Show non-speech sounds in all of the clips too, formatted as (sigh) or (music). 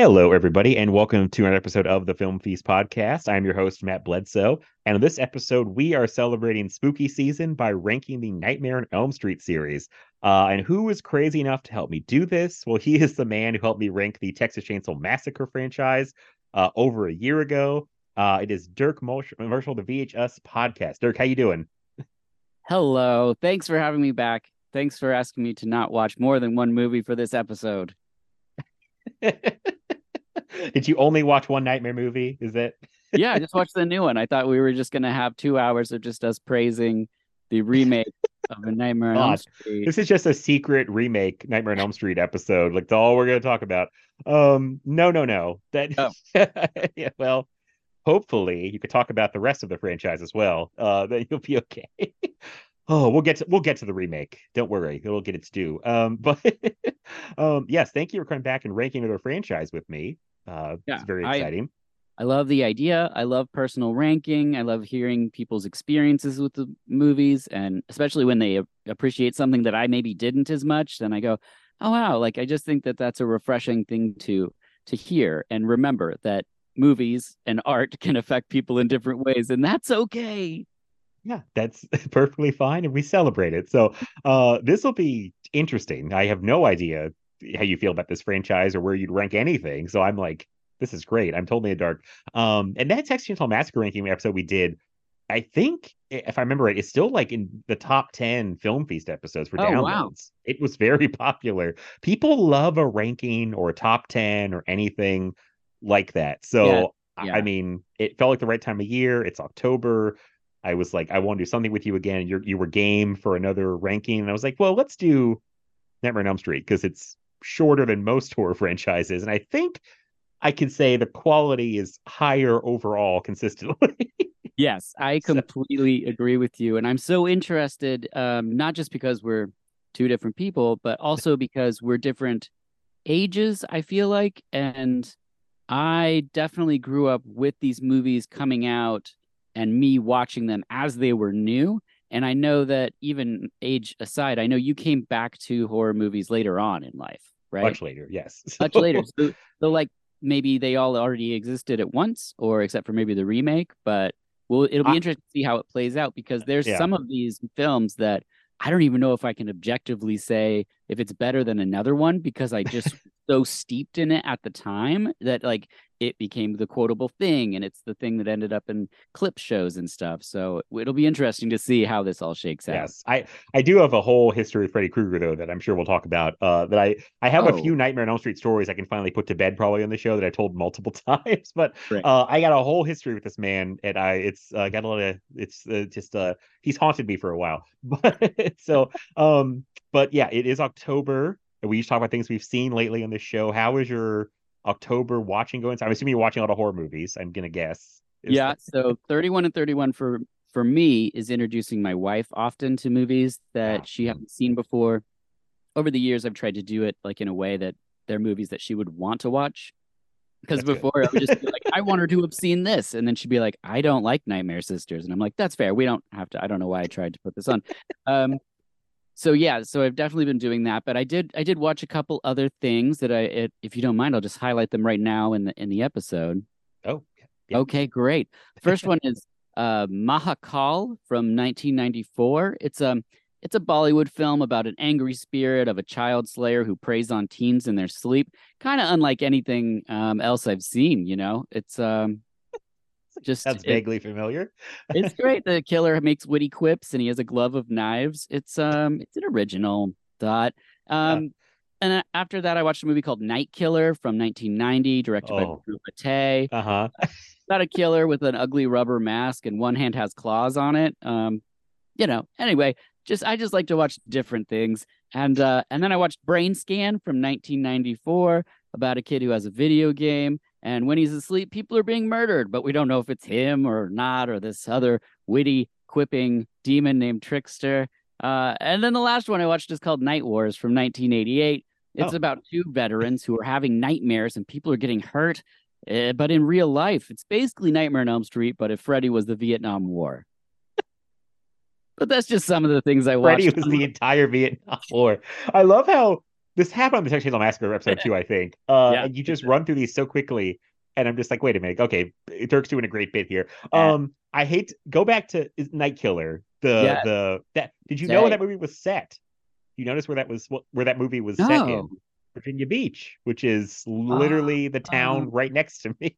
Hello, everybody, and welcome to another episode of the Film Feast podcast. I'm your host, Matt Bledsoe. And in this episode, we are celebrating spooky season by ranking the Nightmare on Elm Street series. Uh, and who is crazy enough to help me do this? Well, (laughs) he is the man who helped me rank the Texas Chainsaw Massacre franchise uh, over a year ago. Uh, it is Dirk Marshall, the VHS podcast. Dirk, how you doing? Hello. Thanks for having me back. Thanks for asking me to not watch more than one movie for this episode. (laughs) (laughs) Did you only watch one Nightmare movie? Is it? yeah, I just watched the new one. I thought we were just going to have two hours of just us praising the remake of A Nightmare on Elm Street. This is just a secret remake Nightmare on Elm Street episode. Like, that's all we're going to talk about. Um, no, no, no. That, Oh. (laughs) yeah, well, hopefully you could talk about the rest of the franchise as well. Uh, then you'll be okay. (laughs) oh, we'll get to we'll get to the remake. Don't worry, it'll get its due. Um, but um, yes, thank you for coming back and ranking another franchise with me. Uh, Yeah, it's very exciting. I love the idea. I love personal ranking. I love hearing people's experiences with the movies, and especially when they appreciate something that I maybe didn't as much. Then I go, "Oh wow!" Like I just think that that's a refreshing thing to to hear and remember that movies and art can affect people in different ways, and that's okay. Yeah, that's (laughs) perfectly fine, and we celebrate it. So, uh, this will be interesting. I have no idea how you feel about this franchise or where you'd rank anything. So I'm like, this is great. I'm totally in the dark. Um, and that Texas Chainsaw Massacre ranking episode we did, I think, if I remember right, it's still like in the top ten Film Feast episodes for Oh, downloads. wow. It was very (laughs) popular. People love a ranking or a top ten or anything like that. So. Yeah, I- yeah. I mean, it felt like the right time of year. It's October. I was like, I want to do something with you again. You you were game for another ranking, and I was like, well, let's do Nightmare on Elm Street because it's shorter than most (laughs) horror franchises, and I think I can say the quality is higher overall consistently. (laughs) Yes, I So- completely agree with you. And I'm so interested, um, not just because we're two different people, but also because we're different ages, I feel like. And I definitely grew up with these movies coming out and me watching them as they were new. And I know that even age aside, I know you came back to horror movies later on in life, right? Much later, yes. (laughs) much later. (laughs) So, so like maybe they all already existed at once, or except for maybe the remake. But well, it'll be I- interesting to see how it plays out because there's Yeah. some of these films that I don't even know if I can objectively say if it's better than another one because I just (laughs) so steeped in it at the time that like it became the quotable thing and it's the thing that ended up in clip shows and stuff. So it'll be interesting to see how this all shakes out. Yes, I I do have a whole history of Freddy Krueger though that I'm sure we'll talk about. Uh, that I I have a Oh. few Nightmare on Elm Street stories I can finally put to bed probably on the show that I told multiple (laughs) times. But Right. uh, I got a whole history with this man, and I it's uh, got a lot of it's uh, just uh he's haunted me for a while. (laughs) But so um, but yeah, it is October. And We used to talk about things we've seen lately on the show. How is your October watching going? So I'm assuming you're watching a lot of horror movies. I'm gonna guess. Is yeah that- so (laughs) 31 and 31 for for me is introducing my wife often to movies that Ah, she hasn't seen before over the years i've tried to do it like in a way that they're movies that she would want to watch because That's before i would just be like (laughs) i want her to have seen this and then she'd be like i don't like nightmare sisters and i'm like that's fair we don't have to i don't know why i tried to put this on um so yeah so i've definitely been doing that but i did i did watch a couple other things that i it, if you don't mind i'll just highlight them right now in the in the episode Oh, yeah. Okay, great. First one is uh Mahakal from 1994. It's um it's a Bollywood film about an angry spirit of a child slayer who preys on teens in their sleep. Kind of unlike anything um, else I've seen. You know, it's um, just it- vaguely familiar. it's (laughs) great. The killer makes witty quips and he has a glove of knives. It's um it's an original thought. Um and after that I watched a movie called Night Killer from 1990 directed by Oh. Drew Patay. Uh huh. About (laughs) a killer with an ugly rubber mask and one hand has claws on it. Um you know, anyway, just I just like to watch different things. And uh and then I watched Brain Scan from 1994 about a kid who has a video game and when he's asleep people are being murdered, but we don't know if it's him or not or this other witty quipping demon named Trickster. Uh, and then the last one I watched is called Night Wars from 1988. It's Oh. about two veterans who are having nightmares and people are getting hurt. uh, but in real life, it's basically Nightmare on Elm Street, but if Freddy was the Vietnam War. (laughs) but that's just some of the things I watched. Freddy was the entire Vietnam War. I love how this happened on the Texas Chainsaw Massacre episode (laughs) two, I think. Uh, Yeah. and you just run through these so quickly, and I'm just like, wait a minute, okay, Dirk's doing a great bit here. (laughs) Yeah. Um, I hate to, go back to Night Killer. The Yeah. the that did you know where that movie was set? You notice where that was where that movie was set in? Virginia Beach, which is literally the town oh. right next to (laughs) me.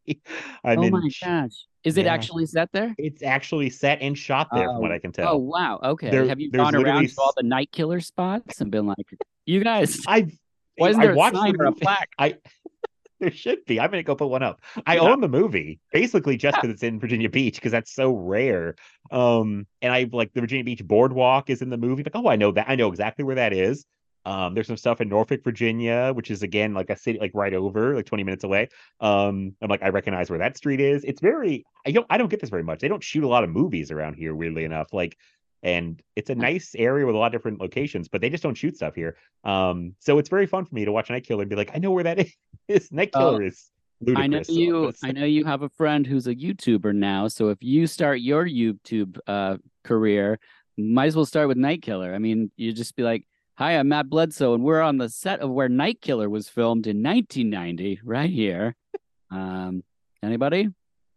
I'm oh in. my gosh. Is it actually set there? It's actually set and shot there, from what Oh. I can tell. Oh wow. Okay. There- Have you gone around to all the night killer spots and been like, you guys, I've why isn't I there a watched the sign or a plaque? (laughs) I (laughs) there should be. I'm gonna go put one up. I Yeah. own the movie basically just because it's in Virginia Beach because that's so rare. Um, and I like the Virginia Beach Boardwalk is in the movie. Like, oh, I know that. I know exactly where that is. Um, there's some stuff in Norfolk, Virginia, which is again like a city like right over, like 20 minutes away. Um, I'm like, I recognize where that street is. It's very I don't I don't get this very much. They don't shoot a lot of movies around here, weirdly enough. Like, and it's a nice area with a lot of different locations, but they just don't shoot stuff here. Um, so it's very fun for me to watch Night Killer and be like, I know where that (laughs) is. Night Killer is ludicrous. I know you. I know you have a friend who's a YouTuber now. So if you start your YouTube uh, career, might as well start with Night Killer. I mean, you just be like, "Hi, I'm Matt Bledsoe, and we're on the set of where Night Killer was filmed in 1990, right here." (laughs) Um, anybody?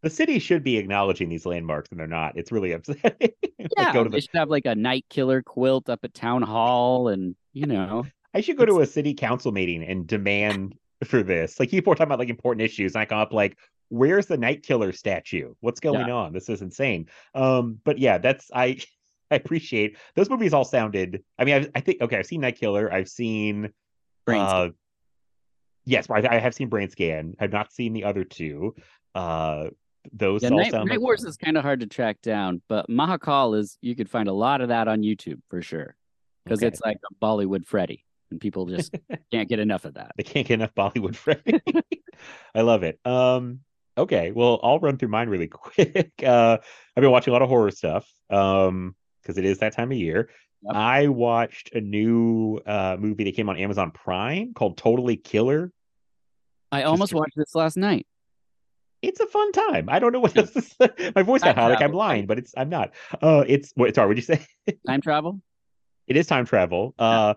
the city should be acknowledging these landmarks, and they're not. It's really upsetting. (laughs) Like, Yeah, go to they should have like a Night Killer quilt up at town hall, and you know, I should go to a city council meeting and demand for this. Like people are talking about like important issues, and I come up like, "Where's the Night Killer statue? What's going on? This is insane." Um, but yeah, that's I. I appreciate those movies. All sounded. I mean, I, I think okay. I've seen Night Killer. I've seen Brain uh, yes, I, I have seen Brain Scan. I've not seen the other two. Uh, those yeah, all Night, sound Night like Wars is kind of hard to track down, but Mahakal is you could find a lot of that on YouTube for sure because Okay. it's like a Bollywood Freddy, and people just (laughs) can't get enough of that. They can't get enough Bollywood Freddy. (laughs) I love it. Um, okay, well, I'll run through mine really (laughs) quick. Uh, I've been watching a lot of horror stuff. Um, because it is that time of year. Yep. I watched a new uh movie that came on Amazon Prime called Totally Killer. I almost watched this last night. It's a fun time. I don't know what else to say. My voice got high, like I'm lying, but it's I'm not. Uh, it's what? Sorry, what'd you say? (laughs) Time travel. it is time travel. Uh,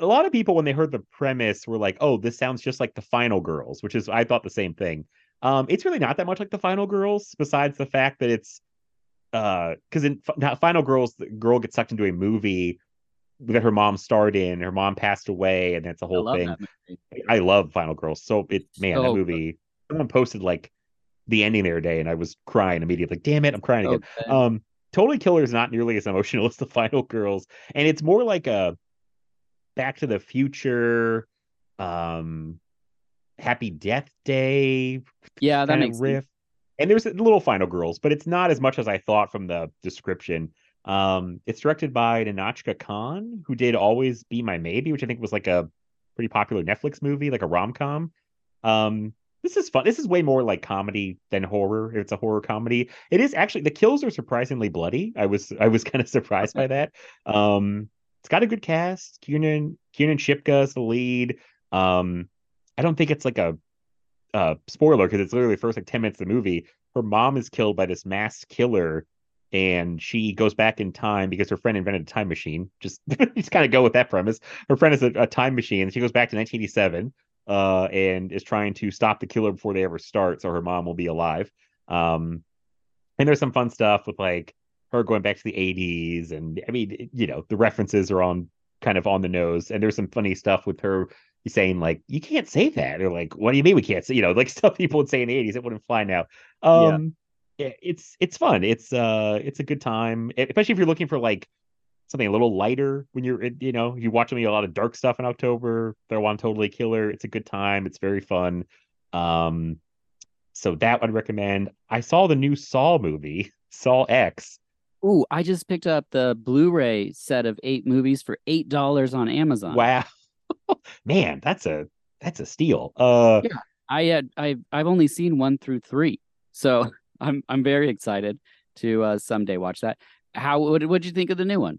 a lot of people when they heard the premise were like, "Oh, this sounds just like the Final Girls," which is I thought the same thing. Um, it's really not that much like the Final Girls, besides the fact that it's uh, because in Fi- now, Final Girls, the girl gets sucked into a movie that her mom starred in. Her mom passed away, and that's a I whole love thing. I love Final Girls. So it man, that So good. movie. Someone posted like the ending the other day, and I was crying immediately. Like, damn it, I'm crying again. Um, Totally Killer is not nearly as emotional (laughs) as the Final Girls, and it's more like a Back to the Future, um, Happy Death Day yeah, that makes riff. And there's a little Final Girls, but it's not as much as I thought from the description. Um, it's directed by Nahnatchka Khan, who did Always Be My Maybe, which I think was like a pretty popular Netflix movie, like a rom com. Um, this is fun. This is way more like comedy than horror. It's a horror comedy, it is actually the kills are surprisingly bloody. I was I was (laughs) kind of surprised by that. Um, it's got a good cast. Kiernan Kiernan Shipka is the lead. Um, I don't think it's like a uh spoiler because it's literally the first like 10 minutes of the movie. Her mom is killed by this mass killer, and she goes back in time because her friend invented a time machine. Just (laughs) just kind of go with that premise. Her friend is a, a time machine, and she goes back to 1987 uh and is trying to stop the killer before they ever start so her mom will be alive um and there's some fun stuff with like her going back to the 80s and I mean, you know, the references are on kind of on the nose and there's some funny stuff with her saying like you can't say that or like what do you mean we can't say? You know like (laughs) stuff people would say in the 80s it wouldn't fly now. Um yeah. it's it's fun. It's uh it's a good time especially if you're looking for like something a little lighter when you're you know you watch me a lot of dark stuff in october throw one totally killer it's a good time it's very fun. Um so that i'd recommend. I saw the new saw movie (laughs) saw x. Ooh, I just picked up the Blu-ray set of eight movies for eight dollars on Amazon. Wow, (laughs) man, that's a that's a steal. Uh, yeah, I had I I've only seen one through three, so (laughs) I'm I'm very excited to uh, someday watch that. How what did you think of the new one?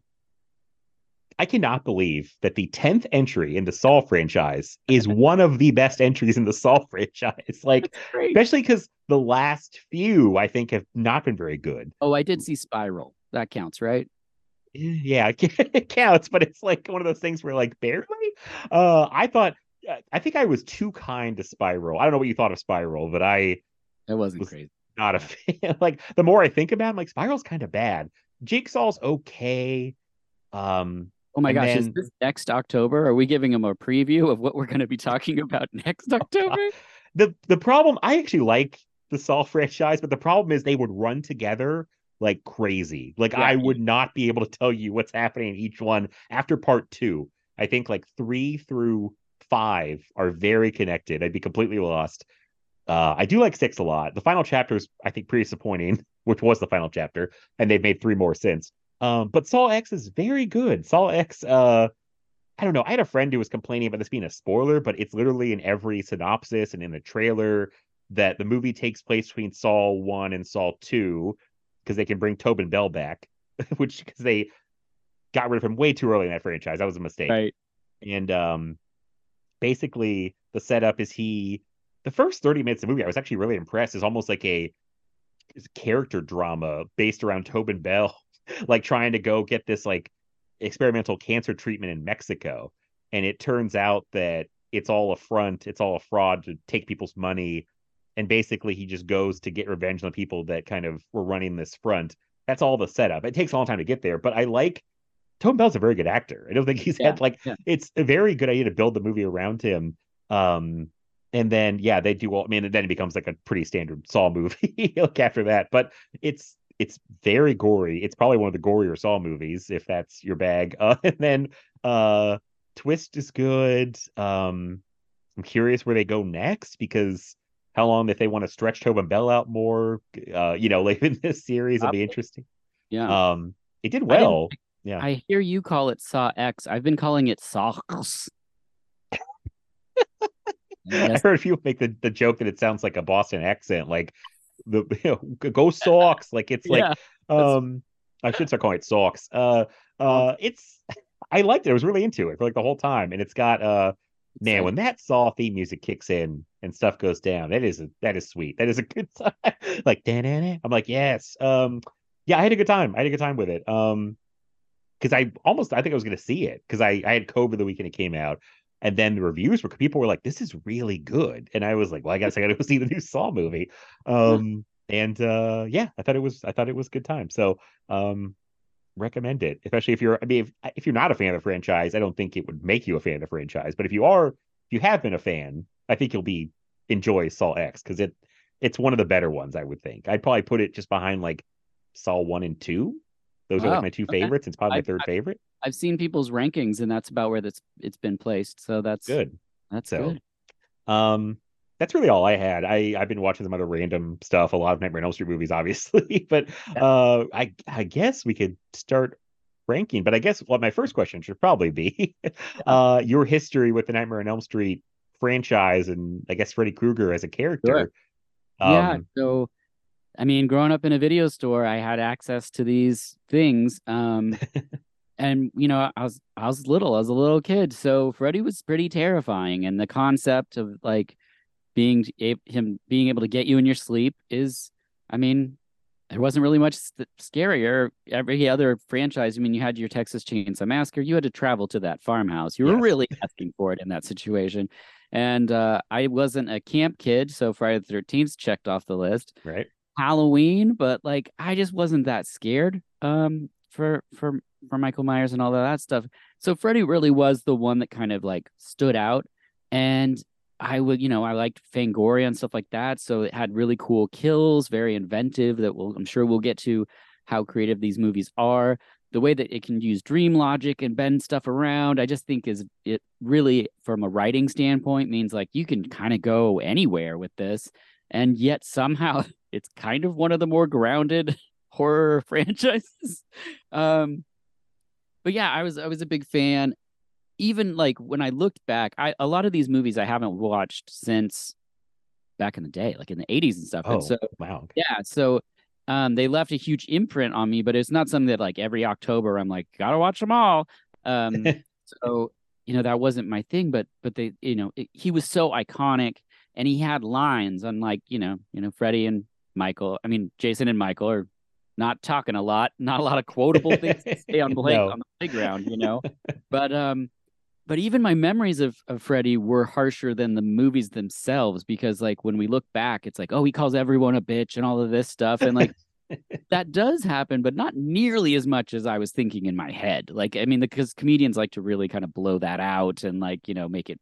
I cannot believe that the 10th entry in the Saw franchise is (laughs) one of the best entries in the Saw franchise. Like, especially because the last few, I think, have not been very good. Oh, I did see Spiral. That counts, right? Yeah, (laughs) it counts, but it's like one of those things where, like, barely. Uh, I thought, uh, I think I was too kind to Spiral. I don't know what you thought of Spiral, but I. It wasn't was crazy. Not a fan. (laughs) like, the more I think about it, I'm like, Spiral's kind of bad. Jigsaw's okay. Um, Oh my gosh, then, is this next October? Are we giving them a preview of what we're going to be talking about (laughs) next October? the the problem I actually like the Saw franchise, but the problem is they would run together like crazy. Like yeah. I would not be able to tell you what's happening in each one after part 2. I think like 3 through 5 are very connected. I'd be completely lost. Uh, I do like six a lot. The final chapter is, I think, pretty disappointing, (laughs) which was the final chapter, and they've made three more since. Um, but Saw X is very good. Saw X, uh, I don't know. I had a friend who was complaining about this being a spoiler, but it's literally in every synopsis and in the trailer that the movie takes place between Saw 1 and Saw 2 because they can bring Tobin Bell back, (laughs) which because they got rid of him way too early in that franchise. That was a mistake. Right. And um, basically, the setup is he, the first 30 minutes of the movie, I was actually really impressed, is almost like a character drama based around Tobin Bell (laughs) like trying to go get this like experimental cancer treatment in Mexico. And it turns out that it's all a front, it's all a fraud to take people's money. And basically, he just goes to get revenge on the people that kind of were running this front. That's all the setup. It takes a long time to get there, but I like Tobin Bell's a very good actor. I don't think he's yeah, had like yeah. it's a very good idea to build the movie around him. Um, and then yeah, they do all. I mean, then it becomes like a pretty standard Saw movie (laughs) like after that. But it's it's very gory. It's probably one of the gorier Saw movies, if that's your bag. (laughs) Uh, and then uh, Twist is good. Um, I'm curious where they go next because how long if they want to stretch Tobin Bell out more, uh, you know, (laughs) like in this series, it'll be interesting. Yeah. Um, it did well. I yeah. I hear you call it Saw X. I've been calling it Socks. (laughs) I heard people make the, the joke that it sounds like a Boston accent, like the (laughs) you know, go socks like it's like um I should start calling it socks. Uh uh it's I liked it. I was really into it for like the whole time. And it's got uh man, when that Saw theme music kicks in and stuff goes down, that is a, that is sweet. That is a (laughs) good time. like I'm like, yes. Um yeah, I had a good time. I had a good time with it. Um because I almost I think I was gonna see it because I I had COVID the weekend it came out. And then the reviews were people were like, "This is really good," and I was like, "Well, I guess I got to go see the new Saw movie." Um, and uh, yeah, I thought it was I thought it was a good time. So um, recommend it, especially if you're I mean if, if you're not a fan of the franchise, I don't think it would make you a fan of the franchise. But if you are, if you have been a fan, I think you'll be enjoy Saw X because it it's one of the better ones. I would think I'd probably put it just behind like Saw one and two. Those are like my two okay. favorites. It's probably I, my third I, favorite. I've seen people's rankings, and that's about where that's it's been placed. So that's good. That's so, good. Um, that's really all I had. I I've been watching some other random stuff, a lot of Nightmare on Elm Street movies, (laughs) obviously. but uh, I I guess we could start ranking. But I guess what well, my first question should probably be (laughs) uh, your history with the Nightmare on Elm Street franchise, and I guess Freddy Krueger as a character. Sure. Um, yeah. So I mean, growing up in a video store, I had access to these things. Um, (laughs) and you know, I was I was little, I was a little kid, so Freddy was pretty terrifying, and the concept of like being him being able to get you in your sleep is, I mean, there wasn't really much scarier. Every other franchise, I mean, you had your Texas Chainsaw Massacre, you had to travel to that farmhouse. You were yes. really asking for it in that situation. And uh, I wasn't a camp kid, so Friday the Thirteenth checked off the list. Right. Halloween, but like I just wasn't that scared um for for for Michael Myers and all of that stuff. So Freddy really was the one that kind of like stood out and I would, you know, I liked Fangoria and stuff like that. So it had really cool kills, very inventive that we'll I'm sure we'll get to how creative these movies are. The way that it can use dream logic and bend stuff around, I just think is it really from a writing standpoint means like you can kind of go anywhere with this. And yet somehow (laughs) it's kind of one of the more grounded (laughs) horror (laughs) franchises. Um but yeah, I was I was a big fan even like when I looked back, I a lot of these movies I haven't watched since back in the day, like in the 80s and stuff. Oh, and so wow. yeah, so um they left a huge imprint on me, but it's not something that like every October I'm like, gotta watch them all. Um (laughs) so you know, that wasn't my thing, but but they, you know, it, he was so iconic and he had lines unlike, you know, you know, Freddy and Michael. I mean, Jason and Michael are not talking a lot, not a lot of quotable things to (laughs) say on, play, No. on the playground, you know. but um but even my memories of, of Freddy were harsher than the movies themselves because like when we look back, it's like, oh, he calls everyone a bitch and all of this stuff. And like (laughs) that does happen, but not nearly as much as I was thinking in my head. Like, I mean, because comedians like to really kind of blow that out and like, you know, make it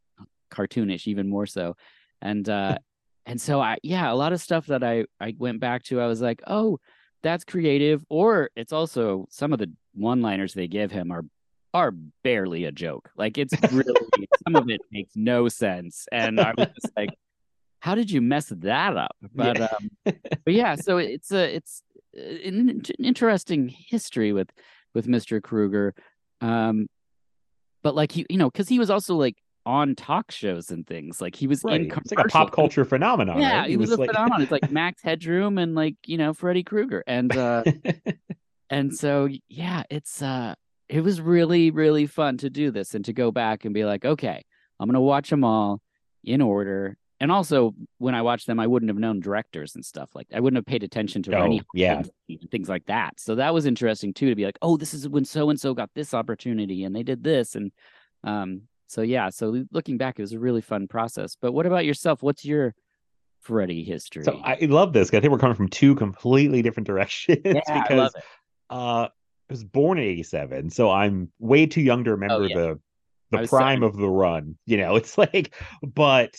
cartoonish even more so. And uh and so I yeah, a lot of stuff that I I went back to, I was like, oh, that's creative. Or it's also some of the one-liners they give him are are barely a joke. Like it's really (laughs) some of it makes no sense. And I was just like, how did you mess that up? But Yeah. um but yeah, so it's a it's an, an interesting history with with Mr. Krueger. Um but like he you know, because he was also like on talk shows and things. Like he was Right. in It's like a pop culture phenomenon. Yeah, right? he was, a phenomenon. It's like (laughs) Max Headroom and like, you know, Freddy Krueger. And uh (laughs) and so yeah, it's uh it was really, really fun to do this and to go back and be like, okay, I'm gonna watch them all in order. And also when I watched them, I wouldn't have known directors and stuff like I wouldn't have paid attention to Oh, any yeah. things like that. So that was interesting too to be like, oh, this is when so and so got this opportunity and they did this. And um so yeah, so looking back, it was a really fun process. But what about yourself? What's your Freddy history? So I love this I think we're coming from two completely different directions yeah, I (laughs) because love it. uh I was born in 87, so I'm way too young to remember Oh, yeah. the the prime seven. of the run. You know, (laughs) it's like but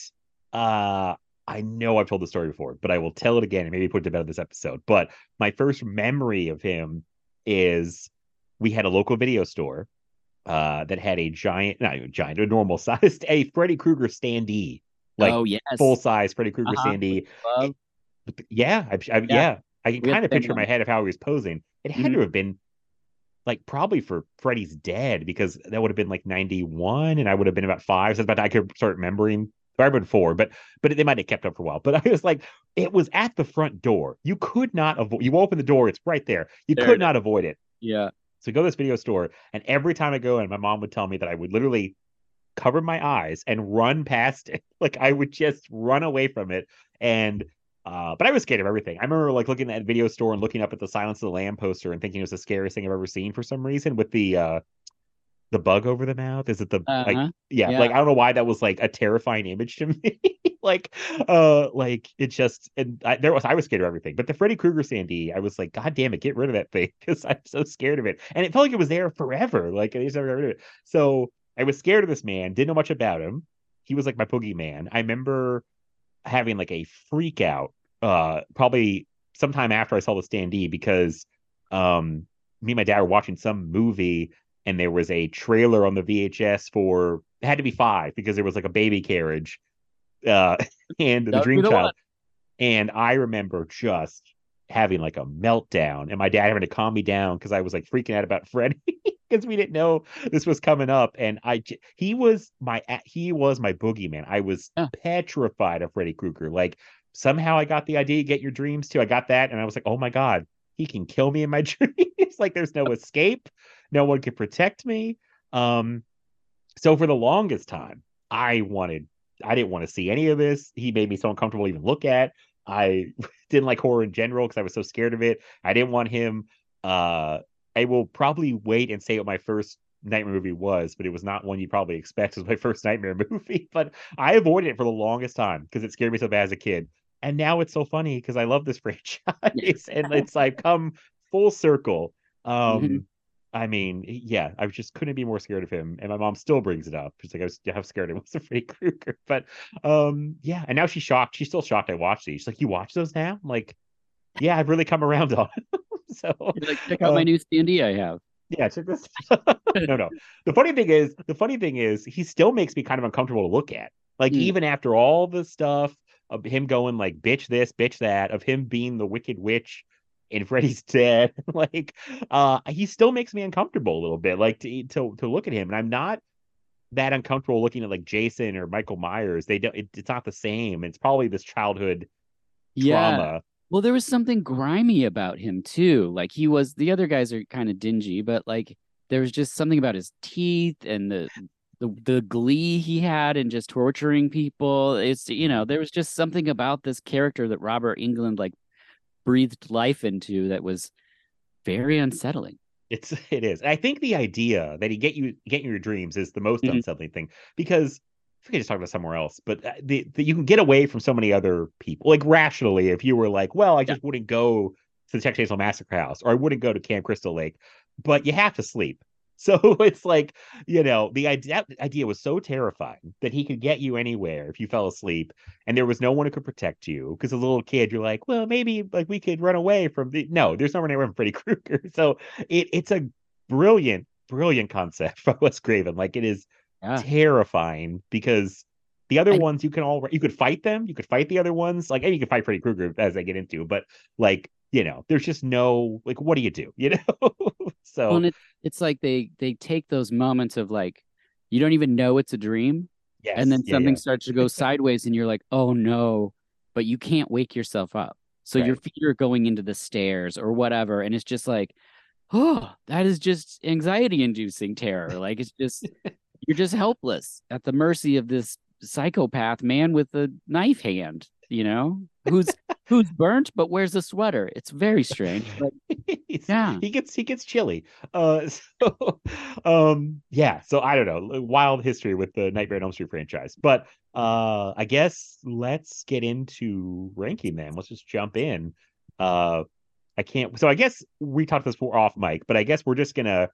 uh I know I've told the story before, but I will tell it again and maybe put it to bed in this episode. But my first memory of him is we had a local video store uh that had a giant not even giant, a normal (laughs) sized a Freddy Krueger standee. Like oh yes, full size Freddy Krueger Uh-huh. standee. Yeah, I, I, yeah. Yeah. I can kind of picture in my head of how he was posing. It had Mhm. to have been like probably for Freddy's Dead because that would have been like 91 and I would have been about five. So about I could start remembering. I've been four, but but they might have kept up for a while. But (laughs) I was like, it was at the front door. You could not avoid. You open the door, it's right there. You There could not avoid it. Yeah. So go to this video store, and every time I go in, my mom would tell me that I would literally cover my eyes and run past it. (laughs) Like I would just run away from it. And uh, but I was scared of everything. I remember like looking at that video store and looking up at the Silence of the Lamb poster and thinking it was the scariest thing I've ever seen for some reason with the uh the bug over the mouth. Is it the like Uh-huh. yeah, Yeah. like I don't know why that was like a terrifying image to (laughs) me. like uh like it just and I, there was I was scared of everything. But the Freddy Krueger standee, I was like, God damn it, get rid of that thing (laughs) because I'm so scared of it. And it felt like it was there forever. Like I just never got rid of it. So I was scared of this man, didn't know much about him. He was like my boogeyman. I remember having like a freak out uh probably sometime after I saw the standee because um me and my dad were watching some movie and there was a trailer on the VHS for it had to be five because there was like a baby carriage uh (laughs) and the dream child one. and I remember just having like a meltdown and my dad having to calm me down because I was like freaking out about (laughs) Freddy because we didn't know this was coming up and I, he was my he was my boogeyman. I was Yeah. petrified of Freddy Krueger. Like somehow I got the idea get your dreams too. I got that and I was like oh my god he can kill me in my (laughs) dreams. Like there's no escape. No one can protect me. Um so for the longest time I wanted I didn't want to see any of this. He made me so uncomfortable to even look at. I (laughs) didn't like horror in general because I was so scared of it. I didn't want him. Uh, I will probably wait and say what my first nightmare movie was, but it was not one you probably expect (laughs) as my first nightmare (laughs) movie. But I avoided it for the longest time because it scared me so bad as a kid. and now it's so funny because I love this (laughs) franchise, and it's like come full circle. Um, Mhm. I mean, yeah, I just couldn't be more scared of him, and my mom still brings it up. She's like, I was how scared I was of Freddy Krueger, but um, yeah, and now she's shocked. She's still shocked I watched these. She's like, you watch those now? I'm like, yeah, I've really come around on. (laughs) so like, check out my uh, new standee I have. yeah, check this. (laughs) no, no. The funny thing is, the funny thing is, he still makes me kind of uncomfortable to look at. Like Mm. even after all the stuff of him going like bitch this, bitch that, of him being the wicked witch and (laughs) Freddy's dead, like uh he still makes me uncomfortable a little bit, like to to to look at him. And I'm not that uncomfortable looking at like Jason or Michael Myers. They don't. It, it's not the same. It's probably this childhood Yeah. trauma. Well, there was something grimy about him too. Like he was the other guys are kind of dingy, but like there was just something about his teeth and the the the glee he had in just torturing people. It's you know, there was just something about this character that Robert Englund like breathed life into that was very unsettling. It's (laughs) it is. I think the idea that he get you get in your dreams is the most Mhm. unsettling thing because I could just talk about somewhere else, but uh, the, the you can get away from so many other people. Like rationally, if you were like, well, I just wouldn't go to the Texas Chainsaw Massacre house or I wouldn't go to Camp Crystal Lake, but you have to sleep. (laughs) So it's like, you know, the idea idea was so terrifying that he could get you anywhere if you fell asleep and there was no one who could protect you. Because as a little kid, you're like, well, maybe like we could run away from the no, there's no running away from Freddy (laughs) Krueger. So it it's a brilliant, brilliant concept (laughs) from Wes Craven. Like it is Yeah. terrifying because the other I- ones you can all you could fight them, you could fight the other ones. Like and you can fight Freddy Krueger as I get into, but like you know, there's just no like what do you do? (laughs) You know? so Well, it, it's like they they take those moments of like you don't even know it's a dream yes, and then yeah, something yeah. starts to go (laughs) sideways and you're like oh no but you can't wake yourself up so your feet are going into the stairs or whatever and it's just like oh that is just anxiety inducing terror like it's just (laughs) you're just helpless at the mercy of this psychopath man with a knife hand you know who's (laughs) who's burnt but wears a sweater it's very strange but Yeah. he gets he gets chilly. Uh, (laughs) so um, yeah. So I don't know, wild history with the Nightmare on Elm Street franchise. But uh, I guess let's get into ranking them. Let's just jump in. Uh, I can't. So I guess we talked this before off mic, but I guess we're just gonna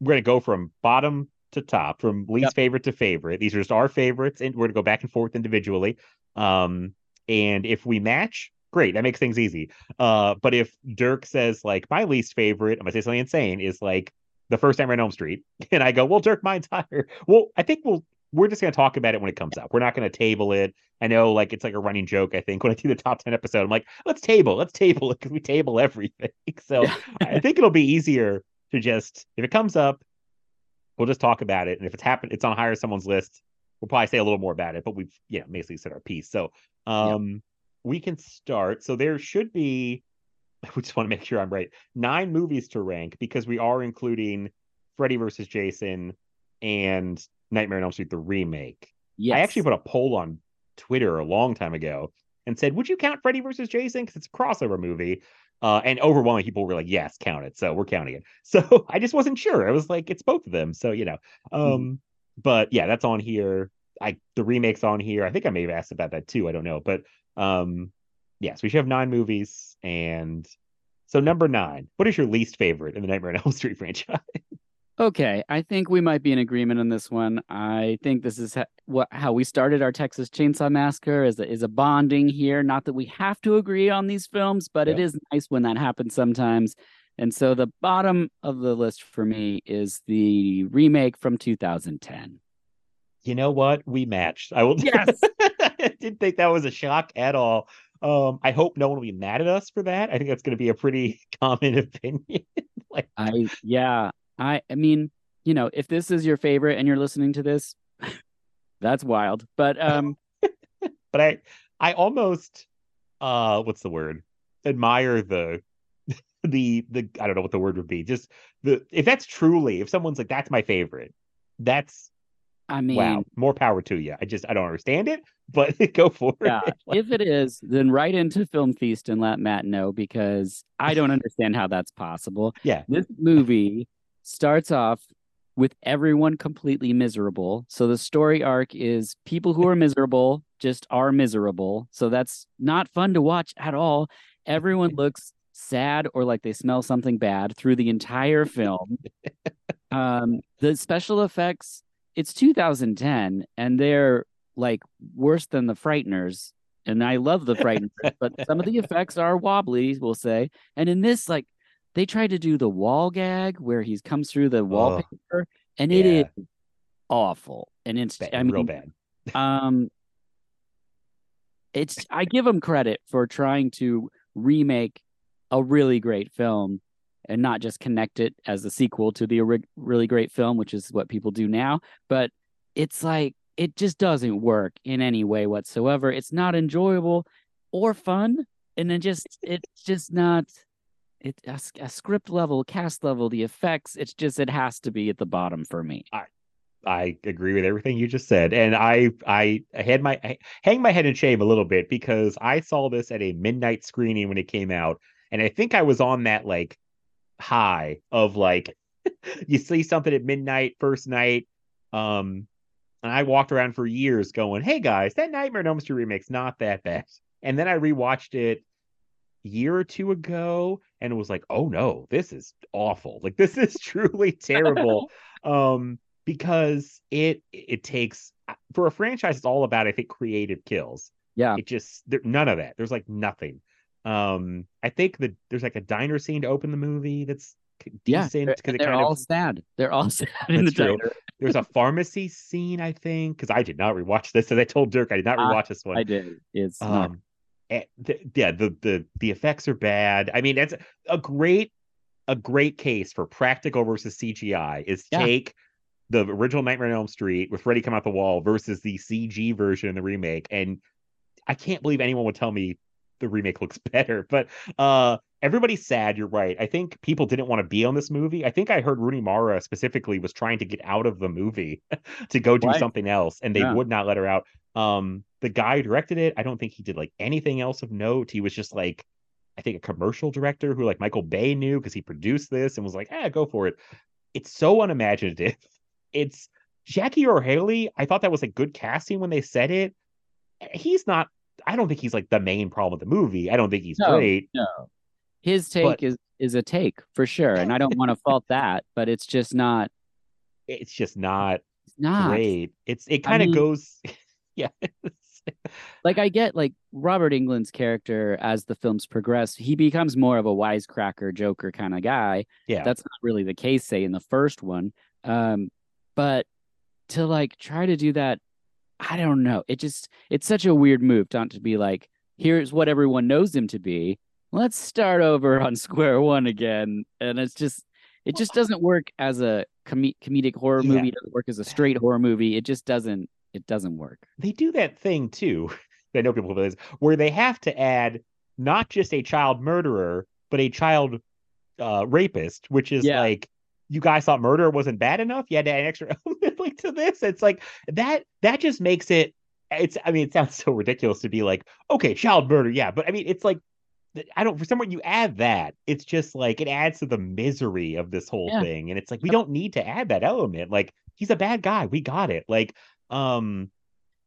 we're gonna go from bottom to top, from least Yep. favorite to favorite. These are just our favorites, and we're gonna go back and forth individually. Um, and if we match, great. That makes things easy. Uh, but if Dirk says like my least favorite, I'm gonna say something insane, is like the first time on Elm Street, (laughs) and I go, well, Dirk, mine's higher. Well, I think we'll we're just gonna talk about it when it comes up. We're not gonna table it. I know, like it's like a running joke. I think when I do the top ten episode, I'm like, let's table, let's table it because we table everything. (laughs) So I think it'll be easier to just if it comes up, we'll just talk about it, and if it's happened, it's on higher someone's list. We'll probably say a little more about it, but we've yeah basically said our piece. So um, we can start. So there should be. (laughs) We just want to make sure I'm right. Nine movies to rank because we are including Freddy versus Jason and Nightmare on Elm Street the remake. yes I actually put a poll on Twitter a long time ago and said, "Would you count Freddy versus Jason because it's a crossover movie?" Uh, and overwhelming people were like, "Yes, count it." So we're counting it. (laughs) So I just wasn't sure. I was like, "It's both of them." So you know, um, but yeah, that's on here. I the remake's on here. I think I may have asked about that too. I don't know, but um, yes, we should have nine movies. And so number nine, what is your least favorite in the Nightmare on Elm (laughs) Street franchise? Okay, I think we might be in agreement on this one. I think this is ha- what how we started our Texas Chainsaw Massacre is a, is a bonding here. Not that we have to agree on these films, but it Yeah. is nice when that happens sometimes. And so the bottom of the list for me is the remake from 2010. you know what? We matched. I will. (laughs) Yes. I didn't think that was a shock at all. Um, I hope no one will be mad at us for that. I think that's going to be a pretty (laughs) common opinion. (laughs) like, I yeah, I I mean, you know, if this is your favorite and you're listening to this, (laughs) that's wild. But um (laughs) but I, I almost, uh, what's the word? Admire the, (laughs) the, the. I don't know what the word would be. Just the if that's truly if someone's like that's my favorite, that's I mean, wow, more power to you. I just I don't understand it, but go for Yeah, it. Like, if it is, then write into Film Feast and let Matt know because I don't understand how that's possible. Yeah. This movie starts off with everyone completely miserable. So the story arc is people who are (laughs) miserable just are miserable. So that's not fun to watch at all. Everyone (laughs) looks sad or like they smell something bad through the entire film. (laughs) um, the special effects, it's 2010 and they're like worse than the Frighteners. And I love the Frighteners, but some of the effects are wobbly, we'll say. And in this, like, they tried to do the wall gag where he comes through the wallpaper, and it is Yeah. awful. And it's, Bad, I mean, real bad. (laughs) um, it's I give them credit for trying to remake a really great film and not just connect it as a sequel to the ori- really great film, which is what people do now. But it's like it just doesn't work in any way whatsoever. It's not enjoyable or fun, and then just it's just not. It a script level, cast level, the effects. It's just it has to be at the bottom for me. I agree with everything you just said, and I I had my I hang my head in shame a little bit because I saw this at a midnight screening when it came out, and I think I was on that like high of like (laughs) you see something at midnight first night, um, and I walked around for years going, "Hey guys, that Nightmare on Elm Street remake's not that bad," and then I rewatched it a year or two ago and it was like, "Oh no, this is awful! Like (laughs) this is truly terrible." (laughs) um because it it takes for a franchise it's all about i think creative kills Yeah. it just there, none of that there's like nothing um i think that there's like a diner scene to open the movie that's Yeah, decent they're, because it they're all of sad. They're all (laughs) sad in the true. diner. there's a pharmacy scene i think because i did not rewatch this as i told dirk i did not Ah, rewatch this one I did. It's um Eh, the, yeah the the the effects are bad i mean that's a great a great case for practical versus cgi is Yeah. take the original nightmare on elm street with freddy come out the wall versus the cg version in the remake and i can't believe anyone would tell me the remake looks (laughs) better but uh everybody's sad you're right. I think people didn't want to be on this movie. I think i heard rooney mara specifically was trying to get out of the movie (laughs) to go do Right. something else and they Yeah. would not let her out. Um the guy who directed it i don't think he did like anything else of note. He was just like i think a commercial director who like michael bay knew because he produced this and was like ah go for it. It's so unimaginative. (laughs) It's jackie earle haley i thought that was a good casting when they said it. He's not i don't think he's like the main problem of the movie i don't think he's No. great no. His take But- is is a take for sure, and I don't want to fault that, but it's just not. it's just not It's not great it's it kind of mean- goes (laughs) yeah (laughs) like I get like Robert Englund's character as the films progress, he becomes more of a wisecracker, joker kind of guy. yeah That's not really the case, say in the first one. Um, but to like try to do that, I don't know. It just it's such a weird move not to be like, here's what everyone knows him to be. Let's start over on (laughs) square one again. And it's just it just doesn't work as a com- comedic horror Yeah. movie. It doesn't work as a straight horror movie. It just doesn't it doesn't work. they do that thing too. (laughs) I know people this, where they have to add not just a child murderer, but a child uh, rapist, which is Yeah. like you guys thought murder wasn't bad enough. You had to add an extra (laughs) element like to this. It's like that. That just makes it. It's. I mean, it sounds so ridiculous to be like, okay, child murder, yeah, but I mean, it's like. I don't. For someone you add that, it's just like it adds to the misery of this whole Yeah. thing, and it's like we don't need to add that element. Like he's a bad guy, we got it. Like, um,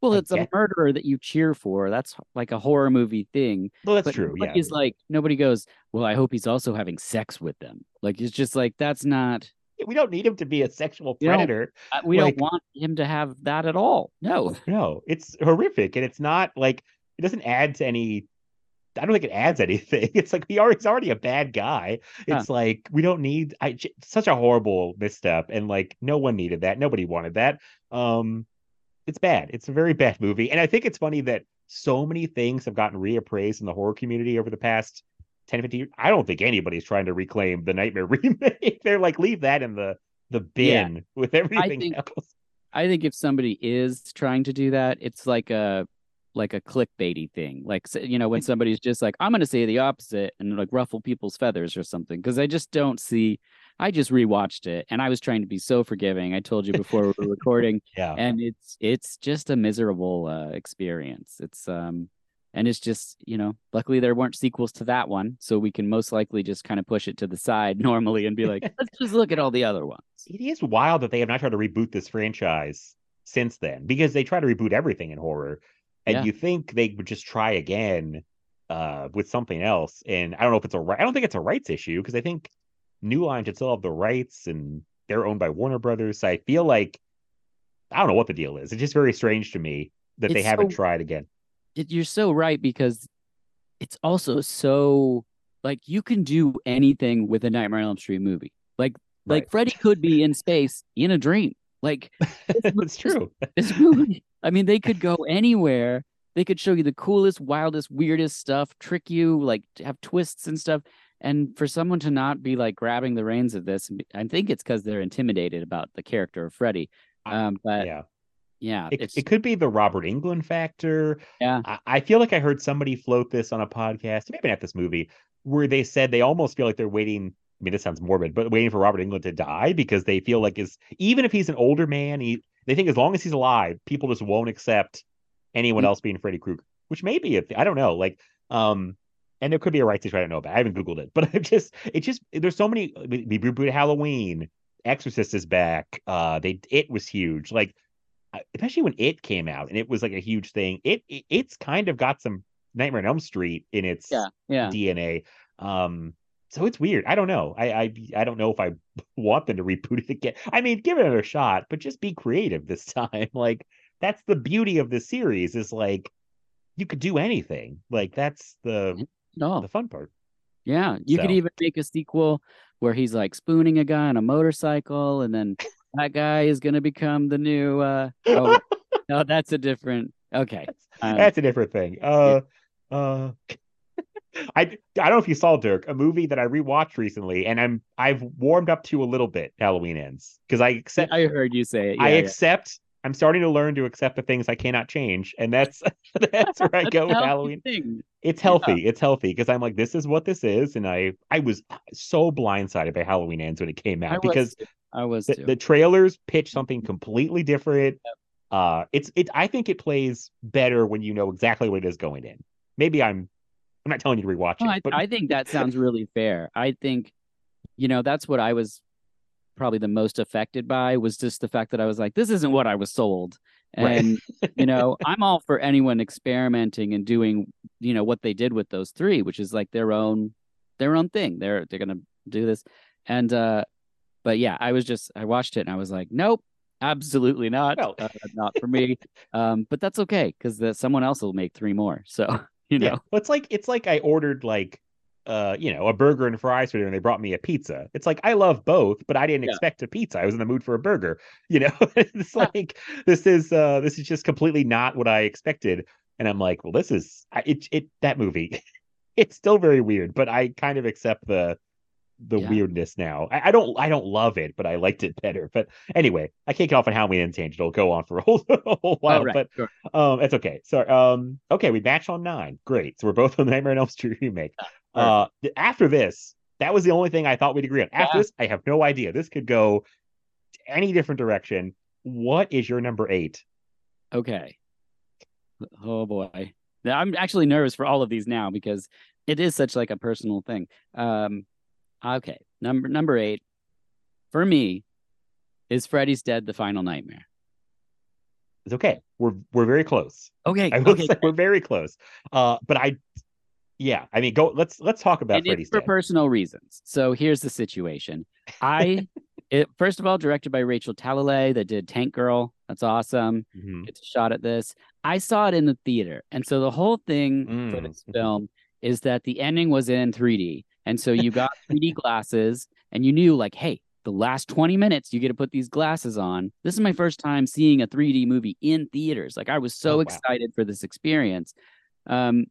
Well, it's a murderer that you cheer for. That's like a horror movie thing. well, that's but true. Yeah, Nobody's like nobody goes. Well, I hope he's also having sex with them. Like it's just like that's not. we don't need him to be a sexual don't- predator. uh, We Like- don't want him to have that at all. No. No, it's horrific, and it's not like it doesn't add to any. I don't think it adds anything. (laughs) It's like he already, he's already a bad guy. It's like we don't need. I such a horrible misstep, and like no one needed that. Nobody wanted that. Um, it's bad. It's a very bad movie, and I think it's funny that so many things have gotten reappraised in the horror community over the past 10, 15 years. I don't think anybody's trying to reclaim the Nightmare (laughs) remake. They're like, leave that in the the bin with everything think- else. I think if somebody is trying to do that, it's like a like a clickbaity thing. Like you know, when somebody's just like, "I'm going to say the opposite" and like ruffle people's feathers or something. Because I just don't see. I just rewatched it and I was trying to be so forgiving. I told you before we were (laughs) recording, Yeah. and it's it's just a miserable uh, experience. It's um, and it's just you know luckily there weren't sequels to that one so we can most likely just kind of push it to the side (laughs) normally and be like (laughs) let's just look at all the other ones It is wild that they have not tried to reboot this franchise since then because they try to reboot everything in horror. And Yeah. you think they would just try again uh, with something else. And I don't know if it's a right. I don't think it's a rights issue because I think New Line should still have the rights and they're owned by Warner Brothers. So I feel like I don't know what the deal is. It's just very strange to me that they haven't so- tried again. it, you're so right because it's also so like you can do anything with a Nightmare on Elm Street movie. Like like Freddy could be in space in a dream. Like (laughs) it's true. (laughs) this movie. I mean, they could go anywhere. They could show you the coolest, wildest, weirdest stuff, trick you, like have twists and stuff. And for someone to not be like grabbing the reins of this, I think it's because they're intimidated about the character of Freddy. Um, but yeah, yeah. It, it could be the Robert Englund factor. Yeah. I, I feel like I heard somebody float this on a podcast, maybe not this movie, where they said they almost feel like they're waiting. I mean, this sounds morbid, but waiting for Robert Englund to die because they feel like is even if he's an older man, he they think as long as he's alive, people just won't accept anyone Mm. else being Freddy Krueger, which may be a th- I don't know. Like, um, and there could be a rights issue. I don't know about. I haven't googled it, but (laughs) I'm just it just there's so many. We, rebooted Halloween. Exorcist is back. Uh, they it was huge. Like especially when it came out and it was like a huge thing. It, it it's kind of got some Nightmare on Elm Street in its yeah, yeah. DNA. Um, so it's weird. I don't know. I I I don't know if I (laughs) want them to reboot it again. I mean, give it another shot, but just be creative this (laughs) time. Like that's the beauty of the series is like you could do anything. Like that's the No, the fun part. Yeah, you could even make a sequel where he's like spooning a guy on a motorcycle, and then (laughs) that guy is going to become the new. uh Oh, (laughs) no, that's a different. Okay, um, That's a different thing. Uh, uh, (laughs) I I don't know if you saw Dirk, a movie that I rewatched recently, and I'm I've warmed up to a little bit. Halloween ends because I accept I heard you say it. I yeah, yeah. accept. I'm starting to learn to accept the things I cannot change, and that's (laughs) that's where I go with Halloween. thing. It's healthy. It's healthy because I'm like, this is what this is, and I I was so blindsided by Halloween ends when it came out was because too. I was the, too. the trailers pitch something completely different. Uh, it's it. I think it plays better when you know exactly what it is going in. Maybe I'm. I'm not telling you to rewatch No, it, I, but I think that sounds really fair. I think, you know, that's what I was probably the most affected by was just the fact that I was like, this isn't what I was sold. Right. And, you (laughs) know, I'm all for anyone experimenting and doing, you know, what they did with those three, which is like their own, their own thing. They're, they're going to do this. And, uh, but yeah, I was just, I watched it and I was like, nope, absolutely not. Well- uh, not for me. (laughs) Um, but that's okay because that someone else will make three more. So, (laughs) you know, yeah, well, it's like it's like I ordered like uh you know a burger and fries for dinner and they brought me a pizza. It's like I love both, but I didn't Yeah. expect a pizza. I was in the mood for a burger. (laughs) You know, (laughs) it's like this is uh this is just completely not what I expected. And I'm like, well, this is it. It that movie, (laughs) it's still very weird, but I kind of accept the the Yeah. weirdness now. I, I don't I don't love it, but I liked it better. But anyway, I can't get off on Halloween Unchanged. It'll go on for a whole, a whole while. Oh, right, But sure. um, it's okay. So, um, okay, we match on nine. Great. So we're both on the Nightmare on Elm Street remake. Uh, after this, that was the only thing I thought we'd agree on. After Yeah. this, I have no idea. This could go any different direction. What is your number eight? Okay. Oh boy. I'm actually nervous for all of these now because it is such like a personal thing. Um okay. Number number 8 for me is Freddy's Dead the Final Nightmare. It's okay. We're we're very close. Okay. I will okay. say we're very close. Uh, but I, yeah, I mean, go. Let's let's talk about And Freddy's for Dead. personal reasons. So here's the situation. (laughs) I it first of all directed by Rachel Talalay that did Tank Girl. That's awesome. Mhm. It's a shot at this. I saw it in the theater. And so the whole thing for Mm. this film is that the ending was in 3D. And so you got (laughs) 3D glasses and you knew like, hey, the last 20 minutes you get to put these glasses on. This is my first time seeing a 3D movie in theaters. Like I was so Oh, wow. excited for this experience. Um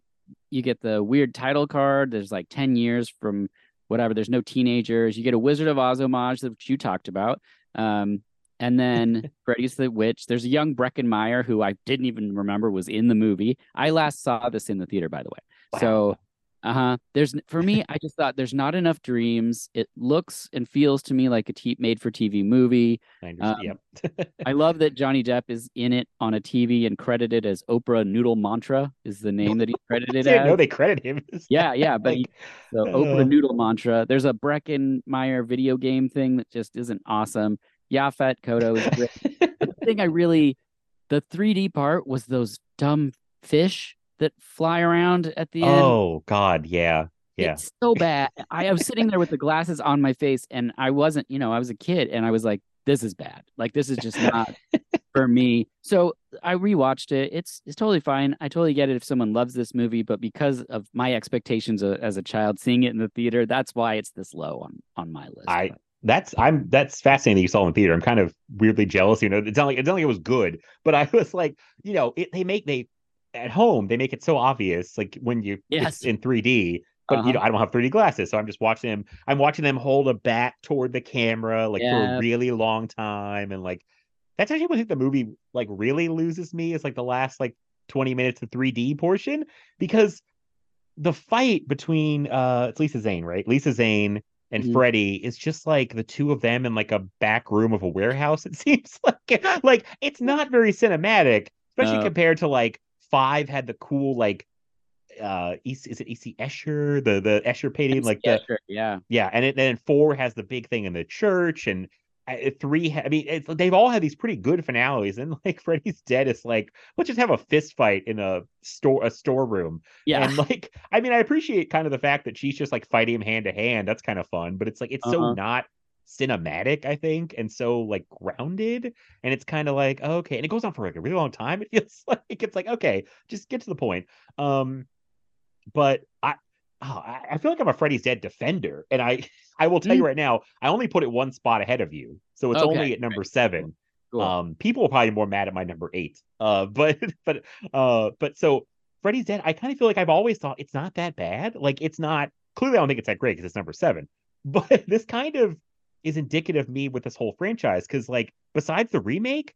you get the weird title card. There's like 10 years from whatever. There's no teenagers. You get a Wizard of Oz homage, which you talked about. Um, and then (laughs) Freddy's the Witch. There's a young Breckin Meyer who I didn't even remember was in the movie. I last saw this in the theater, by the way. So Uh huh. There's for me, I just thought there's not enough dreams. It looks and feels to me like a t- made for TV movie. I. Um, yep. (laughs) I love that Johnny Depp is in it on a TV and credited as Oprah Noodlemantra is the name that he's (laughs) credited didn't know they credit him. (laughs) Yeah, yeah, but he, so uh, Oprah Noodlemantra. There's a Breckin Meyer video game thing that just isn't awesome. Yaphet Kotto is great. the thing I really, the 3D part was those dumb fish that fly around at the end. oh God, yeah, yeah. It's so (laughs) bad. I was sitting there with the glasses on my face and I wasn't, you know, I was a kid and I was like, this is bad. Like this is just not (laughs) for me. So I rewatched it. It's it's totally fine. I totally get it if someone loves this movie, but because of my expectations as a child seeing it in the theater, that's why it's this low on on my list. I that's I'm that's fascinating that you saw it in theater. I'm kind of weirdly jealous. You know, it's not like it's not like it was good, but I was like, you know, it, they make they at home they make it so obvious, like when you Yes. in 3D. But Uh-huh. you know, I don't have 3D glasses, so I'm just watching them. I'm watching them hold a bat toward the camera like for a really long time, and like that's actually what I think the movie like really loses me is like the last like 20 minutes of 3D portion because the fight between uh it's Lisa Zane, right? Lisa Zane and Mhm. Freddy is just like the two of them in like a back room of a warehouse. (laughs) It seems like like it's not very cinematic, especially No. compared to like five had the cool like uh is, is it EC Escher the the Escher painting like yeah, the yeah. yeah, and it, then four has the big thing in the church, and uh, three. I mean, it's, they've all had these pretty good finales, and like (laughs) Freddy's Dead is like, let's just have a fist fight in a store a storeroom, Yeah. and like, I mean, I appreciate kind of the fact that she's just like fighting him hand to hand. That's kind of fun, but it's like it's so Uh-huh. not cinematic, I think, and so like grounded, and it's kind of like okay, and it goes on for like a really long time. (laughs) It feels like it's like okay, just get to the point. Um, but I oh, I feel like I'm a Freddy's Dead defender, and I (laughs) I will tell you Mm. right now, I only put it one spot ahead of you, so it's Okay, only at number great, seven. Cool. Um, people are probably more mad at my number eight. Uh, (laughs) but but uh, but so Freddy's Dead, I kind of feel like I've always thought it's not that bad. Like it's not clearly I don't think it's that great because it's number seven. But this kind of is indicative of me with this whole franchise because like besides the remake,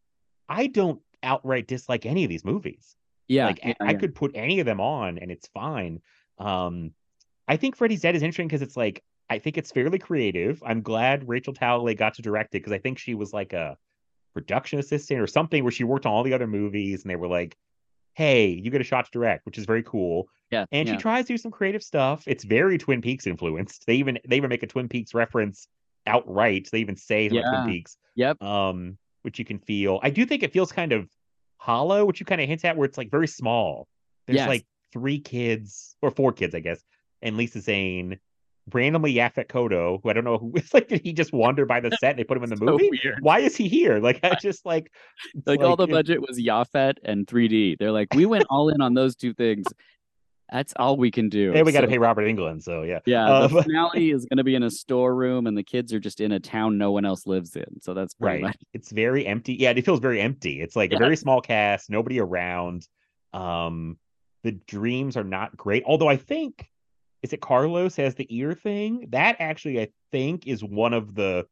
I don't outright dislike any of these movies yeah. like yeah, I yeah. could put any of them on and it's fine. Um, I think Freddy's Dead is interesting because it's like I think it's fairly creative. I'm glad Rachel Talalay got to direct it because I think she was like a production assistant or something where she worked on all the other movies and they were like, "Hey, you get a shot to direct," which is very cool. yeah. And yeah. she tries to do some creative stuff. It's very Twin Peaks influenced. They even they even make a Twin Peaks reference outright. They even say something like Twin Peaks Yep. um, which you can feel. I do think it feels kind of hollow, which you kind of hint at, where it's like very small. There's Yes. like three kids or four kids, I guess, and Lisa Zane, randomly Yaphet Kotto, who I don't know who. It's (laughs) like did he just wander by the (laughs) set? and They put him in the So movie. weird. Why is he here? Like I just like it's like, all the budget was Yaphet and 3D. They're like, we went all in on those two things. That's all we can do. And we got to pay Robert Englund, so yeah. Yeah, Uh, the (laughs) finale is going to be in a storeroom, and the kids are just in a town no one else lives in. So that's right much it's very empty yeah it feels very empty it's like a very small cast nobody around um the dreams are not great although i think is it carlos has the ear thing that actually i think is one of the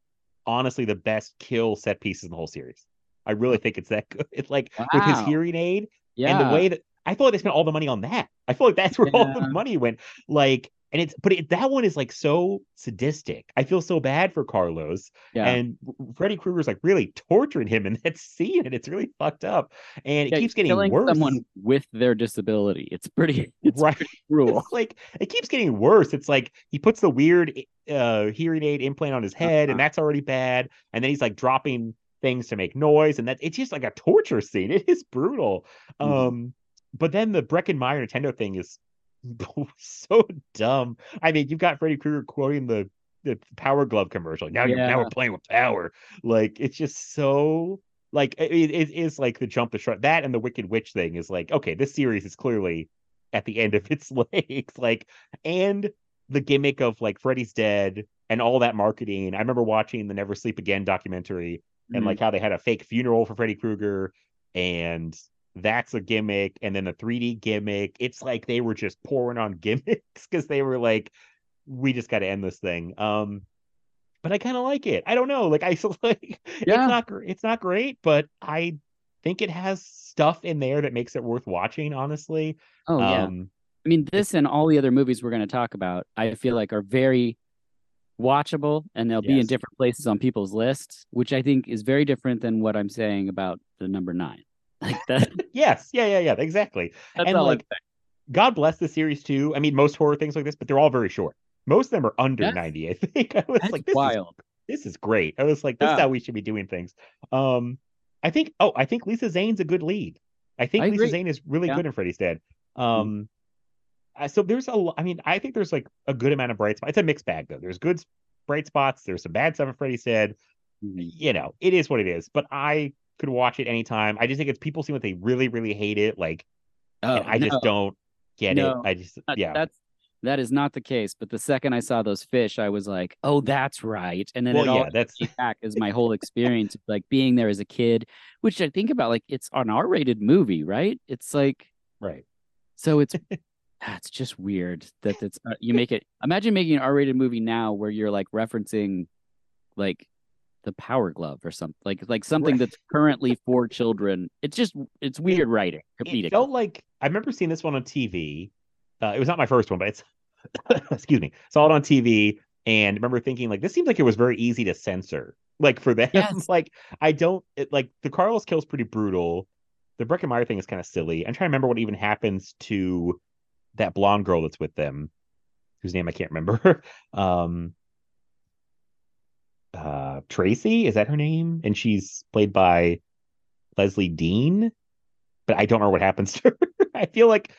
honestly the best kill set pieces in the whole series i really think it's that (laughs) good it's like with his hearing aid yeah. and the way that I feel like they spent all the money on that. I feel like that's where all the money went. Like, and it's but it, that one is like so sadistic. I feel so bad for Carlos, yeah. and Freddy Krueger's like really torturing him in (laughs) that scene, and it's really fucked up. And it keeps getting worse. someone with their disability. It's pretty. (laughs) It's right? pretty cruel. Like it keeps getting worse. It's like he puts the weird uh hearing aid implant on his head, and Uh-huh. that's already bad. And then he's like dropping things to make noise, and that it's just like a torture scene. (laughs) It is brutal. Mhm. Um, but then the Breckin Meyer Nintendo thing is (laughs) so dumb. I mean, you've got Freddy Krueger quoting the the Power Glove commercial. Now you're now we're playing with power. Like it's just so like it, it is like the jump the shark. That and the Wicked Witch thing is like okay, this series is clearly at the end of (laughs) its legs. Like and the gimmick of like Freddy's dead and all that marketing. I remember watching the Never Sleep Again documentary and Mhm. like how they had a fake funeral for Freddy Krueger and that's a gimmick and then the 3D gimmick it's like they were just pouring on (laughs) gimmicks because they were like we just got to end this thing um but I kind of like it I don't know like I (laughs) like Yeah. it's not it's not great but I think it has stuff in there that makes it worth watching honestly oh yeah. um I mean, this and all the other movies we're going to talk about, I feel like are very watchable and they'll be in different places on people's lists, which I think is very different than what I'm saying about the number nine. (laughs) Like that. Yes, yeah, yeah, yeah, exactly. That's and like, God bless the series too. I mean, most horror things like this, but they're all very short. Most of them are under Yes. 90, I think. (laughs) I was like, this is wild. this is great. I was like, this is how we should be doing things. Um, I think. Oh, I think Lisa Zane's a good lead. I think I Lisa agree. Zane is really Yeah. good in Freddy's Dead. Um, uh, so there's a, I mean, I think there's like a good amount of bright spots. It's a mixed bag though. There's good bright spots. There's some bad stuff in Freddy's Dead. Mhm. You know, it is what it is. But I could watch it anytime. I just think it's people seem like they really, really hate it. Like, Oh, I just don't get No. it. I just yeah. That's that is not the case. But the second I saw those fish, I was like, "Oh, that's right." And then Well, it all yeah, that's back is my whole (laughs) experience like being there as a kid, which I think about like it's an R-rated movie, right? It's like right. so it's (laughs) that's just weird that it's uh, you make it. Imagine making an R-rated movie now where you're like referencing like the Power Glove or something like like something Right. that's currently for children. It's just it's weird writing, comedic. It felt like I remember seeing this one on TV. Uh, it was not my first one, but it's (laughs) excuse me. Saw it on TV and remember thinking like this seems like it was very easy to censor. Like for them, Yes. (laughs) like I don't it, like the Carlos kill's pretty brutal. The Breckin Meyer thing is kind of silly. I'm trying to remember what even happens to that blonde girl that's with them, whose name I can't remember. (laughs) um, uh, Tracy is that her name? And she's played by Lezlie Deane, but I don't remember what happens to her. (laughs) I feel like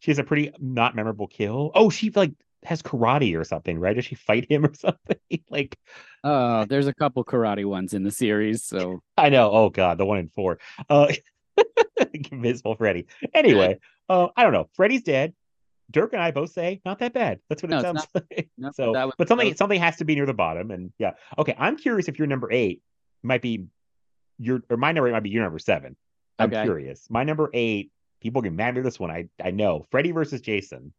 she has a pretty not memorable kill. Oh, she like has karate or something, right? Does she fight him or (laughs) something? like Oh, there's a couple karate ones in the series, so I know. Oh God, the one in four. Uh, (laughs) Invisible Freddy. Anyway, uh, I don't know. Freddy's dead. Dirk and I both say not that bad. That's what it No, it's sounds (laughs) like. no, so, but something something has to be near the bottom, and yeah. Okay, I'm curious if your number eight might be your or my number eight might be your number seven. I'm Okay. curious. My number eight. People get mad at me this one. I I know. Freddy versus Jason.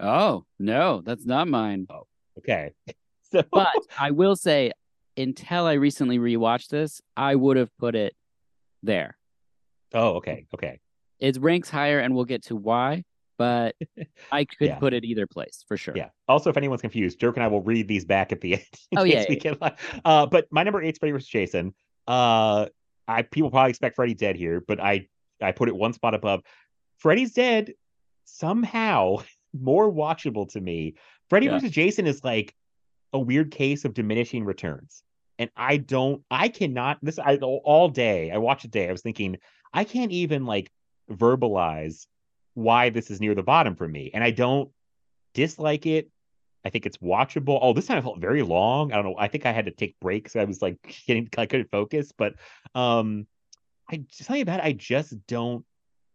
oh no, that's not mine. Oh, okay. (laughs) So But I will say, until I recently rewatched this, I would have put it there. oh, okay, okay. It ranks higher, and we'll get to why. But (laughs) I could Yeah. put it either place for sure. Yeah. Also, if anyone's confused, Dirk and I will read these back at the (laughs) end. Oh, yeah, yeah. Uh, but my number eight's Freddy vs. Jason. Uh, I people probably expect Freddy dead here, but I I put it one spot above. Freddy's dead somehow (laughs) more watchable to me. Freddy Yeah. versus Jason is like a weird case of diminishing returns. And I don't, I cannot, this, I all day, I watched it day, I was thinking, I can't even like verbalize why this is near the bottom for me. And I don't dislike it. I think it's watchable. Oh, this time I felt very long. I don't know. I think I had to take breaks. I was like (laughs) getting, I couldn't focus, but um, I something about it I just don't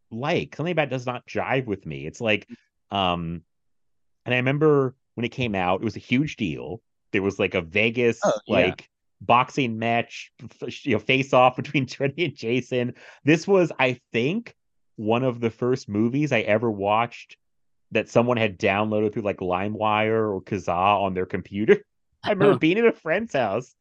like. Something about it does not jive with me. It's like, um, and I remember when it came out, it was a huge deal. There was like a Vegas Oh, yeah. like boxing match, you know, face off (laughs) between Trinity and Jason. This was, I think, one of the first movies I ever watched that someone had downloaded through like LimeWire or Kazaa on their computer. (laughs) I remember being at a friend's house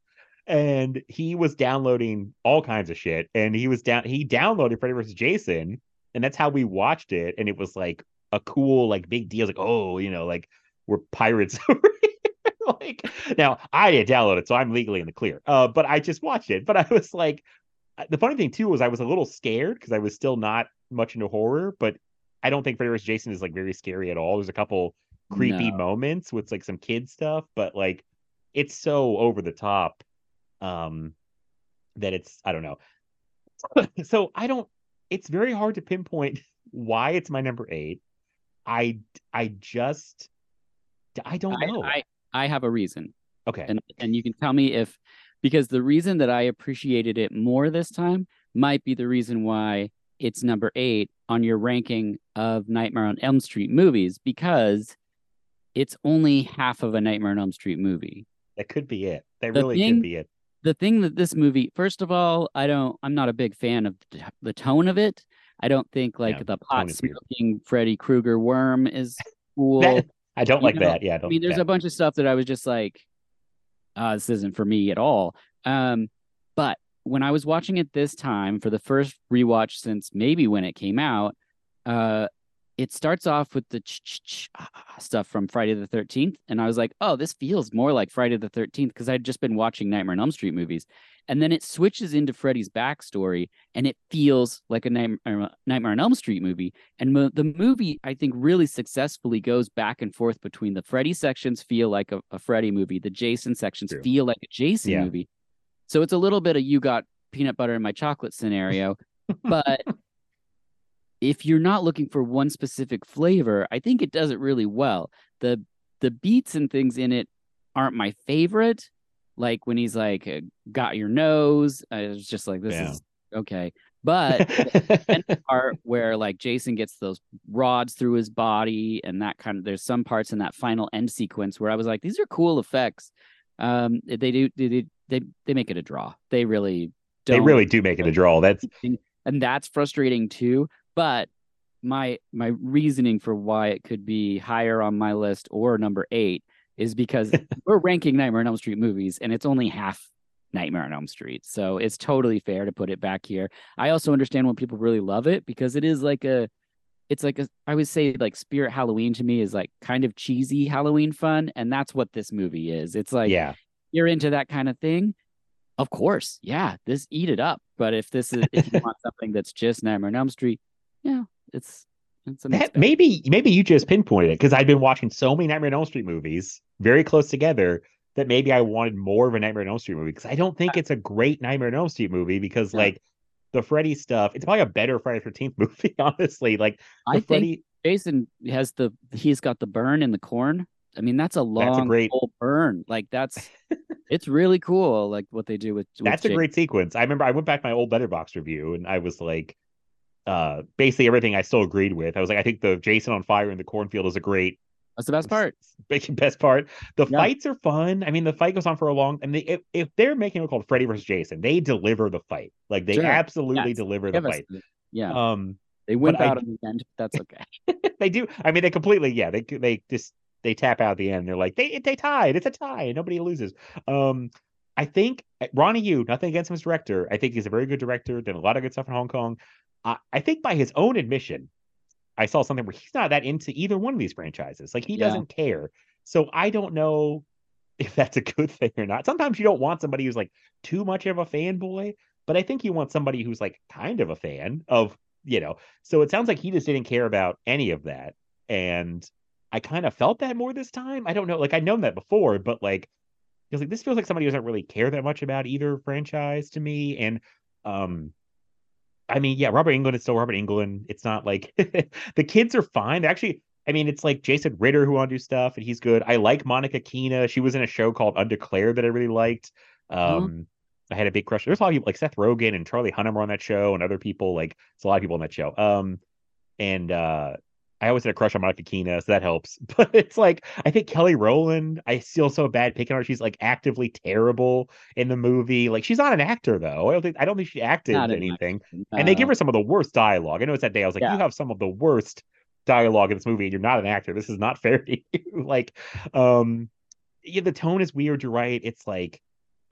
and he was downloading all kinds of shit. And he was down he downloaded Freddy vs. Jason, and that's how we watched it. And it was like a cool, like big deal. Like, oh, you know, like we're pirates (laughs) like now I didn't download it, so I'm legally in the clear. Uh, but I just watched it. But I was like, the funny thing too was I was a little scared because I was still not much into horror, but I don't think Freddy vs. Jason is like very scary at all. There's a couple creepy No. moments with like some kid stuff, but like it's so over the top um that it's I don't know. (laughs) so I don't it's very hard to pinpoint why it's my number 8. I I just I don't I, know. I I have a reason. okay. and and you can tell me if because the reason that I appreciated it more this time might be the reason why it's number eight on your ranking of Nightmare on Elm Street movies because it's only half of a Nightmare on Elm Street movie. that could be it. That the really thing- could be it. The thing that this movie, first of all, I don't, I'm not a big fan of the, tone of it. I don't think like Yeah, the pot smoking Freddy Krueger worm is cool. That- (laughs) I don't you like know, that. Yeah, I don't I mean, there's yeah. a bunch of stuff that I was just like, uh, this isn't for me at all. Um, but when I was watching it this time for the first rewatch since maybe when it came out, uh, it starts off with the ah, ah, ah stuff from Friday the 13th. And I was like, oh, this feels more like Friday the 13th because I'd just been watching Nightmare on Elm Street movies. And then it switches into Freddy's backstory and it feels like a Nightmare, Nightmare on Elm Street movie. And the movie, I think, really successfully goes back and forth between the Freddy sections feel like a, a Freddy movie, the Jason sections True. feel like a Jason Yeah. movie. So it's a little bit of you got peanut butter in my chocolate scenario. (laughs) but if you're not looking for one specific flavor, I think it does it really well. The the beats and things in it aren't my favorite. Like when he's like, uh, "Got your nose," I was just like, "This Yeah. is okay." But (laughs) the part where like Jason gets those rods through his body and that kind of there's some parts in that final end sequence where I was like, "These are cool effects." Um, they do they they they make it a draw. They really they don't really do make it a draw. That's and that's frustrating too but my my reasoning for why it could be higher on my list or number eight is because (laughs) we're ranking nightmare on elm street movies and it's only half nightmare on elm street so it's totally fair to put it back here i also understand when people really love it because it is like a it's like a i would say like spirit halloween to me is like kind of cheesy halloween fun and that's what this movie is it's like yeah. You're into that kind of thing, of course, yeah, this eat it up. But if this is if you (laughs) want something that's just Nightmare on Elm Street, yeah, it's it's a That, maybe maybe you just pinpointed it because I've been watching so many Nightmare on Elm Street movies very close together that maybe I wanted more of a Nightmare on Elm Street movie because I don't think it's a great Nightmare on Elm Street movie because Yeah. like the Freddy stuff, it's probably a better Friday Thirteenth (laughs) movie, honestly. Like I think Freddy, Jason has the he's got the burn in the corn. I mean, that's a That's a long great- burn. Like that's (laughs) it's really cool. Like what they do with, with that's a great sequence. I remember I went back to my old Letterboxd review and I was like, uh, basically everything I still agreed with. I was like, I think the Jason on fire in the cornfield is a great That's the best part. (laughs) best part. The Yeah. fights are fun. I mean, the fight goes on for a long. And they, if if they're making it called Freddy versus Jason, they deliver the fight. Like they Sure. absolutely Yes. deliver the us fight. yeah, Um, they I- out in the end. But that's okay. (laughs) they do. I mean, they completely. Yeah, they they just they tap out at the end. They're like they they tied. It's a tie. Nobody loses. Um, I think uh, Ronnie Yu. Nothing against him as director. I think he's a very good director. Did a lot of good stuff in Hong Kong. I I think by his own admission, I saw something where he's not that into either one of these franchises. Like he Yeah. doesn't care. So I don't know (laughs) if that's a good thing or not. Sometimes you don't want somebody who's like too much of a fanboy, but I think you want somebody who's like kind of a fan of, you know. So it sounds like he just didn't care about any of that. And I kind of felt that more this time. I don't know. Like I'd known that before, but like was like, this feels like somebody who doesn't really care that much about either franchise to me. And um I mean, yeah, Robert Englund is still Robert Englund. It's not like (laughs) the kids are fine. They're actually, I mean, it's like Jason Ritter who want to do stuff, and he's good. I like Monica Keena. She was in a show called Undeclared that I really liked. Um, I had a big crush. There's a lot of people like Seth Rogen and Charlie Hunnam were on that show, and other people like it's a lot of people on that show. Um, and uh, I always had a crush on Monica Keena, so that helps. (laughs) But it's like I think Kelly Rowland, I feel so bad picking on her. She's like actively terrible in the movie. Like she's not an actor though. I don't think I don't think she acted Not in anything. my- And they give her some of the worst dialogue. I know it's that day. I was like, Yeah. you have some of the worst dialogue in this movie, and you're not an actor. This is not (laughs) fair to you. (laughs) like, um, yeah, the tone is weird. You're right. It's like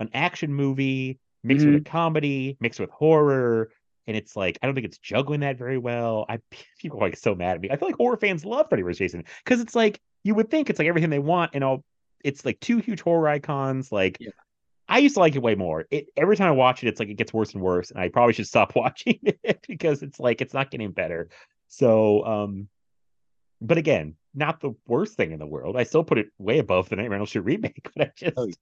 an action movie mixed with a comedy, mixed with horror. And it's like, I don't think it's juggling that very well. I (laughs) people are like so mad at me. I feel like horror fans love Freddy vs. Jason because it's like you would think it's like everything they want, and all it's like two huge horror icons. Like Yeah. I used to like it way more. It every time I watch it, it's like it gets worse and worse, and I probably should stop (laughs) watching it because it's like it's not getting better. So, um, but again, not the worst thing in the world. I still put it way above the Nightmare on Elm Street remake, (laughs) but I just, Oh, yeah.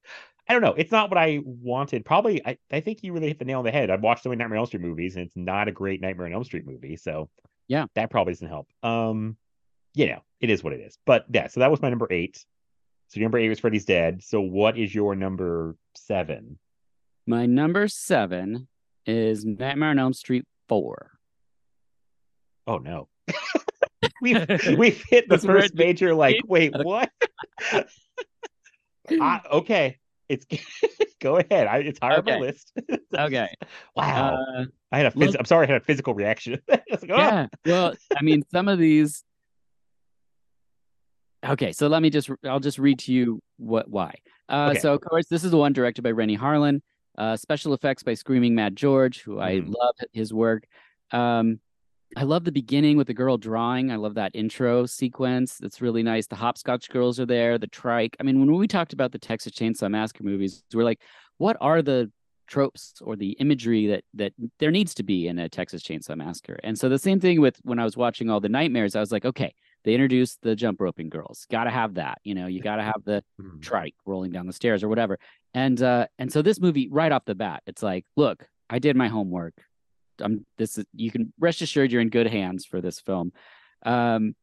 I don't know. It's not what I wanted. Probably, I, I think you really hit the nail on the head. I've watched so many Nightmare on Elm Street movies, and it's not a great Nightmare on Elm Street movie. So, Yeah. that probably doesn't help. Um, you know, it is what it is. But yeah, so that was my number eight. So your number eight was Freddy's Dead. So what is your number seven? My number seven is Nightmare on Elm Street four. Oh no. (laughs) we've (laughs) we've hit the first major like wait what (laughs) I, okay it's (laughs) go ahead I, it's higher on my list Okay. wow Uh, i had a phys- look- i'm sorry i had a physical reaction like, oh. yeah. Well, I mean, some of these. Okay, so let me just I'll just read to you what why. Uh, Okay. So of course, this is the one directed by Renny Harlin. Uh, special effects by Screaming Mad George, who I Mhm. love his work. Um, I love the beginning with the girl drawing. I love that intro sequence. It's really nice. The hopscotch girls are there, the trike. I mean, when we talked about the Texas Chainsaw Massacre movies, we're like, what are the tropes or the imagery that that there needs to be in a Texas Chainsaw Massacre? And so the same thing with when I was watching all the nightmares, I was like, okay, they introduced the jump roping girls. Got to have that. You know, you got to have the Mhm. trike rolling down the stairs or whatever. And uh and so this movie right off the bat, it's like, look, I did my homework. I'm this is you can rest assured you're in good hands for this film. Um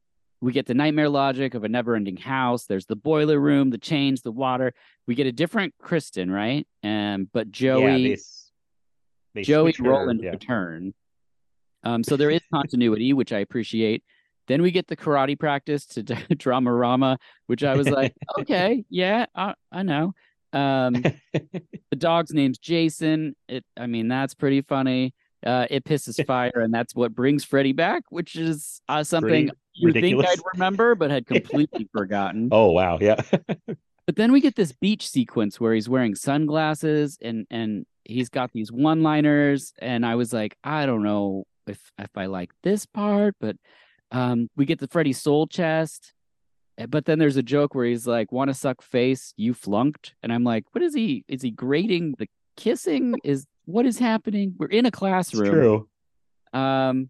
we get the nightmare logic of a never-ending house. There's the boiler room, the chains, the water. We get a different Kristen, right? Um, but Joey, yeah, they, they Joey Roland yeah. return. Um, so there is continuity, which I appreciate. Then we get the karate practice to (laughs) Dramarama, which I was like, (laughs) okay, yeah, I, I know. Um, (laughs) the dog's name's Jason. It, I mean, that's pretty funny. Uh, it pisses (laughs) fire, and that's what brings Freddy back, which is uh, something Pretty you think. I'd (laughs) remember, but had completely forgotten. Oh wow, yeah. (laughs) But then we get this beach sequence where he's wearing sunglasses and and he's got these one-liners, and I was like, I don't know if if I like this part, but um, we get the Freddy soul chest. eh, But then there's a joke where he's like, "Want to suck face? You flunked," and I'm like, "What is he? Is he grading the kissing? Is what is happening? We're in a it's classroom." true. Um,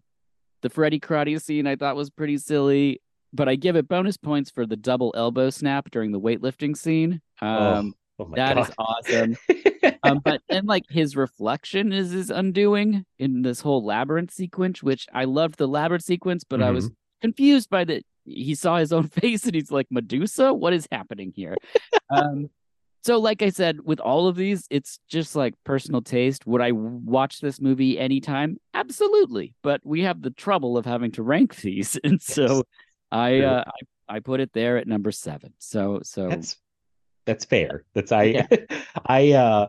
the Freddy karate scene I thought was pretty silly, but I give it bonus points for the double elbow snap during the weightlifting scene. Um, oh, oh my that is god. awesome. (laughs) um, but then like his reflection is his undoing in this whole labyrinth sequence, which I loved the labyrinth sequence, but I was confused by the he saw his own (laughs) face and he's like Medusa. What is happening here? um, so like I said, with all of these, it's just like personal taste. Would I watch this movie anytime? Absolutely. But we have the trouble of having to rank these, (laughs) and so I uh, I I put it there at number seven. So so That's that's fair. That's I Yeah. (laughs) I uh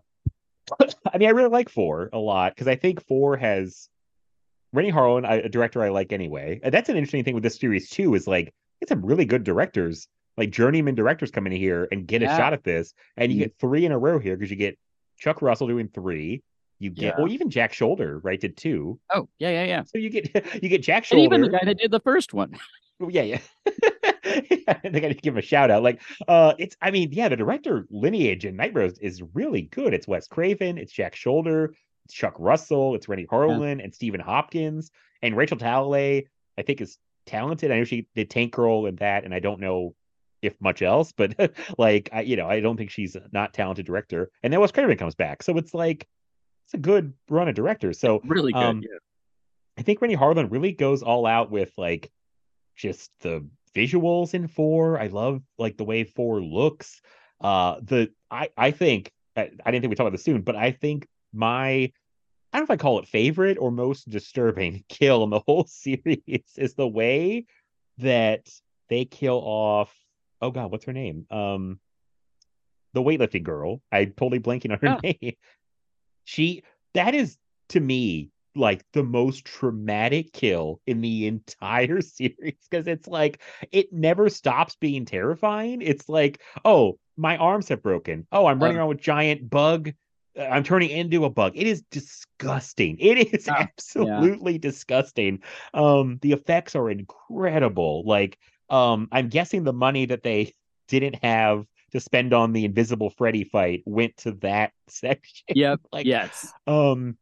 (coughs) I mean I really like four a lot because I think four has Renny Harlin, a director I like anyway. That's an interesting thing with this series too, is like it's some really good directors, like journeyman directors come in here and get a shot at this. And you Mhm. get three in a row here because you get Chuck Russell doing three. You get Yeah. well, even Jack Sholder, right, did two. oh yeah yeah yeah. So you get (laughs) you get Jack And Sholder. even the guy that did the first one. Yeah, yeah. I think I need to give him a shout out. Like, uh, it's I mean, yeah, the director lineage in Night Rose is really good. It's Wes Craven, it's Jack Sholder, it's Chuck Russell, it's Renny Harlin, and Stephen Hopkins, and Rachel Talalay. I think is talented. I know she did Tank Girl and that, and I don't know if much else, but (laughs) like, I you know, I don't think she's a not talented director. And then Wes Craven comes back, so it's like it's a good run of directors. So Really good. um, yeah. I think Renny Harlin really goes all out with like just the visuals in four. I love like the way four looks. Uh the I I think I, I didn't think we'd talk about this soon, but I think my I don't know if I call it favorite or most disturbing (laughs) kill in the whole (laughs) series is the way that they kill off oh god, what's her name? Um the weightlifting girl. I totally blanking on her Oh. (laughs) name. She that is to me like the most traumatic kill in the entire (laughs) series because it's like it never stops being terrifying. It's like, oh, my arms have broken. Oh, I'm running Um, around with giant bug. uh, I'm turning into a bug. It is disgusting. It is Oh, yeah. absolutely disgusting. Um, the effects are incredible. Like, um, I'm guessing the money that they (laughs) didn't have to spend on the Invisible Freddy fight went to that (laughs) section. Yep. (laughs) like, yes. um,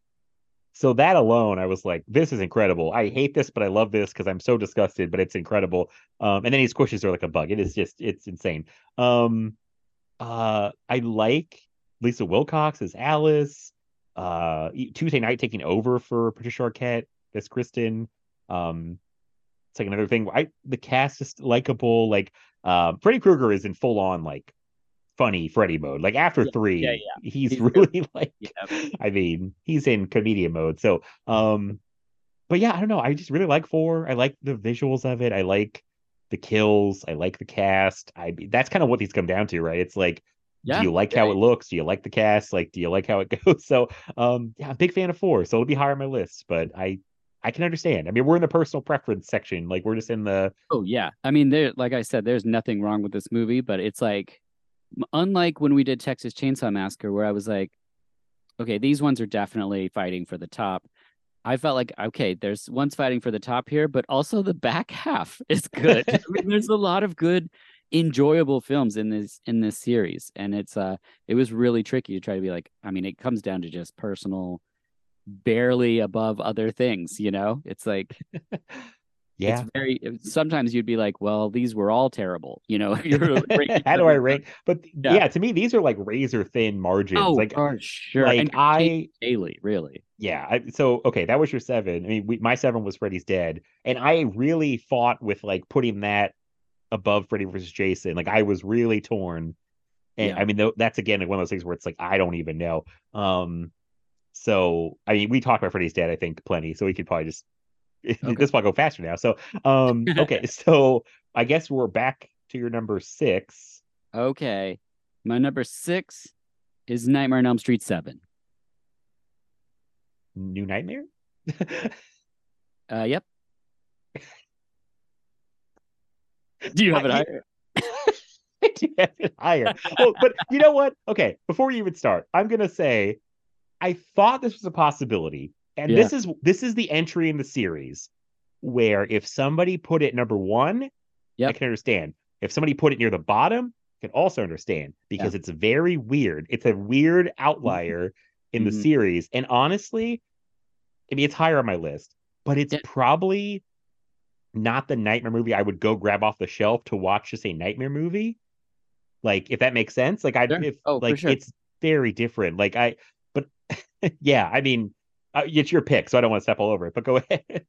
so that alone, I was like, this is incredible. I hate this, but I love this because I'm so disgusted, but it's incredible. Um, and then he squishes her like a bug. It is just, it's insane. Um, uh, I like Lisa Wilcox as Alice. Uh, Tuesday Knight taking over for Patricia Arquette as Kristen. Um, like another thing. I the cast is likable. Like, uh, Freddy Krueger is in full on like funny Freddy mode. Like after Yeah, three, yeah, he's, He's (laughs) really like. Yeah. I mean, he's in comedian mode. So, um, but yeah, I don't know. I just really like four. I like the visuals of it. I like the kills. I like the cast. I that's kind of what these come down to, right? It's like, Yeah. do you like how it looks? Do you like the cast? Like, do you like how it (laughs) goes? So, um, yeah, I'm a big fan of four. So it'll be higher on my list, but I. I can understand. I mean, we're in the personal preference section. Like, we're just in the Oh yeah. I mean, there, like I said, there's nothing wrong with this movie, but it's like, unlike when we did Texas Chainsaw Massacre, where I was like, okay, these ones are definitely fighting for the top. I felt like okay, there's one's fighting for the top here, but also the back half is good. (laughs) I mean, there's a lot of good, enjoyable films in this in this series, and it's uh, it was really tricky to try to be like. I mean, it comes down to just personal, barely above other things. You know, it's like (laughs) Yeah. it's very. Sometimes you'd be like, well, these were all terrible. You know, (laughs) you're (laughs) How do I rank? But Yeah. yeah. to me, these are like razor thin margins. Oh, like, for sure. like and I, daily, really. yeah. I, so okay, that was your seven. I mean, we, my seven was Freddy's Dead, and I really fought with like putting that above Freddy versus Jason. Like I was really torn. And Yeah. I mean, that's again like one of those things where it's like I don't even know. Um, so I mean, we talked about Freddy's Dead, I think, plenty. So we could probably just (laughs) this might go faster now. So um, (laughs) okay, so I guess we're back to your number six. Okay. My number six is Nightmare on Elm Street 7. New Nightmare. (laughs) Uh, yep. Do you have it higher? I do have it higher. well, but you know what? Okay, before we even start, I'm gonna say I thought this was a possibility, and this is this is the entry in the series where if somebody put it number one, I can understand. If somebody put it near the bottom, I can also understand because it's very weird. It's a weird outlier in the Mhm. series, and honestly, I mean, it's higher on my list, but it's Yeah. probably not the nightmare movie I would go grab off the shelf to watch just a nightmare movie. Like, if that makes sense. Like, I Sure. if Oh, like sure. it's very different. Like, I (laughs) yeah, I mean, uh, it's your pick, so I don't want to step all over it. But go (laughs) ahead.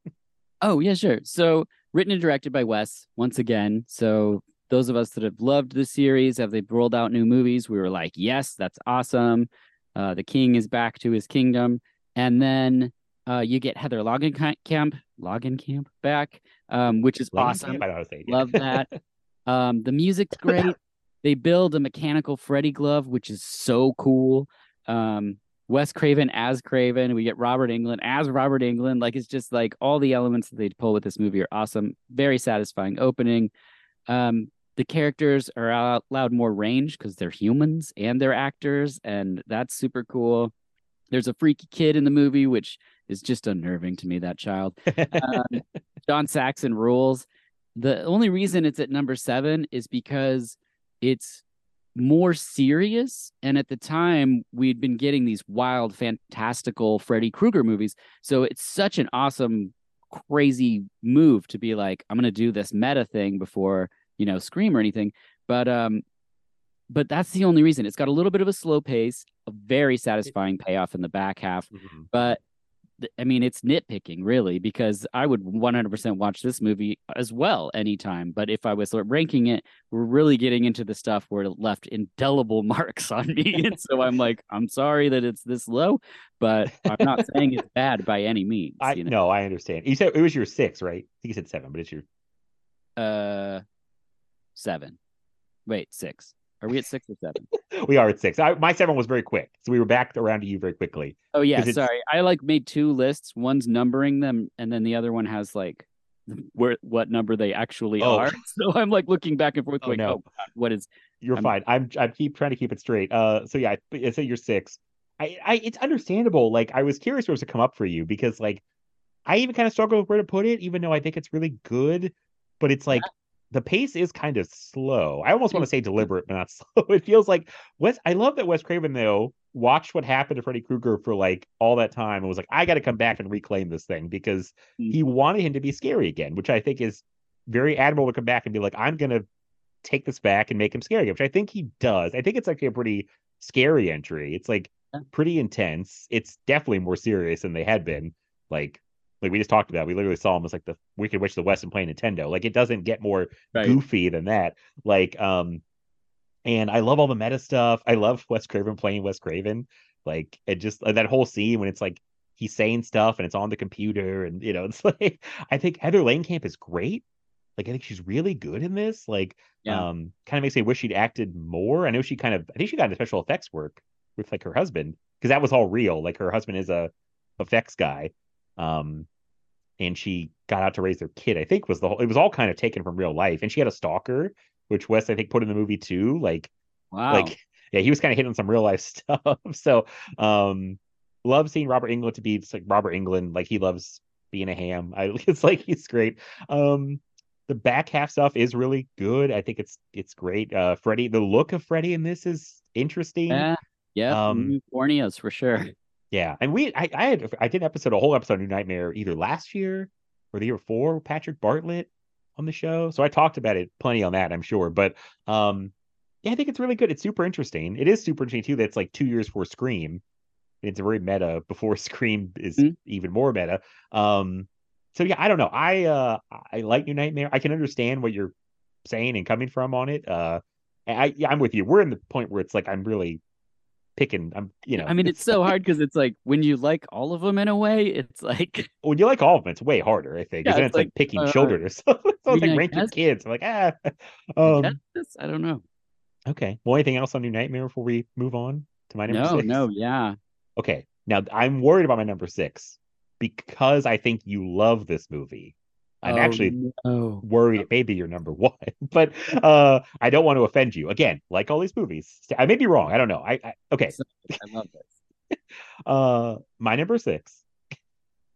Oh, yeah, sure. So, written and directed by Wes once again. So, those of us that have loved the series, have they rolled out new movies? We were like, yes, that's awesome. Uh, the king is back to his kingdom. And then uh, you get Heather Camp, Logan Camp back, um, which is awesome. I don't know how to say it. Love that. (laughs) Um, the music's great. They build a mechanical Freddy glove, which is so cool. Um, Wes Craven as Craven. We get Robert Englund as Robert Englund. Like it's just like all the elements that they pull with this movie are awesome. Very satisfying opening. Um, the characters are out- allowed more range because they're humans and they're actors, and that's super cool. There's a freaky kid in the movie, which is just unnerving to me. That child. Um, (laughs) John Saxon rules. The only reason it's at number seven is because it's more serious. And at the time, we'd been getting these wild, fantastical Freddy Krueger movies. So it's such an awesome, crazy move to be like, I'm going to do this meta thing before, you know, Scream or anything. But, um, but that's the only reason. It's got a little bit of a slow pace, a very satisfying payoff in the back half Mhm. but I mean, it's nitpicking really because I would 100% watch this movie as well anytime. But if I was sort of ranking it, we're really getting into the stuff where it left indelible (laughs) marks on me. and so I'm (laughs) like, I'm sorry that it's this low, but I'm not saying it's bad by any means. I you know? no, I understand. You said it was your six, right? I think you said seven, but it's your Uh, seven. Wait, six. Are we at six or seven? (laughs) we are at six. I, my seven was very quick, so we were back around to you very quickly. Oh yeah, sorry. I like made two lists. One's numbering them, and then the other one has like where what number they actually Oh. are. (laughs) So I'm like looking back and forth, Oh, like, no. oh God, what is? You're I'm- fine. I'm I keep trying to keep it straight. Uh, so yeah, I, say you're six. I, I it's understandable. Like I was curious where it was to come up for you because like I even kind of struggle with where to put it, even though I think it's really good. But it's like the pace is kind of slow. I almost want to say deliberate, but not (laughs) slow. It feels like Wes. I love that Wes Craven though watched what happened to Freddy Krueger for like all that time and was like, I got to come back and reclaim this thing because Mm. he wanted him to be scary again, which I think is very admirable to come back and be like, I'm gonna take this back and make him scary, again, which I think he does. I think it's actually a pretty scary entry. It's like pretty intense. It's definitely more serious than they had been. Like like we just talked about. We literally saw him as like the we could of the West and play Nintendo. Like it doesn't get more Right. goofy than that. Like um and I love all the meta stuff. I love Wes Craven playing Wes Craven. Like it just that whole scene when it's like he's saying stuff and it's on the computer and you know (laughs) it's like I think Heather Langenkamp is great. Like I think she's really good in this. Like Yeah. um kind of makes me wish she'd acted more. I know she kind of I think she got into special effects work with like her husband because that was all real. Like her husband is a effects guy. Um and she got out to raise their kid. I think was the whole it was all kind of taken from real life. And she had a stalker, which Wes I think put in the movie too. Like Wow. like yeah, he was kind of hitting on some real life (laughs) stuff. So um love seeing Robert Englund to be like Robert Englund, like he loves being a ham. I (laughs) it's like he's great. Um the back half stuff is really good. I think it's it's great. Uh Freddy, the look of Freddy in this is interesting. Yeah, yeah, Um, Borneos for sure. Yeah, and we I, I had I did an episode a whole episode of New Nightmare either last year or the year before with Patrick Bartlett on the show. So I talked about it plenty on that, I'm sure. But um yeah, I think it's really good. It's super interesting. It is super interesting too That's like two years before Scream. It's a very meta before (laughs) Scream is Mhm. even more meta. Um so yeah, I don't know. I uh I like New Nightmare. I can understand what you're saying and coming from on it. Uh I yeah, I'm with you. We're in the point where it's like I'm really picking I'm you know I mean, it's so (laughs) hard because it's like when you like all of them in a way, it's like when you like all of them, it's way harder, I think. Yeah, it's it's like, like, picking uh, children or (laughs) something. so it's mean, like I rank your guess- kids. I'm like, ah. (laughs) I Um, it's- I don't know. okay. Well, anything else on New Nightmare before we move on to my number No, six? no, yeah. Okay. Now I'm worried about my number six because I think you love this movie. I'm Oh, actually no. worried it may be your number (laughs) one, but uh I don't want to offend you. Again, like all these movies. I may be wrong. I don't know. I, I okay. I love this. (laughs) Uh my number six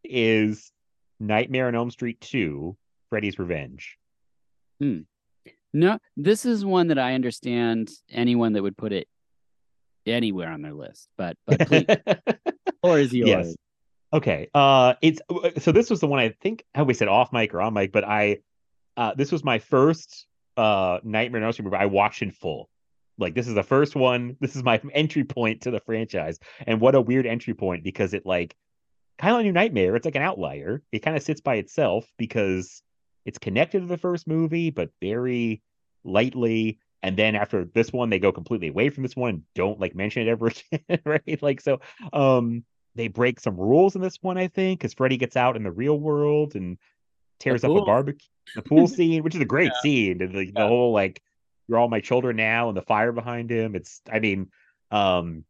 is Nightmare on Elm Street 2, Freddy's Revenge. No, this is one that I understand anyone that would put it anywhere on their list, but but please, (laughs) or is yours? Yes. Okay. Uh it's so this was the one I think how we said off mic or on mic, but I uh this was my first uh Nightmare on Elm Street movie I watched in full. Like this is the first one. This is my (laughs) entry point to the franchise. And what a weird entry point because it like kind of a New Nightmare, it's like an outlier. It kind of sits by itself because it's connected to the first movie, but very lightly. And then after this one, they go completely away from this one don't like mention it ever (laughs) again, (laughs) right? Like so um they break some rules in this one, I think, because Freddy gets out in the real world and tears up a barbecue, the pool (laughs) scene, which is a great scene. And the, the whole like, you're all my children now, and the fire behind him. It's, I mean, um,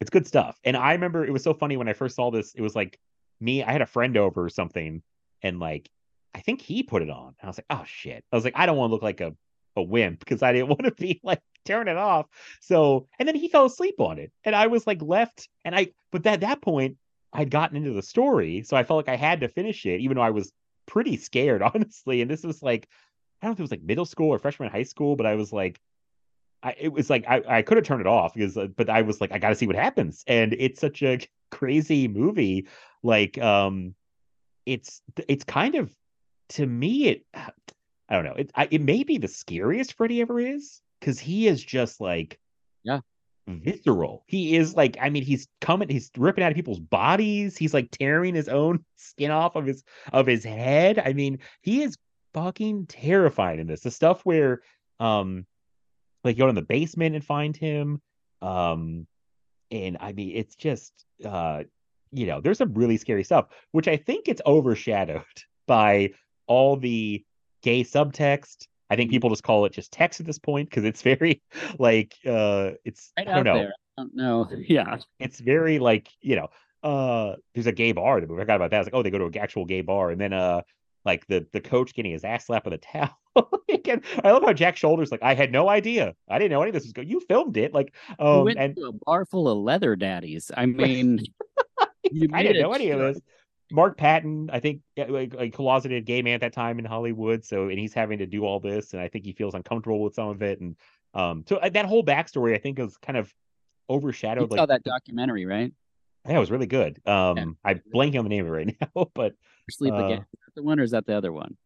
it's good stuff. And I remember it was so funny when I first saw this. It was like me, I had a friend over or something, and like, I think he put it on. I was like, oh shit. I was like, I don't want to look like a a wimp because I didn't (laughs) want to be like turn it off. So and then he fell asleep on it, and I was like left. And I, but at that point, I'd gotten into the story, so I felt like I had to finish it, even though I was pretty scared, (laughs) honestly. And this was like, I don't know if it was like middle school or freshman high school, but I was like, I it was like I I could have turned it off because, uh, but I was like, I got to see what happens, and it's such a (laughs) crazy movie. Like, um, it's it's kind of to me it (sighs) I don't know. It I, it may be the scariest Freddy ever is because he is just like Yeah. visceral. He is like I mean he's coming he's ripping out of people's bodies. He's like tearing his own (laughs) skin off of his of his head. I mean he is fucking terrifying in this. The stuff where um like you go in the basement and find him um and I mean it's just uh you know there's some really scary stuff which I think it's overshadowed (laughs) by all the gay subtext. I think people just call it just text at this point because it's (laughs) very like uh it's Right I don't know. there. I don't know. (laughs) Yeah. It's very like, you know, uh there's a gay bar that we forgot about that. I was like, oh, they go to an actual gay bar and then uh like the the coach getting his ass slapped with a towel. (laughs) Again, I love how Jack Sholder's like I had no idea. I didn't know any of this was going. You filmed it, like um went and to a bar full of leather daddies. I mean, you I didn't know any of this. Mark Patton, I think, yeah, like, like closeted gay man at that time in Hollywood. So, and he's having to do all this, and I think he feels uncomfortable with some of it. And um, so uh, that whole backstory, I think, is kind of You overshadowed. saw Like, that documentary, right? yeah, it was really good. Um, I'm blanking on the name of it right (laughs) now, but Sleep Uh, again. Is that the one or is that the other one?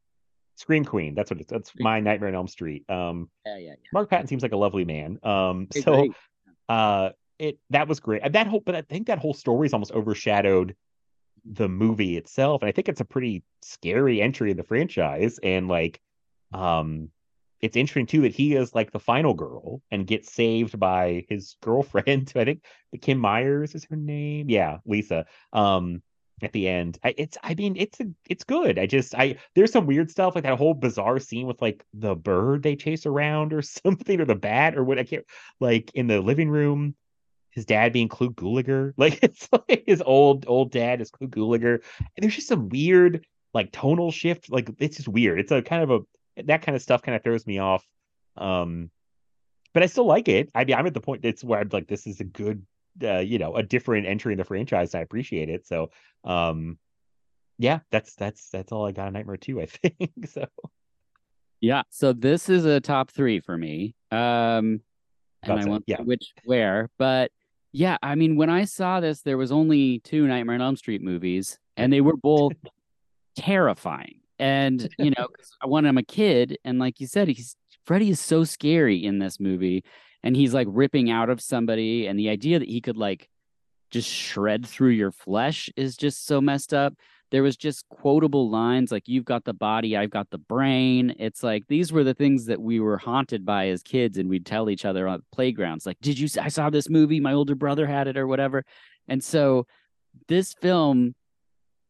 Scream Queen. That's what it's. That's my Nightmare on Elm Street. Um, Yeah, yeah, yeah. Mark Patton seems like a lovely man. Um, so uh it that was great that whole but i think that whole story is almost overshadowed the movie itself and i think it's a pretty scary entry in the franchise and like um it's interesting too that he is like the final girl and gets saved by his (laughs) girlfriend (laughs) i think the kim myers is her name? Yeah lisa. Um at the end I, it's i mean it's a, it's good. I just i there's some weird stuff like that whole bizarre scene with like the bird they chase around or (laughs) something or the bat or what i can't like in the living room his dad being Clu Gulager. (laughs) Like it's like his old old dad is Clu Gulager. And there's just some weird like tonal shift. Like it's just weird. It's a kind of a that kind of stuff kind of throws me off. Um but I still like it. I mean I'm at the point that's where I'm like, this is a good uh, you know a different entry in the franchise. I appreciate it. So um, yeah, that's that's that's all I got. A Nightmare Two, I (laughs) think. so Yeah. So this is a top three for me. Um, and About I won't yeah. which where, but yeah, I mean, when I saw this, there was only two Nightmare on Elm Street movies, and they were both (laughs) terrifying. And you know, (laughs) when I'm a kid, and like you said, he's Freddy is so scary in this movie, and he's like ripping out of somebody, and the idea that he could like just shred through your flesh is just so messed up. There was just quotable lines like "You've got the body, I've got the brain." It's like these were the things that we were haunted by as kids, and we'd tell each other on playgrounds, like, "Did you? i saw this movie. My older brother had it, or whatever." And so, this film,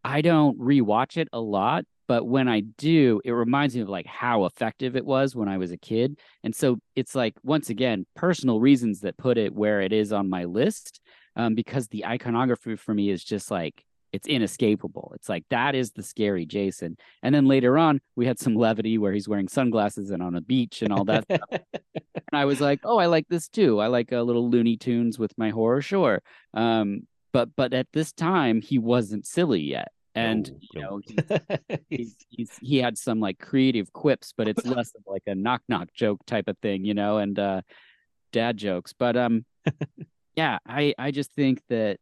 I don't rewatch it a lot, but when I do, it reminds me of like how effective it was when I was a kid. And so it's like once again personal reasons that put it where it is on my list, um, because the iconography for me is just like it's inescapable. It's like that is the scary Jason. And then later on, we had some levity where he's wearing sunglasses and on a beach and all that stuff. And I was like, oh, I like this too. I like a little Looney Tunes with my horror, sure. Um, but but at this time, he wasn't silly yet, and No, you know, he, (laughs) he's, he's he had some like creative quips, but it's less of like a knock knock joke type of thing, you know, and uh, dad jokes. But um, (laughs) yeah, I I just think that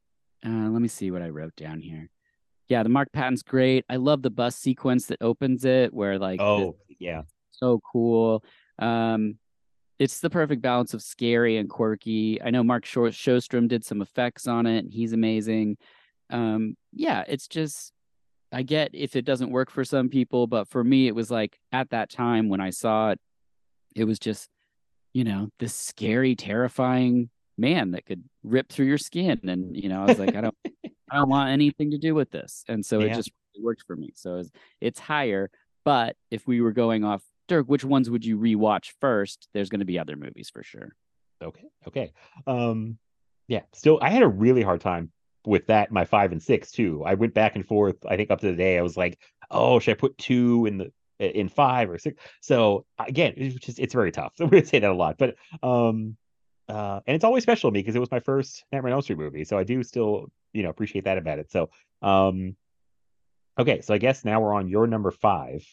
uh, let me see what I wrote down here. Yeah, the Mark Patton's great. I love the bus sequence that opens it, where like this- oh yeah, so cool. Um, it's the perfect balance of scary and quirky. I know Mark Shor- Shostrom did some effects on it. He's amazing. Um, yeah, it's just I get if it doesn't work for some people, but for me, it was like at that time when I saw it, it was just you know this scary, terrifying man that could rip through your skin, and you know I was like, I don't, I don't want anything to do with this, and so it just really worked for me. So it's, it's higher, but if we were going off Dirk, which ones would you rewatch first? There's going to be other movies for sure. okay, okay. Um, yeah. Still, I had a really hard time with that. My five and six too. I went back and forth. I think up to the day, I was like, oh, should I put two in the in five or six? So again, it's just it's very tough. (laughs) So We say that a lot, but um, uh, and it's always special to me because it was my first Nightmare on Elm Street movie, so I do still you know appreciate that about it. So um, okay, so I guess now we're on your number five.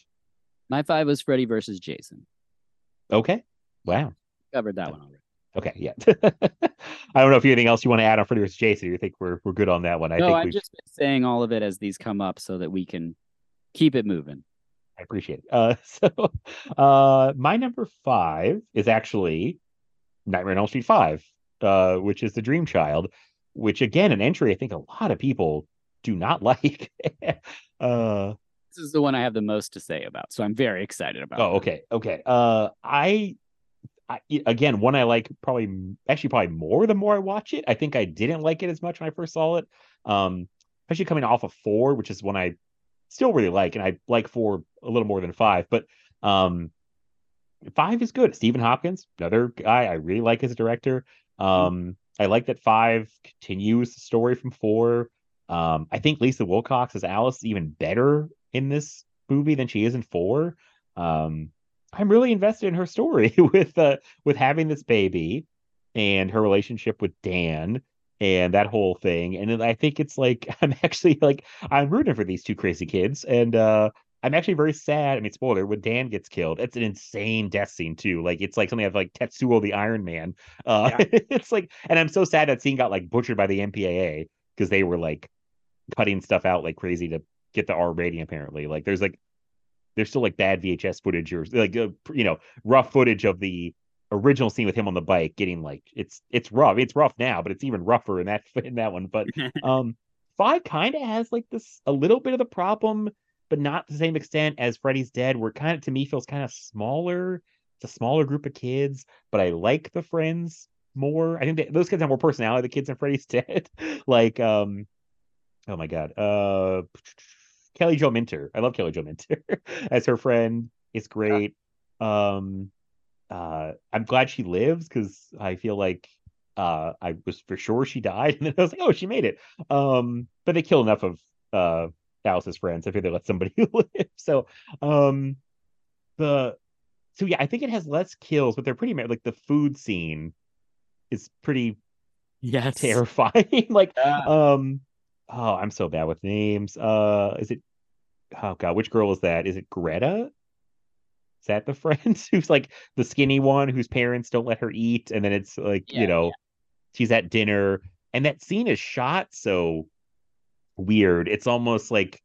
My five was Freddy versus Jason. Okay, wow. Covered that one already. Okay, yeah. (laughs) I don't know if you anything else you want to add on Freddy vs. Jason. You think we're we're good on that one? I no, think I've we just been saying all of it as these come up so that we can keep it moving. I appreciate it. Uh, (laughs) so, uh, my number five is actually Nightmare on Elm Street Five, uh, which is the Dream Child, which again an entry I think a lot of people do not (laughs) like. uh, This is the one I have the most to say about, so I'm very excited about. oh, okay, okay. Uh, I, I again one I like probably actually probably more the more I watch it. I think I didn't like it as much when I first saw it. Um, especially coming off of four, which is one I still really like, and I like four a little more than five, but um five is good. Stephen Hopkins, another guy I really like as a director. Um, I like that five continues the story from four. Um, I think Lisa Wilcox as Alice is even better in this movie than she is in four. Um, I'm really invested in her story (laughs) with uh with having this baby and her relationship with Dan and that whole thing. And I think it's like (laughs) I'm actually like I'm rooting for these two crazy kids, and uh I'm actually very sad. I mean, spoiler when Dan gets killed. It's an insane death scene too. Like it's like something of like Tetsuo the Iron Man. Uh, (laughs) it's like, and I'm so sad that scene got like butchered by the MPAA because they were like cutting stuff out like crazy to get the R rating. Apparently, like there's like there's still like bad VHS footage or like uh, you know rough footage of the original scene with him on the bike getting like it's it's rough. It's rough now, but it's even rougher in that (laughs) in that one. But (laughs) um five kind of has like this a little bit of the problem, but not to the same extent as Freddy's Dead, where kind of to me feels kind of smaller. It's a smaller group of kids, but I like the friends more. I think that those kids have more personality. The kids in Freddy's (laughs) Dead, like um, oh my god, uh, Kelly Jo Minter. I love Kelly Jo Minter (laughs) as her friend. It's great. Um, uh, I'm glad she lives because I feel like uh I was for sure she died, (laughs) and then I was like, oh, she made it. Um, but they kill enough of uh Alice's friends. I feel they let somebody (laughs) live. So, um, the so yeah, I think it has less kills, but they're pretty ma- like the food scene is pretty Yes. terrifying. (laughs) like, Yeah. um, oh, I'm so bad with names. Uh, is it? Oh God, which girl is that? Is it Greta? Is that the (laughs) friend who's like the skinny one whose parents don't let her eat, and then it's like Yeah, you know, she's at dinner, and that scene is shot so weird. It's almost like.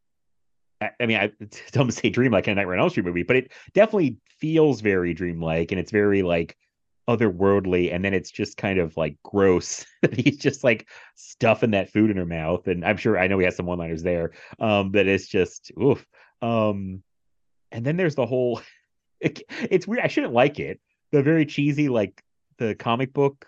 I mean, I (laughs) don't say dreamlike in a Nightmare on Elm Street movie, but it definitely feels very dreamlike, and it's very like otherworldly and then it's just kind of like gross (laughs) that he's just like stuffing that food in her mouth and i'm sure i know he has some one liners there um but it's just oof um and then there's the whole (laughs) it, it's weird i shouldn't like it the very cheesy like the comic book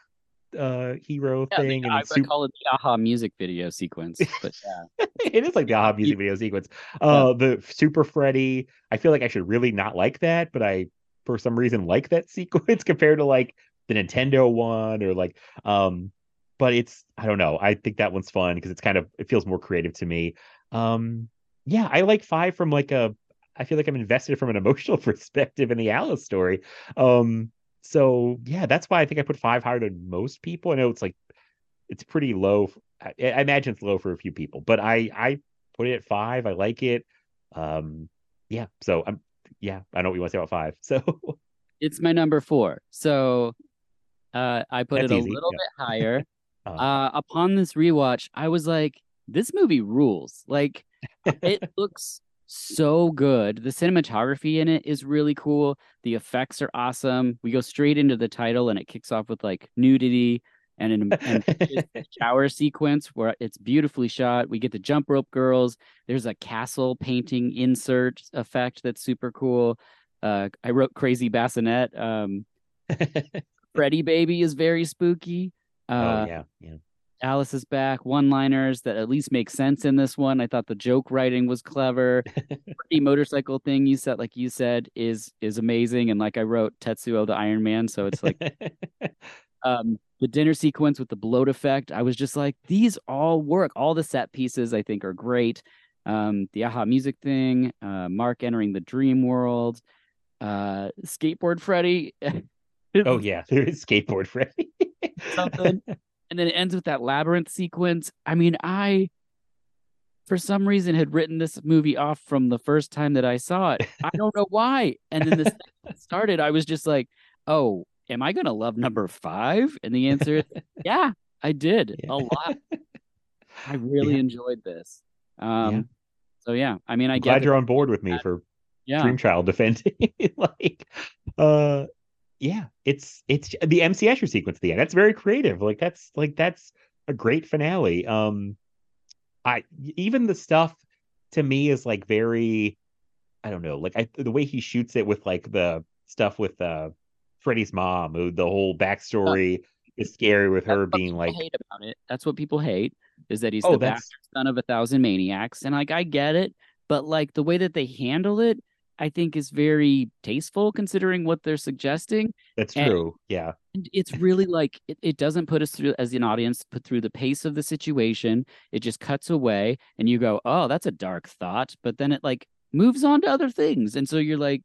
uh hero Yeah, the- thing and I, super, call it the a-ha music video sequence. But (laughs) yeah. it is like the a-ha music video sequence uh the super freddy i feel like i should really not like that but i for some reason like that (laughs) sequence compared to like the nintendo one or like um but it's i don't know i think that one's fun because it's kind of it feels more creative to me um yeah i like five from like a i feel like i'm invested from an (laughs) emotional perspective in the alice story um so yeah that's why i think i put five higher than most people i know it's like it's pretty low I, I imagine it's low for a few people but i i put it at five i like it um yeah so i'm yeah i know what you want to say about five (laughs) so it's my number four. So uh, I put That's it a easy, little yeah. bit higher. (laughs) Uh, uh, upon this rewatch, I was like, this movie rules. Like, it (laughs) looks so good. The cinematography in it is really cool. The effects are awesome. We go straight into the title, and it kicks off with like nudity and an and a (laughs) shower sequence where it's beautifully shot. We get the jump rope girls. There's a castle painting insert effect that's super cool. Uh, I wrote crazy bassinet. Um, (laughs) Freddy baby is very spooky. Uh, oh yeah yeah Alice is back. One liners that at least make sense in this one. I thought the joke writing was clever. (laughs) the motorcycle thing you said, like you said, is is amazing. And like I wrote Tetsuo the Iron Man, so it's like (laughs) um the dinner sequence with the bloat effect. I was just like, these all work. All the set pieces I think are great. Um, the a-ha music thing, uh, Mark entering the dream world, uh, skateboard Freddy. (laughs) oh yeah there is skateboard freddy something. And then it ends with that labyrinth sequence. I mean, I for some reason had written this movie off from the first time that I saw it. I (laughs) don't know why. And then this started, I was just like, "Oh, am I gonna love number five? And the answer is, (laughs) yeah, I did Yeah. a lot. (laughs) I really Yeah. enjoyed this. Um, Yeah. so yeah, I mean, I I'm get glad you're on board with me for yeah, Dream Child defending. like, uh, yeah, it's it's the MC Escher sequence at the end. That's very creative. Like that's like that's a great finale. Um, I even the stuff to me is like very, I don't know, like I the way he shoots it with like the stuff with uh Freddy's mom, who the whole backstory is scary with her being like, hate about it. That's what people hate is that he's oh, the bastard son of a thousand maniacs, and like I get it, but like the way that they handle it, I think is very tasteful considering what they're suggesting. that's and- true. Yeah, And it's really like it, it doesn't put us through as an audience put through the pace of the situation. It just cuts away, and you go, "Oh, that's a dark thought," but then it like moves on to other things, and so you're like,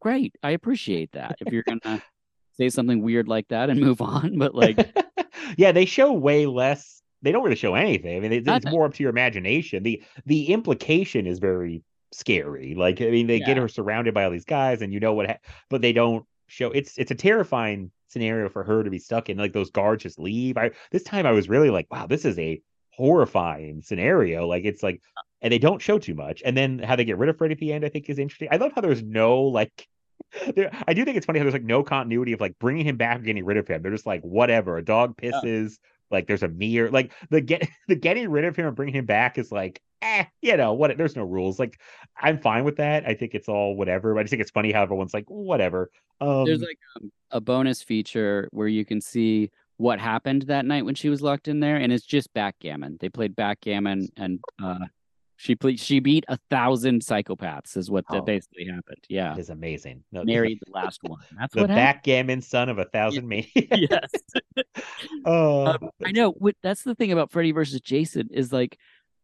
"Great, I appreciate that." If you're gonna (laughs) say something weird like that and move on, but like. (laughs) yeah, they show way less. They don't really show anything. I mean, it's, it's more up to your imagination. the The implication is very scary. Like, I mean, they get her surrounded by all these guys, and you know what, ha- but they don't show. It's it's a terrifying scenario for her to be stuck in. Like those guards just leave. I this time I was really like, wow, this is a horrifying scenario. Like it's like, uh and they don't show too much. And then how they get rid of Freddy at the end, I think, is interesting. I love how there's no like (laughs) there, I do think it's funny how there's like no continuity of like bringing him back or getting rid of him. They're just like whatever. A dog pisses. Like there's a mirror. Like the get (laughs) the getting rid of him and bringing him back is like eh, you know what? There's no rules. Like I'm fine with that. I think it's all whatever. But I just think it's funny how everyone's like whatever. Um, There's like um, a bonus feature where you can see what happened that night when she was locked in there, and it's just backgammon. They played backgammon, and uh, she played. She beat a thousand psychopaths, is what Oh. that basically happened. Yeah, it is amazing. No, married the last one. That's the backgammon son of a thousand maniacs. (laughs) Yes, (laughs) Oh, Um, I know. What that's the thing about Freddy versus Jason is like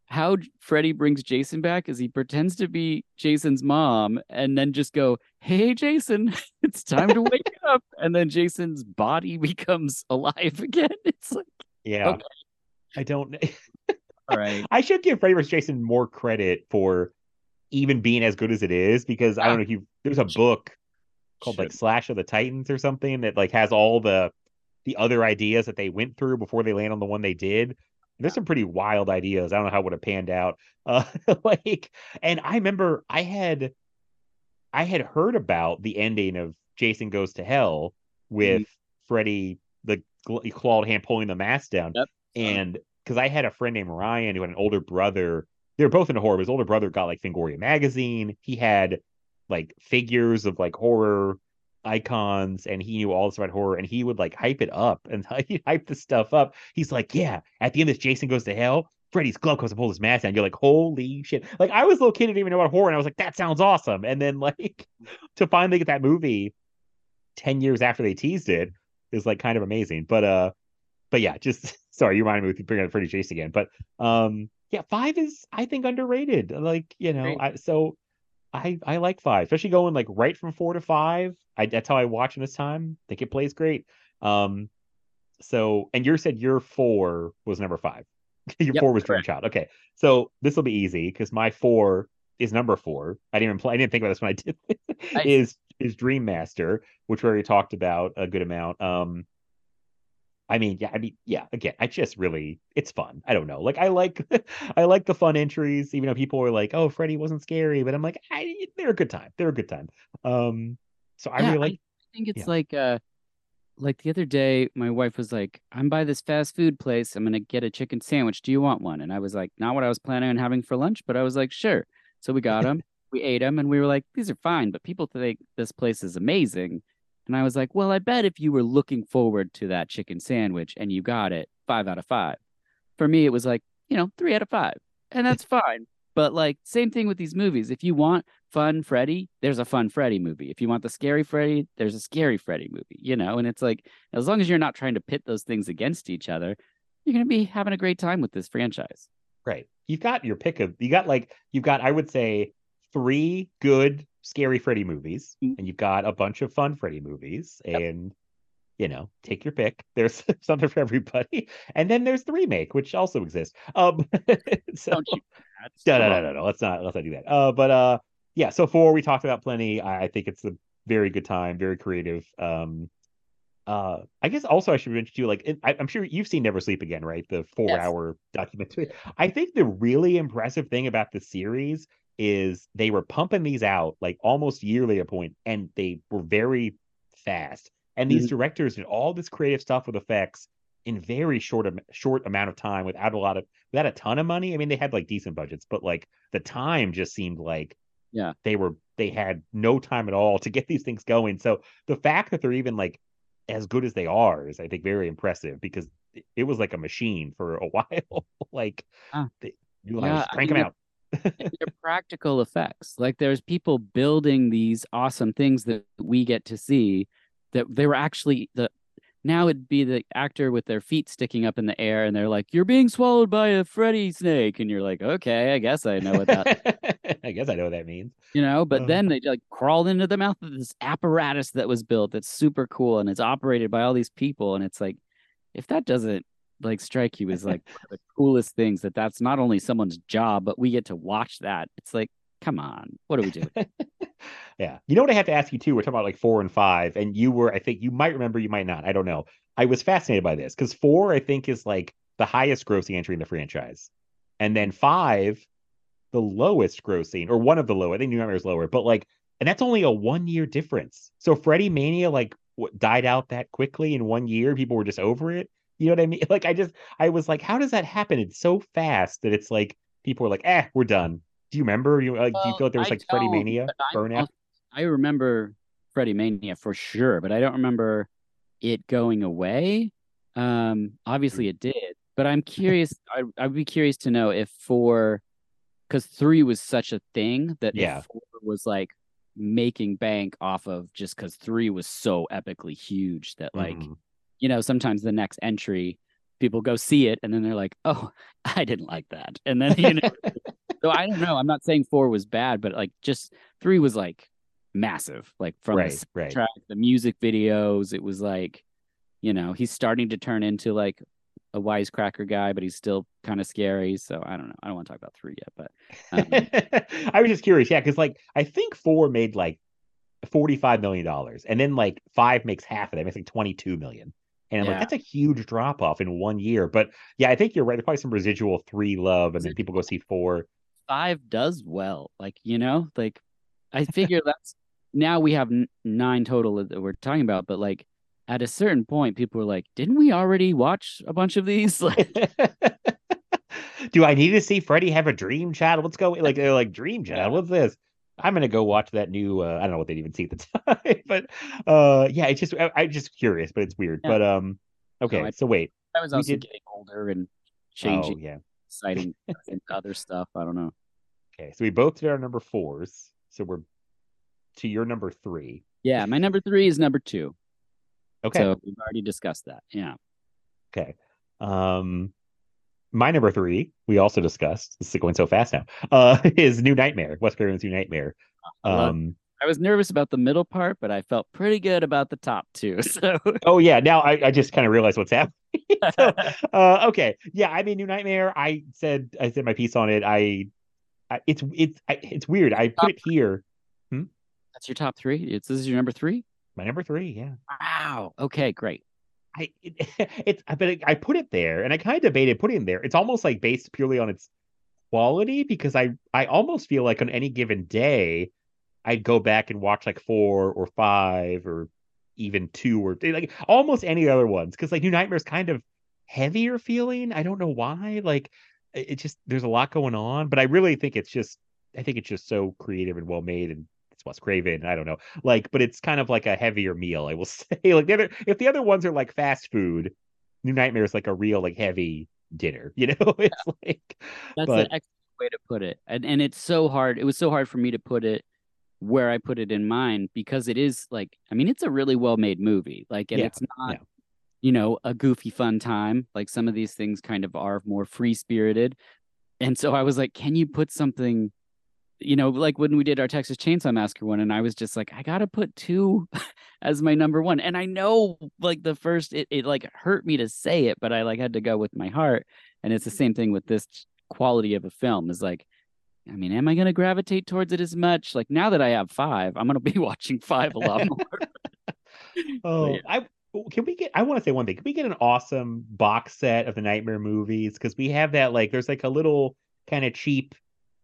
how Freddy brings Jason back is he pretends to be Jason's mom and then just go, "Hey, Jason, (laughs) it's time to wake up," and then Jason's body becomes alive again. It's like Yeah. Okay. I don't. All right. (laughs) I should give Freddy vs. Jason more credit for even being as good as it is because I don't know if you there's a book called like Slash of the Titans or something that like has all the the other ideas that they went through before they land on the one they did. There's some pretty wild ideas. I don't know how it would have panned out. (laughs) Uh like and I remember I had I had heard about the ending of Jason Goes to Hell with Freddy the clawed hand pulling the mask down. Yep. And because I had a friend named Ryan who had an older brother. They were both into horror. His older brother got like Fangoria magazine. He had like figures of like horror icons and he knew all this about horror and he would like hype it up and (laughs) he hype the stuff up. He's like, Yeah, at the end of this Jason goes to hell. Freddy's glove comes and pulls his mask down. You're like, holy shit. Like I was a little kid, didn't even know about horror, and I was like, that sounds awesome. And then (laughs) like to finally get that movie 10 years after they teased it is like kind of amazing. But uh but yeah, just (laughs) sorry, you reminded me with bringing up Freddy Chase again. But um yeah, five is I think underrated. Like, you know, I so I I like five, especially going like right from four to five. I that's how I watch in this time. I think it plays great. Um so and you said your four was number five. (laughs) your Yep, four was Dream Child. Okay. So this will be easy because my four is number four. I didn't even play, I didn't think about this when I did. Nice. (laughs) is is Dream Master, which we already talked about a good amount. Um I mean, yeah, I mean, yeah, again, I just really it's fun. I don't know. Like I like (laughs) I like the fun entries, even though people were like, oh, Freddy wasn't scary, but I'm like, I, they're a good time. They're a good time. Um so I Yeah, really like I think it's Yeah. like uh like the other day my wife was like i'm by this fast food place i'm gonna get a chicken sandwich do you want one and i was like not what i was planning on having for lunch but i was like sure so we got (laughs) them we ate them and we were like these are fine but people think this place is amazing and i was like well i bet if you were looking forward to that chicken sandwich and you got it five out of five for me it was like you know three out of five and that's fine but like same thing with these movies if you want fun Freddy, there's a fun Freddy movie. If you want the scary Freddy, there's a scary Freddy movie, you know? And it's like, as long as you're not trying to pit those things against each other, you're going to be having a great time with this franchise. Right. You've got your pick of you got like you've got I would say three good scary Freddy movies Mm. and you've got a bunch of fun Freddy movies and you know, take your pick. (laughs) There's something for everybody. And then there's the remake which also exists. Um (laughs) so Don't you? no, no, no, no, no. Let's not let's not do that. Uh but uh yeah, so four we talked about plenty. I, I think it's a very good time, very creative. Um uh I guess also I should mention too, like I, I'm sure you've seen Never Sleep Again, right? The four Yes. hour documentary. I think the really impressive thing about the series is they were pumping these out like almost yearly at a point, and they were very fast. And these mm-hmm. directors did all this creative stuff with effects in very short short amount of time without a lot of without a ton of money. I mean, they had like decent budgets, but like the time just seemed like Yeah. they were they had no time at all to (laughs) get these things going. So the fact that they're even like as good as they are is I think very impressive because it- was like a machine for a (laughs) while. like they, you Yeah, just I crank mean, them out. They're practical effects. Like there's people building these awesome things that we get to see that they were actually the now it'd be the actor with their feet sticking up in the air and they're like, You're being swallowed by a Freddy snake. And you're like, Okay, I guess I know what that (laughs) I guess I know what that means. you know but Uh. then they like crawled into the mouth of this apparatus that was built that's super cool and it's operated by all these people and it's like if that doesn't like strike you as like (laughs) the coolest things that that's not only someone's job but we get to watch that it's like come on what are we doing (laughs) yeah. You know what I have to ask you too? We're talking about like four and five, and you were, I think you might remember, you might not. I don't know. I was fascinated by this because four, I think, is like the highest grossing entry in the franchise. And then five, the lowest grossing, or one of the low. I think New Nightmare is lower, but like, and that's only a one year difference. So Freddy Mania, like, died out that quickly in one year. People were just over it. You know what I mean? (laughs) Like, I just, I was like, how does that happen? It's so fast that it's like people were like, eh, we're done. Do you remember? You like, do you Well, feel like there was I like Freddy Mania burnout? I remember Freddy Mania for sure, but I don't remember it going away. Um, obviously it did, but I'm (laughs) curious. I I'd be curious to know if four, because three was such a thing that Yeah. four was like making bank off of just because three was so epically huge that like Mhm. You know sometimes the next entry people go see it and then they're like oh (laughs) I didn't like that and then you know (laughs) so I don't know I'm not saying four was bad but like just three was like massive like from right, the right. track, the music videos. It was like, you know, he's starting to turn into like a wisecracker guy, but he's still kind of scary. So I don't know. I don't want to talk about three yet, but um, (laughs) I was just curious, yeah, because like I think four made like forty-five million dollars, and then like five makes half of that, makes like twenty-two million. And Yeah. like, that's a huge drop off in one year. But yeah, I think you're right. There's probably some residual three love, and then people go see four. five does well. Like you know, like I figure that's now we have nine total that we're talking about, but like at a certain point, people were like, "Didn't we already watch a bunch of these?" (laughs) Like, (laughs) Do I need to see Freddy have a dream child? Let's go. Like they're like dream child. What's this? I'm gonna go watch that new. Uh, I don't know what they'd even see at the (laughs) time, but uh, yeah, it's just I, I'm just curious, but it's weird. Yeah. But um, okay. I- so wait. I was also did- getting older and Oh changing, yeah. citing (laughs) into other stuff. I don't know. Okay. So we both did our number fours. So we're to your number three. Yeah, my number three is number two. Okay. So we've already discussed that. Yeah. Okay. Um, my number three, we also discussed. This is going so fast now. Uh, (laughs) is New Nightmare, Wes Craven's New Nightmare. Um, I was nervous about the middle part, but I felt pretty good about the top two. (laughs) So oh yeah, now I, I just kind of realized what's happening. (laughs) So, uh, okay, yeah, I mean, New Nightmare. I said I said my piece on it. I, I it's it's I, it's weird. I put it here. that's your top three. It's this is your number three. My number three. Yeah. Wow. Okay, great. I it, (laughs) it's but I put it there, and I kind of debated putting it there. It's almost like based purely on its quality because I I almost feel like on any given day, I'd go back and watch like four or five or even two or like almost any other ones because like New Nightmare's kind of heavier feeling. I don't know why. Like it just there's a lot going on, but I really think it's just I think it's just so creative and well made and Wes Craven. I don't know. Like, but it's kind of like a heavier meal, I will (laughs) say. Like the other if the other ones are like fast food, New Nightmare is like a real like heavy dinner, (laughs) you know? It's like That's but an excellent way to put it. And and it's so hard. It was so hard for me to put it where I put it in mine because it is like I mean it's a really well made movie. Like and Yeah, it's not yeah. you know a goofy fun time. Like some of these things kind of are more free spirited. And so I was like, can you put something you know, like when we did our Texas Chainsaw Massacre one, and I was just like, I gotta put two (laughs) as my number one. And I know like the first it, it like hurt me to say it, but I like had to go with my heart. And it's the same thing with this quality of a film is like, I mean, am I gonna gravitate towards it as much? Like now that I have five, I'm gonna be (laughs) watching five a lot more. (laughs) Oh, yeah. I can we get? I want to say one thing. Can we get an awesome box set of the Nightmare movies? Because we have that. Like, there's like a little kind of cheap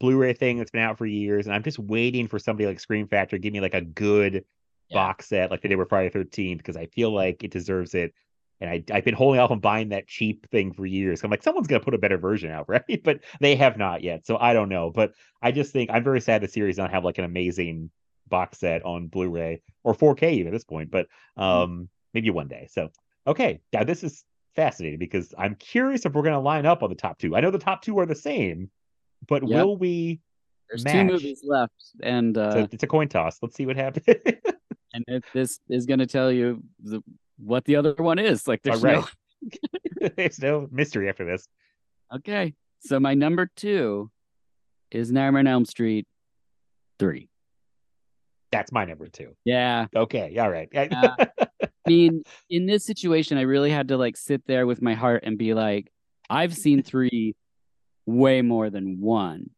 Blu-ray thing that's been out for years, and I'm just waiting for somebody like Scream Factory to give me like a good Yeah. box set, like they did with Friday Thirteenth, because I feel like it deserves it. And I, I've been holding off on buying that cheap thing for years. I'm like, someone's gonna put a better version out, (laughs) right? But they have not yet, so I don't know. But I just think I'm very sad the series don't have like an amazing box set on Blu-ray or 4K even at this point. But um, maybe one day. So okay, now this is fascinating because I'm curious if we're gonna line up on the top two. I know the top two are the same, but Yep. will we? There's Match. two movies left, and It's, uh, a, it's a coin toss. Let's see what happens. (laughs) and it, this is gonna tell you the, what the other one is. Like there's right. no (laughs) (laughs) There's no mystery after this. Okay. So my number two is Nightmare on Elm Street three. That's my number two. Yeah. Okay, all right. Yeah. I mean, in this situation, I really had to like sit there with my heart and be like, I've seen three way more than one.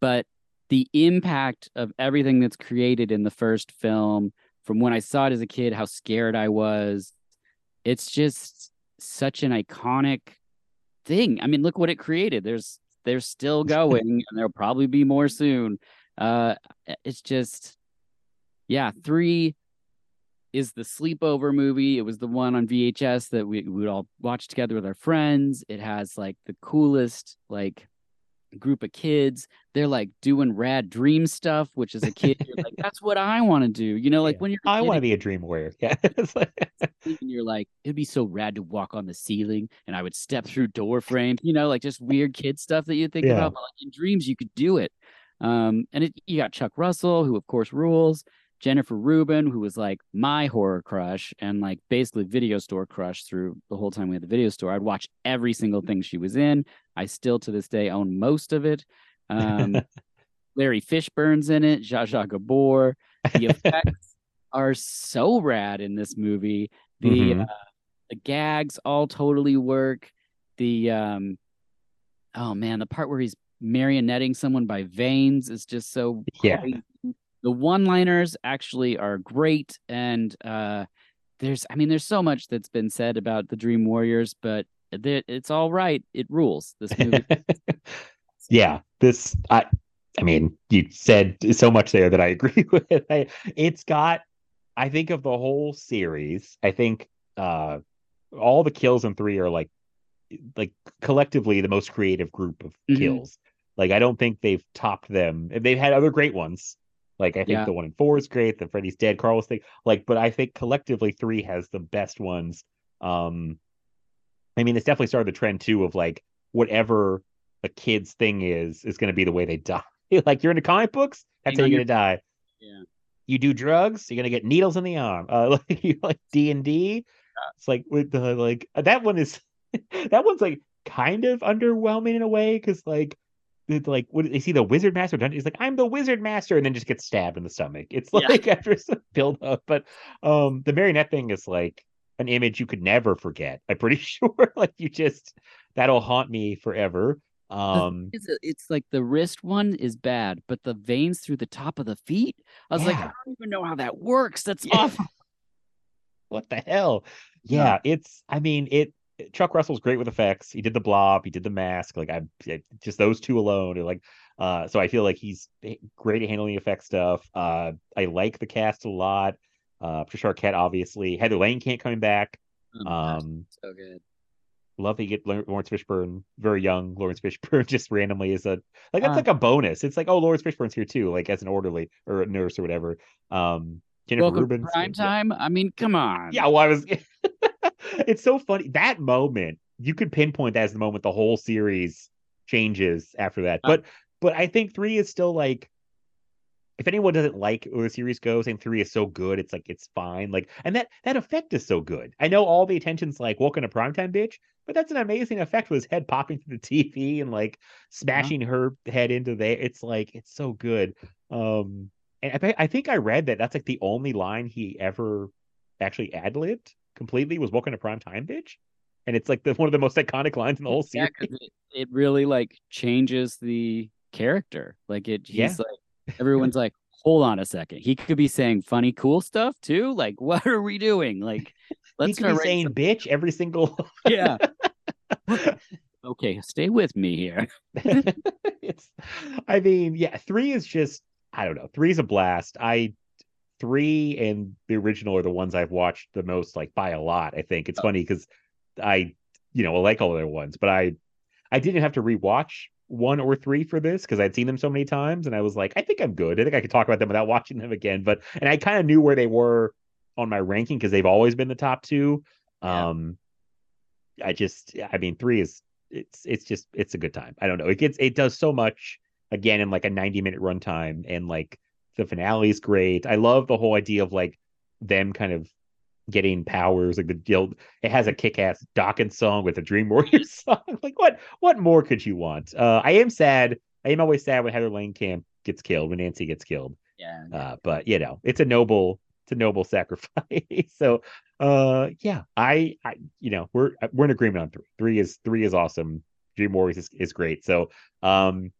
But the impact of everything that's created in the first film, from when I saw it as a kid, how scared I was, it's just such an iconic thing. I mean, look what it created. There's they're still (laughs) going and there'll probably be more soon. Uh it's just yeah, three is the sleepover movie. It was the one on VHS that we, would all watch together with our friends. It has like the coolest like group of kids. They're like doing rad dream stuff, which is a kid, you're like, (laughs) that's what I want to do. You know, like Yeah. when you're I want to be a dream warrior. (laughs) Yeah. And you're like, it'd be so rad to walk on the ceiling and I would step through door frames, you know, like just weird kid stuff that you think Yeah. about. But like in dreams, you could do it. Um, and it, you got Chuck Russell, who of course rules, Jennifer Rubin, who was like my horror crush and like basically video store crush through the whole time we had the video store. I'd watch every single thing she was in. I still to this day own most of it. Um, (laughs) Larry Fishburne's in it, Zsa Zsa Gabor. The (laughs) effects are so rad in this movie. The Mhm. uh, the gags all totally work. the um oh man, the part where he's marionetting someone by veins is just so Yeah. crazy. The one-liners actually are great and uh there's I mean there's so much that's been said about the Dream Warriors, but it- it's all right. It rules. This movie. (laughs) yeah, this I I mean, you said so much there that I agree (laughs) with. I, it's got I think of the whole series, I think uh all the kills in 3 are like like collectively the most creative group of Mhm. kills. Like I don't think they've topped them. They've had other great ones. Like I think Yeah. the one in 4 is great, the Freddy's Dead Carlos thing. Like but I think collectively 3 has the best ones. Um I mean, it's definitely started the trend too of like whatever a kid's thing is is going to be the way they (laughs) die. like you're into comic books, that's how you're going to die. Yeah. You do drugs, you're going to get needles in the arm. Uh, (laughs) like you like D and D. It's like with the like that one is (laughs) that one's like kind of underwhelming in a way because like like they see the wizard master dungeon? He's like I'm the wizard master, and then just gets stabbed in the stomach. It's Yeah. like (laughs) after some build up, but um the marionette thing is like an image you could never forget. I'm pretty (laughs) sure. like you just that'll haunt me forever. Um It's, it's like the wrist one is bad, but the veins through the top of the feet. I was like, I don't even know how that works. That's Yeah. awful. (laughs) what the hell? Yeah. Yeah, it's I mean it Chuck Russell's great with effects. He did the blob, he did the mask. Like I I- just those two alone are like uh so I feel like he's great at handling effect stuff. Uh I like the cast a lot. Uh Patricia Arquette obviously. Heather Langenkamp coming back. Oh gosh, Um so good. love that you get Laurence Fishburne, very young Laurence Fishburne, (laughs) just randomly as a like that's Ah. like a bonus. It's like oh Laurence Fishburne's here too, like as an orderly or a nurse or whatever. Um, Jennifer Welcome Rubin, prime time. I mean, come on. Yeah, well, I was. (laughs) (laughs) it's so funny that moment. You could pinpoint that as the moment the whole series changes after that. Uh. But but I think three is still like. If anyone doesn't like where the series goes, and three is so good, it's like it's fine. Like, and that that effect is so good. I know all the attention's like "Welcome to Primetime, bitch," but that's an amazing effect with his head popping through the TV and like smashing her head into there. It's like it's so good. Um, and I, I think I read that that's like the only line he ever actually ad libbed completely was "Welcome to Prime Time, bitch," and it's like the one of the most iconic lines in the whole series. it, it really like changes the character. Like it, he's Yeah. like everyone's like, hold on a second. He could be saying funny, cool stuff too. Like, what are we doing? Like, (laughs) let's be start saying some- "bitch" every single. (laughs) yeah. (laughs) okay, stay with me here. it's I mean, yeah, three is just I don't know. Three is a blast. I three and the original are the ones I've watched the most, like by a lot. I think it's funny because I, you know, I like all the other ones, but I I didn't have to rewatch one or three for this because I'd seen them so many times and I was like, I think I'm good. I think I could talk about them without (laughs) watching them again. But and I kind of knew where they were on my ranking because they've always been the top two. Yeah. Um I just I mean three is it's it's just it's a good time. I don't know. It gets it does so much again in like a 90 minute runtime and like the finale is great. I love the whole idea of like them kind of getting powers like the guild it has a kick-ass Dokken song with a Dream Warriors (laughs) song. like what what more could you want? Uh I am sad. I am always sad when Heather Lane gets killed, when Nancy gets killed. Yeah. Uh but you know, it's a noble it's a noble (laughs) sacrifice. so uh yeah, I I you know, we're we're in agreement on 3. 3 is 3 is awesome. Dream Warriors is, is great. So um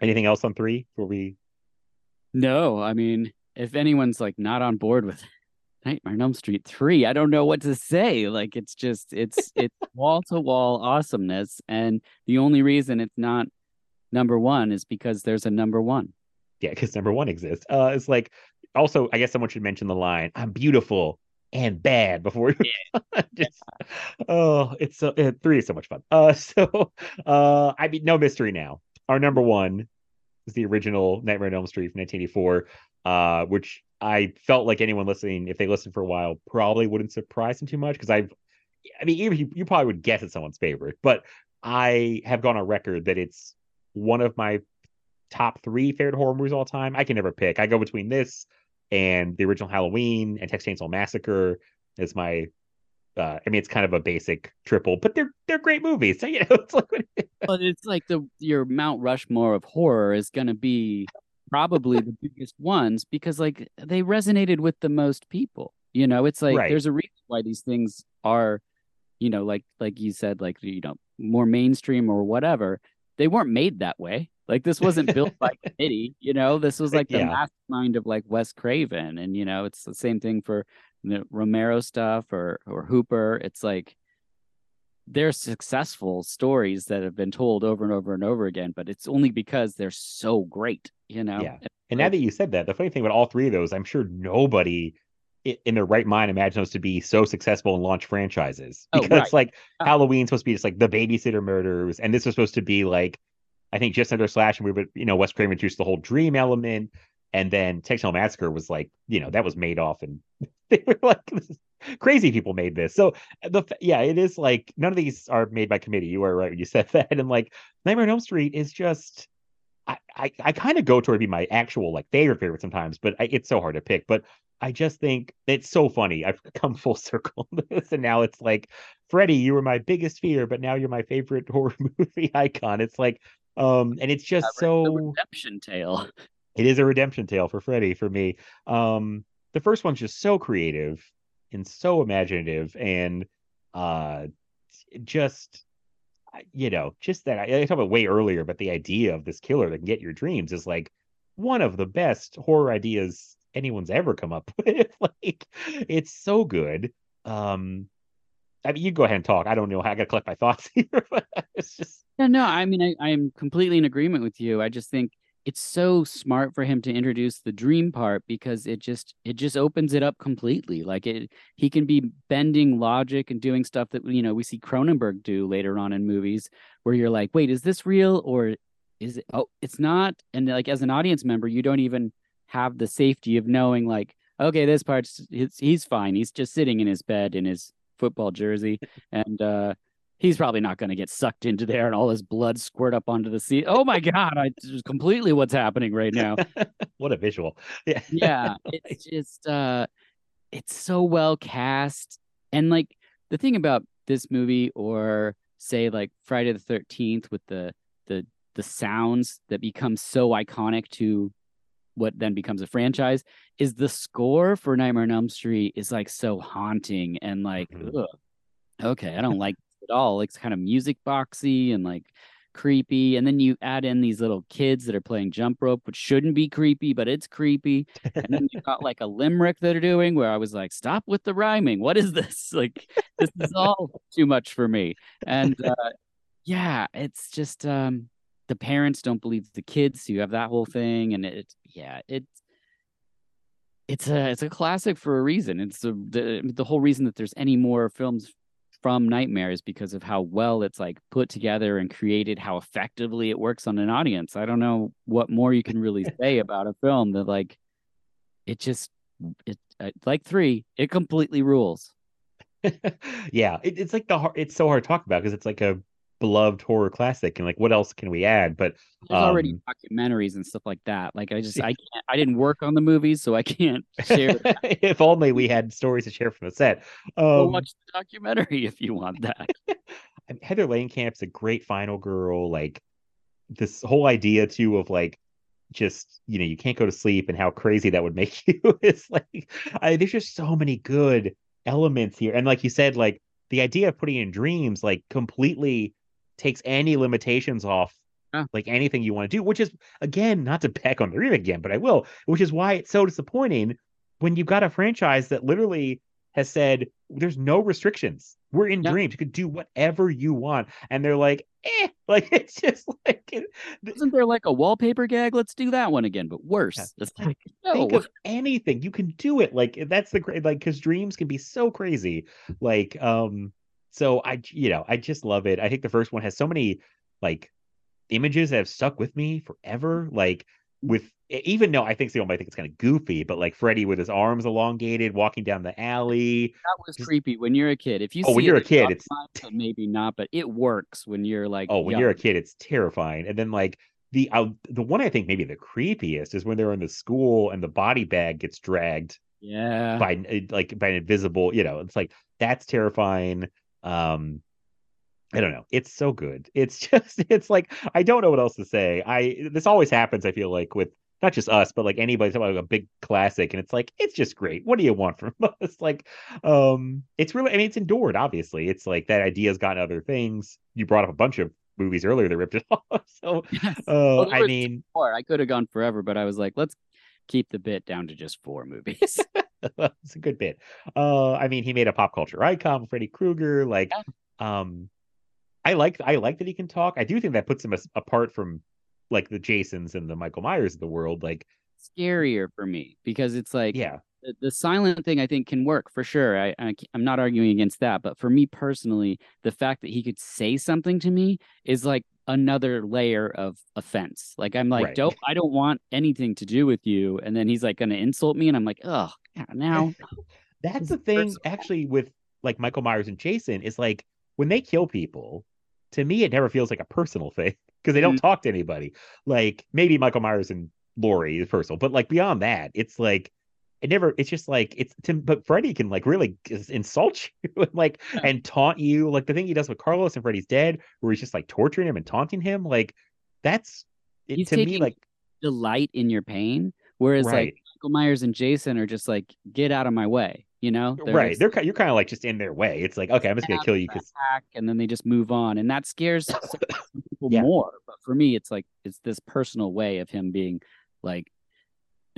anything else on 3 before we No, I mean, if anyone's like not on board with (laughs) Nightmare on Elm Street 3, I don't know what to say. Like it's just it's it's wall to wall awesomeness. And the only reason it's not number one is because there's a number one. yeah, because number one exists. Uh, it's like also, I guess someone should mention the line, "I'm beautiful and bad" before. (laughs) Just, oh, it's so uh, three is so much fun. Uh, (laughs) so uh, I mean, no mystery now. Our number one is the original Nightmare on Elm Street from 1984, uh, which I felt like anyone listening, if they listened for a while, probably wouldn't surprise them too much because I've, I mean, even you, you probably would guess it's someone's favorite, but I have gone on record that it's one of my top three favorite horror movies all time. I can never pick. I go between this and the original Halloween and Texas Chainsaw Massacre as my. Uh, I mean, it's kind of a basic triple, but they're they're great movies. (laughs) So you know, it's like (laughs) But it's like the your Mount Rushmore of horror is gonna be probably the biggest ones because like they resonated with the most people. You know, it's like Right. there's a reason why these things are you know, like like you said, like you know, more mainstream or whatever, they weren't made that way. Like this wasn't (laughs) built by committee, you know. This was like the Yeah. mastermind of like Wes Craven, and you know, it's the same thing for the Romero stuff or or Hooper. It's like they're successful stories that have been told over and over and over again, but it's only because they're so great, you know. Yeah. And now that you said that, the funny thing about all three of those, I'm sure nobody in their right mind imagines those to be so successful and launch franchises. Oh, Because right. like Oh. Halloween's supposed to be just like the babysitter murders, and this was supposed to be like I think just under slash and we would you know Wes Craven introduced the whole dream element, and then Texas Massacre was like you know that was made off and (laughs) they were like (laughs) crazy people made this. So the yeah, it is like none of these are made by committee. You are right when you (laughs) said that, and like Nightmare on Elm Street is just I I, I kind of go toward be my actual like favorite favorite sometimes, but I, it's so hard to pick. But I just think it's so funny. I've come full circle on this, and now it's like Freddy, you were my biggest fear, but now you're my favorite horror movie icon. It's like, um, and it's just so redemption tale. It is a redemption tale for Freddy for me. Um, the first one's just so creative and so imaginative, and uh, just you know, just that I, I talked about way earlier, but the idea of this killer that can get your dreams is like one of the best horror ideas anyone's ever come up (laughs) with. like, it's so good. Um, I mean, you go ahead and talk. I don't know how I got to collect my thoughts (laughs) here, it's just Yeah, no, I mean, I, I am completely in agreement with you. I just think it's so smart for him to introduce the dream part because it just it just opens it up completely. Like it, he can be bending logic and doing stuff that you know we see Cronenberg do later on in movies, where you're like, wait, is this real or is it? Oh, it's not. And like as an audience member, you don't even have the safety of knowing like, okay, this part's he's, he's fine. He's just sitting in his bed in his football jersey, and uh he's probably not going to get sucked into there and all his blood squirt up onto the seat. Oh my god, I just completely what's happening right now. (laughs) what a visual. Yeah. Yeah, (laughs) it's just uh it's so well cast and like the thing about this movie or say like Friday the 13th with the the the sounds that become so iconic to what then becomes a franchise is the score for Nightmare on Elm Street is like so haunting and like Mhm. okay, I don't like at all. It's kind of music boxy and like creepy. And then you add in these little kids that are playing jump rope, which shouldn't be creepy, but it's creepy. And then you got like a limerick that are doing where I was like, stop with the rhyming. What is this? (laughs) Like, this is all too much for me. And uh, yeah, it's just um the parents don't believe the kids. So you have that whole thing, and it yeah, it's it's a it's a classic for a reason. It's the the, the whole reason that there's any more films from Nightmares because of how well it's like put together and created, how effectively it works on an audience. I don't know what more you can really (laughs) say about a film that like it just it uh, like three, it completely rules. (laughs) yeah, it, it's like the har- it's so hard to talk about because it's like a beloved horror classic, and like what else can we add? But There's already um, documentaries and stuff like that. Like I just (laughs) I can't I didn't work on the movies, so I can't (laughs) share. if only we had stories to share from the set. Um, watch the documentary (laughs) if you want that. I mean, Heather Langenkamp's a great final girl. Like this whole idea too of like just you know you can't go to sleep and how crazy that would make you. it's like I, there's just so many good elements here, and like you said, like the idea of putting in dreams like completely takes any limitations off. Yeah. Like anything you want to do, which is again not to back on the dream again, but I will, which is why it's so disappointing when you've got a franchise that literally has said there's no restrictions. We're in Yeah. dreams. You could do whatever you want. And they're like, eh, (laughs) like it's just like it- Isn't there like a wallpaper gag? Let's do that one again, but worse. It's like no. think of anything. You can do it. Like that's the great like because dreams can be so crazy. Like, um, so I you know, I just love it. I think the first one has so many like images that have stuck with me forever. Like with even though I think the only I think it's kind of goofy, but like Freddy with his arms elongated, walking down the alley. that was just- creepy when you're a kid. If you oh, when you're a kid, it's- maybe not, but it works when you're like Oh, when young. you're a kid, it's terrifying. And then like the uh, the one I think maybe the creepiest is when they're in the school and the body bag gets dragged yeah. by uh, like by an invisible, you know, it's like that's terrifying. Um I don't know. It's so good. (laughs) It's just it's like I don't know what else to say. I this always happens I feel like with not just us, but like anybody talking about a big classic, and it's like it's just great. What do you want from (laughs) us? Like, um, it's really, I mean, it's endured. Obviously, it's like that idea has gotten other things. You brought up a bunch of movies earlier that ripped it (laughs) off. So, Yes. uh, Well, I mean, Four. I could have gone forever, but I was like, let's keep the bit down to just four movies. (laughs) it's a good bit. Uh, I mean, he made a pop culture icon, Freddy Krueger. Like, um, I like I like that he can talk. I do think that puts him as, apart from like the Jasons and the Michael Myers of the world. Like, Scarier for me because it's like yeah, the, the silent thing I think can work for sure. I, I am not arguing against that, but for me personally, the fact that he could say something to me is like another layer of offense. Like I'm like, Right. don't I don't want anything to do with you, and then he's like going to insult me, and I'm like, oh, yeah, now that's the thing. Actually, with like Michael Myers and Jason, is like when they kill people. To me, it never feels like a personal thing (laughs) because they don't Mm. talk to anybody. Like maybe Michael Myers and Laurie is personal, but like beyond that, it's like it never. It's just like it's. To, but Freddy can like really insult (laughs) you and like Yeah. and taunt you. Like the thing he does with Carlos and Freddy's dead, where he's just like torturing him and taunting him. Like that's it, He's to me like delight in your pain, whereas right. like Michael Myers and Jason are just like, get out of my way, you know? They're right. just They're you're kind of like just in their way. It's like okay, I'm just gonna kill you because and then they just move on, and that scares (coughs) people Yeah. more. But for me, it's like it's this personal way of him being like,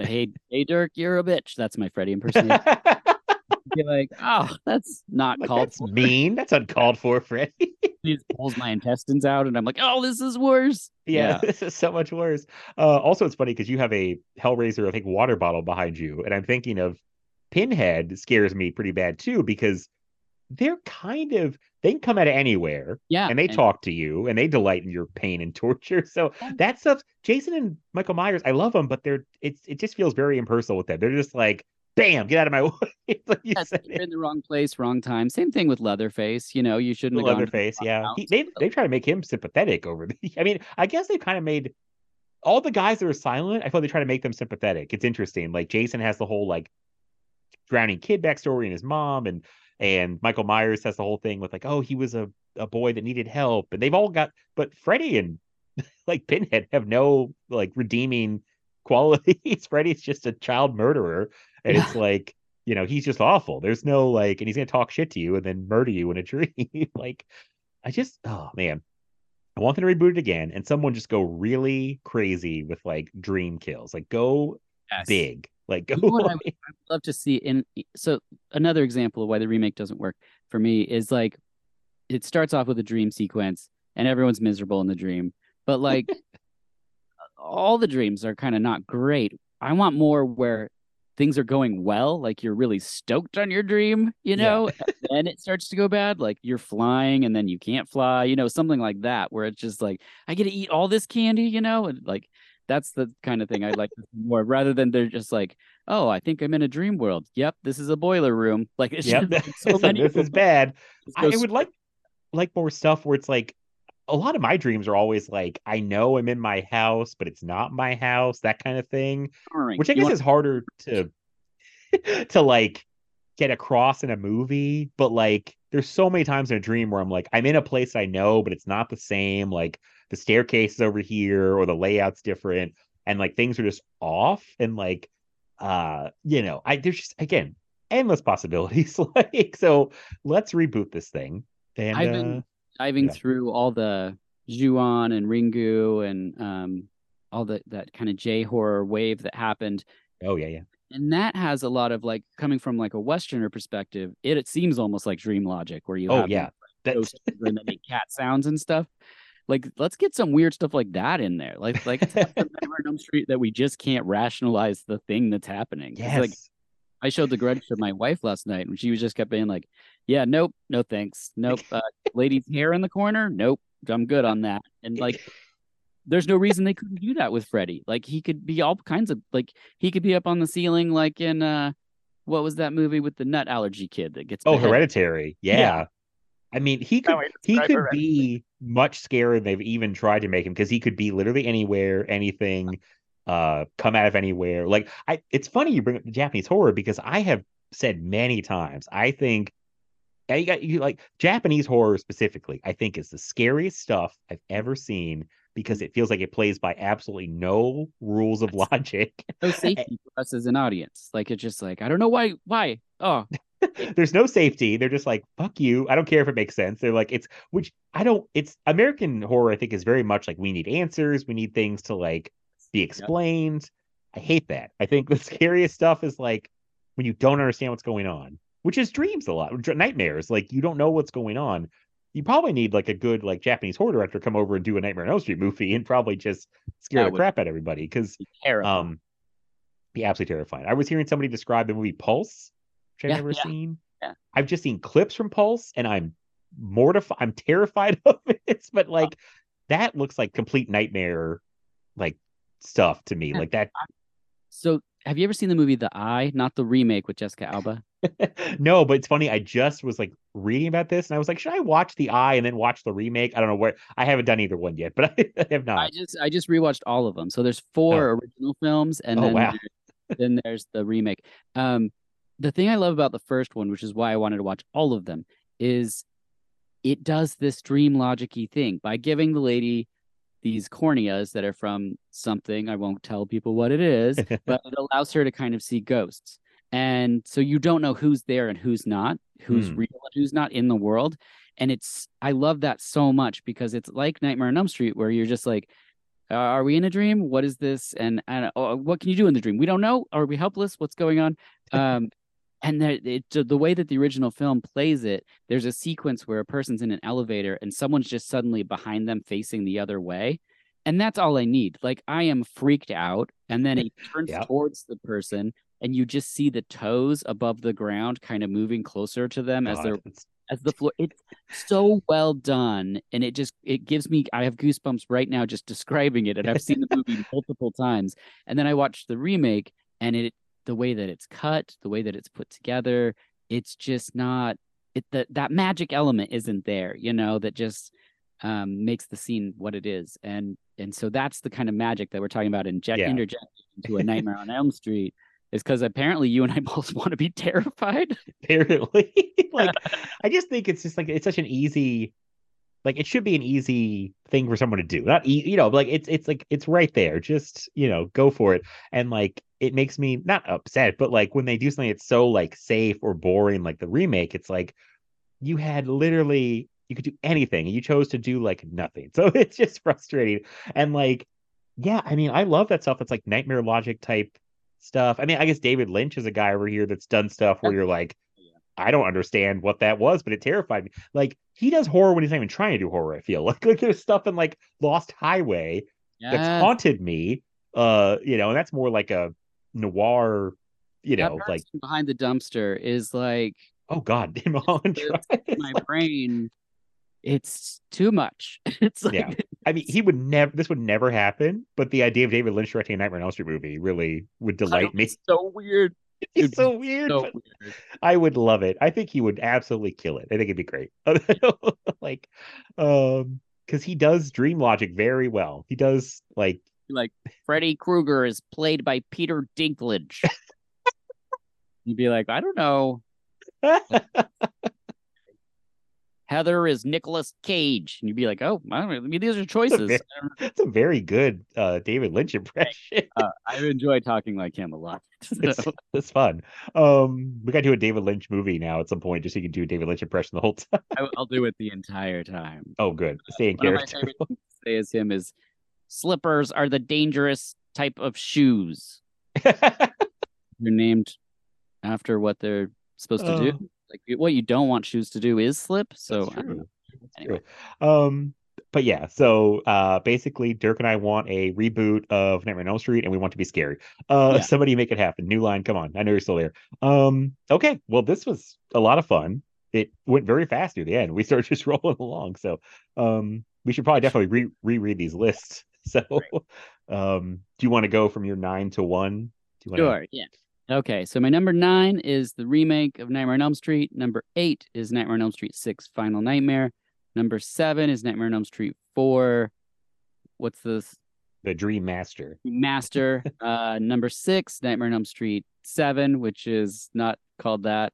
"Hey, hey, Dirk, you're a bitch." That's my Freddy impersonation. (laughs) Be like, "Oh, that's not Like, called that's for." mean. That's uncalled for, Freddy. (laughs) He just pulls my intestines out, and I'm like, "Oh, this is worse." yeah, (laughs) this is so much worse. Uh, also, it's funny because you have a Hellraiser, I think, water bottle behind you, and I'm thinking of Pinhead scares me pretty bad too because they're kind of they can come out of anywhere yeah, and they talk to you and they delight in your pain and (laughs) torture. So Yeah. that stuff, Jason and Michael Myers, I love them, but they're it's it just feels very impersonal with them. They're just like, bam, get out of my (laughs) way. Like you Yes, you're it. in the wrong place, wrong time. Same thing with Leatherface. You know, you shouldn't have gone to the Leatherface, yeah. He, they they try to make him sympathetic over the. (laughs) I mean, I guess they kind of made all the guys that are silent. I feel they try to make them sympathetic. It's interesting. Like Jason has the whole like drowning kid backstory and his mom, and and Michael Myers has the whole thing with like, oh, he was a a boy that needed help, and they've all got. But Freddy and (laughs) like Pinhead have no like redeeming (laughs) qualities. Freddy's just a child murderer, and it's like you know he's just awful. There's no like, and he's gonna talk shit to you and then murder you in a (laughs) dream. like, I just, oh man, I want them to reboot it again, and someone just go really crazy with like dream kills, like go Yes. big, like go. You know what I'd love to see in so another example of why the remake doesn't work for me is like it starts off with a dream sequence and everyone's miserable in the dream but like (laughs) all the dreams are kind of not great i want more where things are going well like you're really stoked on your dream you Yeah. know and then it starts to go bad like you're flying and then you can't fly you know something like that where it's just like i get to eat all this candy you know and like that's the kind of thing i'd like to see more rather than they're just like oh i think i'm in a dream world yep this is a boiler room (laughs) like it's Yep, just like (laughs) so many this is bad. just I would like like more stuff where it's like a lot of my dreams are always like I know I'm in my house, but it's not my house, that kind of thing. starring. Which I guess want- is harder to (laughs) to like get across in a movie, but like there's so many times in a dream where I'm like, I'm in a place I know, but it's not the same. Like the staircase is over here or the layout's different, and like things are just off. And like uh, you know, I there's just again endless (laughs) possibilities. (laughs) like, so let's reboot this thing. And I've been uh, diving yeah. through all the Juon and Ringu and um all the that kind of J horror wave that happened. oh yeah, yeah. And that has a lot of like coming from like a Westerner perspective, it, it seems almost like dream logic where you Oh have yeah. And they make cat sounds and stuff. Like let's get some weird stuff like that in there. Like like it's like (laughs) the on Street that we just can't rationalize the thing that's happening. yes. Like I showed the grudge to my wife last night, and she was just kept being like, "Yeah, nope, no thanks, nope." Uh, lady's hair in the corner, nope, I'm good on that. And like, there's no reason they couldn't do that with Freddy. Like he could be all kinds of like he could be up on the ceiling, like in uh, what was that movie with the nut allergy kid that gets Oh, beheaded? hereditary. Yeah. Yeah. I mean, he could he could Hereditary. be much scarier than they've even tried to make him because he could be literally anywhere, anything, uh, come out of anywhere. Like I, it's funny you bring up the Japanese horror because I have said many times I think. I got you like Japanese horror specifically. I think is the scariest stuff I've ever seen because it feels like it plays by absolutely no rules of logic. No safety (laughs) for us as an audience. Like it's just like I don't know why. Why? Oh, (laughs) There's no safety. They're just like, fuck you. I don't care if it makes sense. They're like, it's which I don't, it's American horror, I think, is very much like we need answers. We need things to like be explained. I hate that. I think the (laughs) scariest stuff is like when you don't understand what's going on, which is dreams a lot, nightmares. Like you don't know what's going on. You probably need like a good like Japanese horror director come over and do a Nightmare on Elm Street movie and probably just scare That the crap out of everybody because terrifying. um be absolutely terrifying. I was hearing somebody describe the movie Pulse, which I've Yeah, never yeah, seen. yeah. I've just seen clips from Pulse and I'm mortified. I'm terrified (laughs) of it. But like that looks like complete nightmare like stuff to me. Like that so have you ever seen the movie The Eye? Not the remake with Jessica Alba. (laughs) no, but it's funny. I just was like reading about this and I was like, should I watch the eye and then watch the remake? I don't know where I haven't done either one yet, (laughs) but I, have not. I just I just rewatched all of them. So there's four original films, and Oh, then wow. there- then there's the remake. Um, the thing I love about the first one, which is why I wanted to watch all of them, is it does this dream logic-y thing by giving the lady these corneas that are from something. I won't tell people what it is, (laughs) but it allows her to kind of see ghosts. And so you don't know who's there and who's not, who's Hmm. real and who's not in the world. And it's I love that so much because it's like Nightmare on Elm Street, where you're just like, are we in a dream? What is this? And and oh, what can you do in the dream? We don't know. Are we helpless? What's going on? (laughs) Um, and there, it, the way that the original film plays it, there's a sequence where a person's in an elevator and someone's just suddenly behind them facing the other way. And that's all I need. Like I am freaked out, and then it (laughs) turns Yeah. towards the person, and you just see the toes above the ground, kind of moving closer to them as they're as the floor. It's so well done, and it just it gives me. I have goosebumps right now just describing it, and I've seen the movie (laughs) multiple times. And then I watched the remake, and it the way that it's cut, the way that it's put together, it's just not. It that that magic element isn't there, you know, that just um, makes the scene what it is, and and so that's the kind of magic that we're talking about in jet Yeah. interjecting into a Nightmare on Elm Street. Is because apparently you and I (laughs) both want to be terrified. apparently (laughs) like (laughs) i just think it's just like it's such an easy like it should be an easy thing for someone to do. Not e- you know like it's it's like it's right there. Just you know go for it. And like it makes me not upset but like when they do something that's so like safe or boring like the remake it's like you had literally you could do anything and you chose to do like nothing. (laughs) So it's just frustrating. And like yeah i mean i love that stuff that's like nightmare logic type stuff. I mean i guess david lynch is a guy over here that's done stuff where you're like I don't understand what that was, but it terrified me. Like he does horror when he's not even trying to do horror. I feel (laughs) like, like there's stuff in like Lost Highway that's haunted me. Uh, you know, and that's more like a noir. You That know, like behind the dumpster is like oh god, (laughs) lives in my brain. It's too much. (laughs) It's like Yeah. I mean, he would never. This would never happen. But the idea of David Lynch directing a Nightmare on Elm Street movie really would delight me. It's so weird. (laughs) He's It'd so be weird. So but weird. I would love it. I think he would absolutely kill it. I think it'd be great. (laughs) like, um, because he does dream logic very well. He does like Like Freddy Krueger is played by Peter Dinklage. (laughs) You'd be like, I don't know. Heather is Nicolas Cage. And you'd be like, oh, I don't. I mean, these are choices. That's a very good uh David Lynch impression. Uh, I enjoy talking like him a lot. (laughs) it's, So, it's fun. Um, we got to do a David Lynch movie now at some point, just so you can do a David Lynch impression the whole (laughs) time. I, I'll do it the entire time. Oh, good. Stay in One of my favorite say as him is slippers are the dangerous type of shoes. (laughs) They're named after what they're supposed to do. Like what you don't want shoes to do is slip. So That's I don't true. know. That's Anyway. Um, but yeah, so uh, basically, Dirk and I want a reboot of Nightmare on Elm Street, and we want to be scary. Uh, Yeah. somebody make it happen. New line, come on! I know you're still there. Um, okay, well, this was a lot of fun. It went very fast near the end. We started (laughs) just rolling along, so um, we should probably definitely re reread these lists. (laughs) So, um, do you want to go from your nine to one? Do you wanna... Sure. Yeah. Okay. So my number nine is the remake of Nightmare on Elm Street. Number eight is Nightmare on Elm Street Six: Final Nightmare. Number seven is Nightmare on Elm Street Four. What's this? The Dream Master. Master. (laughs) uh, number six, Nightmare on Elm Street Seven, which is not called that.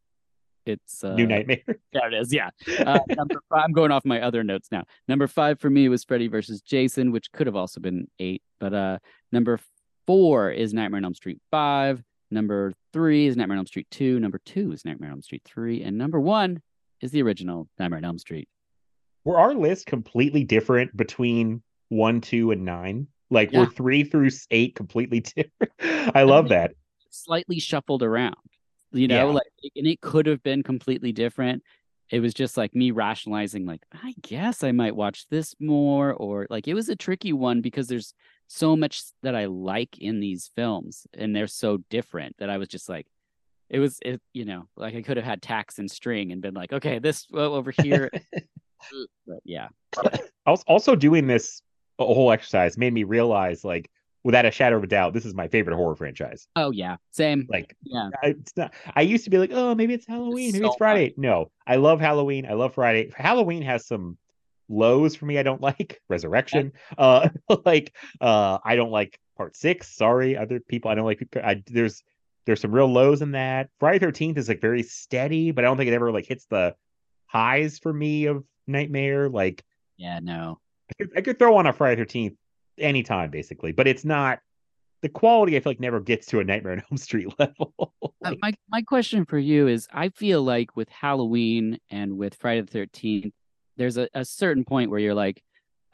It's uh, New Nightmare. (laughs) There it is. Yeah. Uh, number five, I'm going off my other notes now. Number five for me was Freddy versus Jason, which could have also been eight. But uh, number four is Nightmare on Elm Street five. Number three is Nightmare on Elm Street two. Number two is Nightmare on Elm Street three, and number one is the original Nightmare on Elm Street. Were our lists completely different between one, two, and nine? Like Yeah. we're three through eight completely (laughs) different. I love that. Slightly shuffled around, you know, Yeah. like, and it could have been completely different. It was just like me rationalizing, like, I guess I might watch this more, or like it was a tricky one because there's so much that I like in these films, and they're so different that I was just like, it was, it, you know, like I could have had tax and string and been like, okay, this well, over here, (laughs) but yeah, I was Also, doing this whole exercise made me realize, like, without a shadow of a doubt, this is my favorite horror franchise. oh yeah, same, Like, yeah, I, it's not. I used to be like, oh, maybe it's Halloween, maybe so it's Friday. No, I love Halloween. I love Friday. Halloween has some lows for me. I don't like (laughs) Resurrection. Uh, (laughs) like, uh, I don't like Part Six. Sorry, other people. I don't like. I, there's there's some real lows in that. Friday Thirteenth is like very steady, but I don't think it ever like hits the highs for me of Nightmare. Like, yeah, no, I could, I could throw on a Friday Thirteenth anytime, basically, but it's not. The quality I feel like never gets to a Nightmare on (laughs) Elm Street level. Uh, my my question for you is I feel like with Halloween and with Friday the 13th there's a, a certain point where you're like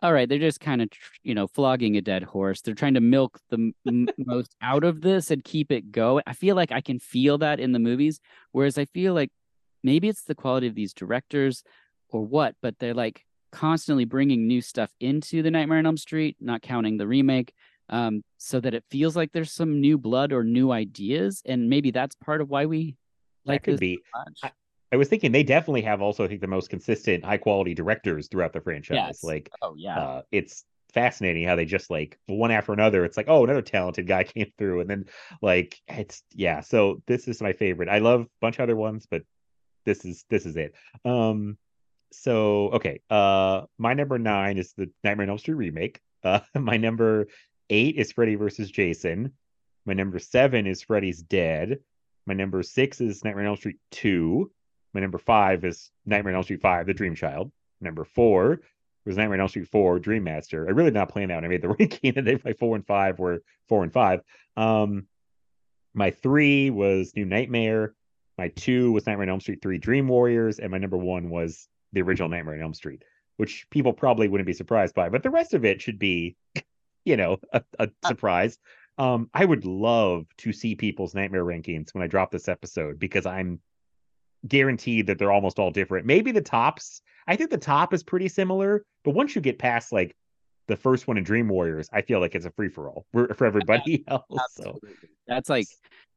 all right they're just kind of you know flogging a dead horse they're trying to milk the (laughs) m- most out of this and keep it going I feel like I can feel that in the movies whereas I feel like maybe it's the quality of these directors or what but they're like constantly bringing new stuff into the Nightmare on Elm Street not counting the remake um, so that it feels like there's some new blood or new ideas, and maybe that's part of why we that like could this be. so much. I- I was thinking they definitely have also, I think, the most consistent, high quality directors throughout the franchise. Yes. Like, oh yeah, uh, it's fascinating how they just like one after another. It's like, oh, another talented guy (laughs) came through, and then like it's yeah. So this is my favorite. I love a bunch of other ones, but this is this is it. Um, so okay, uh, my number nine is the Nightmare on Elm Street remake. (laughs) Uh, my number eight is Freddy versus Jason. My number seven is Freddy's Dead. My number six is Nightmare on Elm Street two. My number five is Nightmare on Elm Street five, The Dream Child. Number four was Nightmare on Elm Street 4, Dream Master. I really did not plan that when I made the (laughs) ranking, and they my four and five were four and five. Um, my three was New Nightmare. My two was Nightmare on Elm Street 3, Dream Warriors, and my number one was the original Nightmare on Elm Street, which people probably wouldn't be surprised by, but the rest of it should be, (laughs) you know, a, a surprise. Um, I would love to see people's nightmare rankings when I drop this episode because I'm guaranteed that they're almost all different. Maybe the tops, I think the top is pretty similar, but once you get past like the first one in Dream Warriors, I feel like it's a free (laughs) for all for, everybody (laughs) else. So. That's like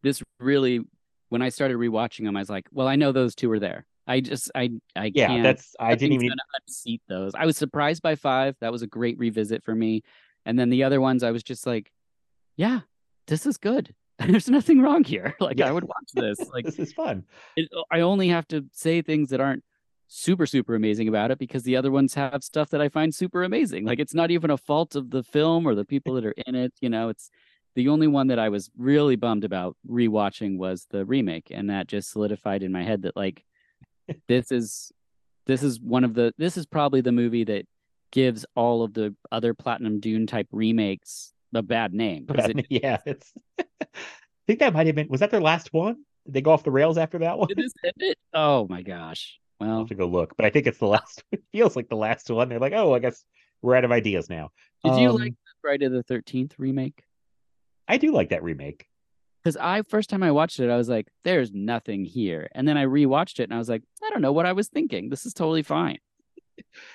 this really. When I started rewatching them, I was like, well, I know those two are there. I just I I yeah, can't. that's I didn't even unseat those. I was surprised by five. That was a great revisit for me. And then the other ones, I was just like, yeah, this is good. (laughs) There's nothing wrong here. (laughs) Like Yeah. I would watch this. (laughs) Like this is fun. it, I only have to say things that aren't super super amazing about it because the other ones have stuff that I find super amazing. Like it's not even a fault of the film or the people that are in it. You know, it's the only one that I was really bummed about rewatching was the remake, and that just solidified in my head that like this is this is one of the this is probably the movie that gives all of the other Platinum Dune type remakes a bad name because it, (laughs) yeah, it's I (laughs) think that might have been was that their last one? Did they go off the rails after that one? it is it, oh my gosh. I'll Well, have to go look, but I think it's the (laughs) last. It feels like the last one. They're like, oh, I guess we're out of ideas now. did you Um, like the Friday the Thirteenth remake? I do like that remake. because I first time I watched it, I was like, "There's nothing here," and then I rewatched it, and I was like, "I don't know what I was thinking. This is totally fine."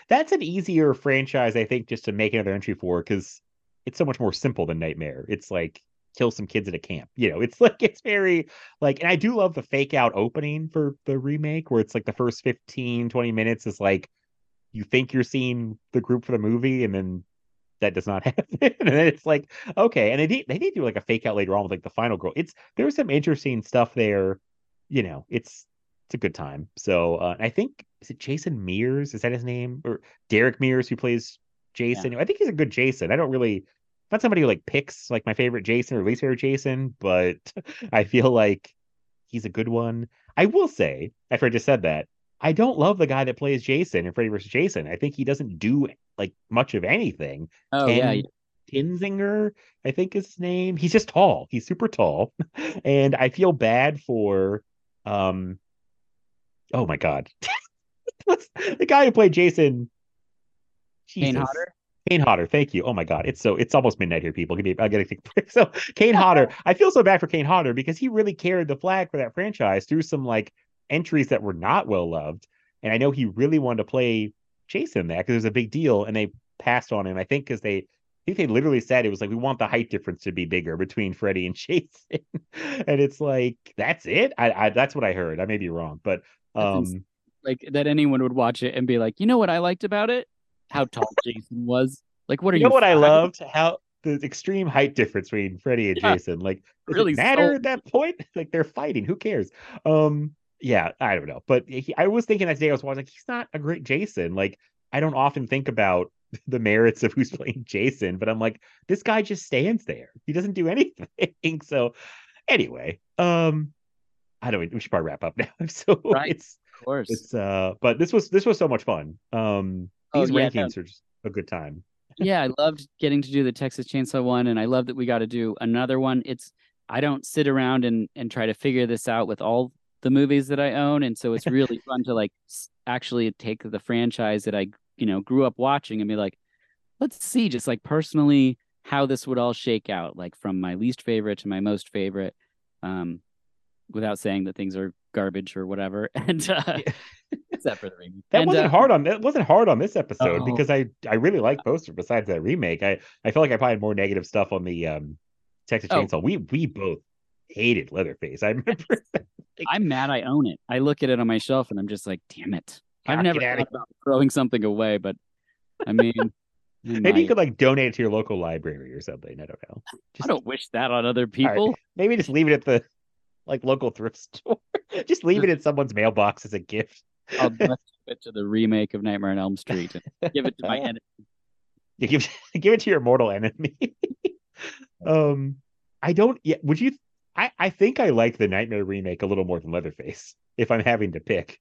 That's an easier franchise, I think, just to make another entry for because it's so much more simple than Nightmare. It's like kill some kids at a camp. You know, it's (laughs) like it's very like, and I do love the fake out opening for the remake where it's like the first 15, 20 minutes is like you think you're seeing the group for the movie, and then that does not (laughs) happen. and then it's like, okay. And they did they did do like a fake out later on with like the final girl. It's there's some interesting stuff there. You know, it's it's a good time. So uh, I think is it Jason Mears? Is that his name? Or Derek Mears who plays Jason? I think he's a good Jason. I don't really not somebody who like picks like my favorite Jason or least favorite Jason, but (laughs) I feel like he's a good one. I will say, after I just said that, I don't love the guy that plays Jason in Freddy vs. Jason. I think he doesn't do like much of anything. Oh Ken yeah, Kirzinger, I think is his name. He's just tall. He's super tall. (laughs) and I feel bad for um oh my god. (laughs) The guy who played Jason? Kane Jesus. Hodder. Kane Hodder, thank you. Oh my God, it's so it's almost midnight here, people. Give me, I gotta break. (laughs) So Kane Hodder, (laughs) I feel so bad for Kane Hodder because he really carried the flag for that franchise through some like entries that were not well loved, and I know he really wanted to play Jason that because it was a big deal, and they passed on him. I think because they, I think they literally said it was like we want the height difference to be bigger between Freddy and (laughs) Jason, and it's like that's it. I, I that's what I heard. I may be wrong, but um, Like that anyone would watch it and be like, you know what I liked about it? How tall Jason was. Like, what are you you? know what I loved? How the extreme height difference between Freddy and Yeah, Jason. Like, really matter sold at that point? (laughs) Like, they're fighting. Who cares? Um, yeah, I don't know. But he, I was thinking that today. I was watching. Like, he's not a great Jason. Like, I don't often think about (laughs) the merits of who's (laughs) playing Jason, but I'm like, this guy just stands there. He doesn't do anything. So, anyway, um, I don't. We should probably wrap up now. So Right. it's Of course. it's uh, but this was this was so much fun. Um, Oh, these yeah, rankings are just a good time. yeah, I loved getting to do the Texas Chainsaw one, and I love that we got to do another one. It's I don't sit around and and try to figure this out with all the movies that I own, and so it's (laughs) really fun to like actually take the franchise that I you know grew up watching and be like, let's see, just like personally how this would all shake out, like from my least favorite to my most favorite, um, without saying that things are garbage or whatever, (laughs) and uh, (laughs) except for the remake. That And, wasn't uh, hard on that wasn't hard on this episode Oh. because I I really like Poster besides that remake. I I feel like I probably had more negative stuff on the um Texas Oh. Chainsaw. We we both hated Leatherface. I remember (laughs) I'm mad I own it. I look at it on my shelf and I'm just like, damn it. I've never get outta thought about throwing something away, but I mean, I maybe you could like donate it to your local library or something. I don't know. I don't wish that on other all right, people. Maybe just leave it at the like local thrift store. (laughs) just leave it in someone's mailbox as a gift. I'll give it to the remake of Nightmare on Elm Street and give it to my (laughs) enemy. You give (laughs) give it to your mortal enemy. um, I don't. Yeah, would you? I I think I like the Nightmare remake a little more than Leatherface. If I'm having to pick,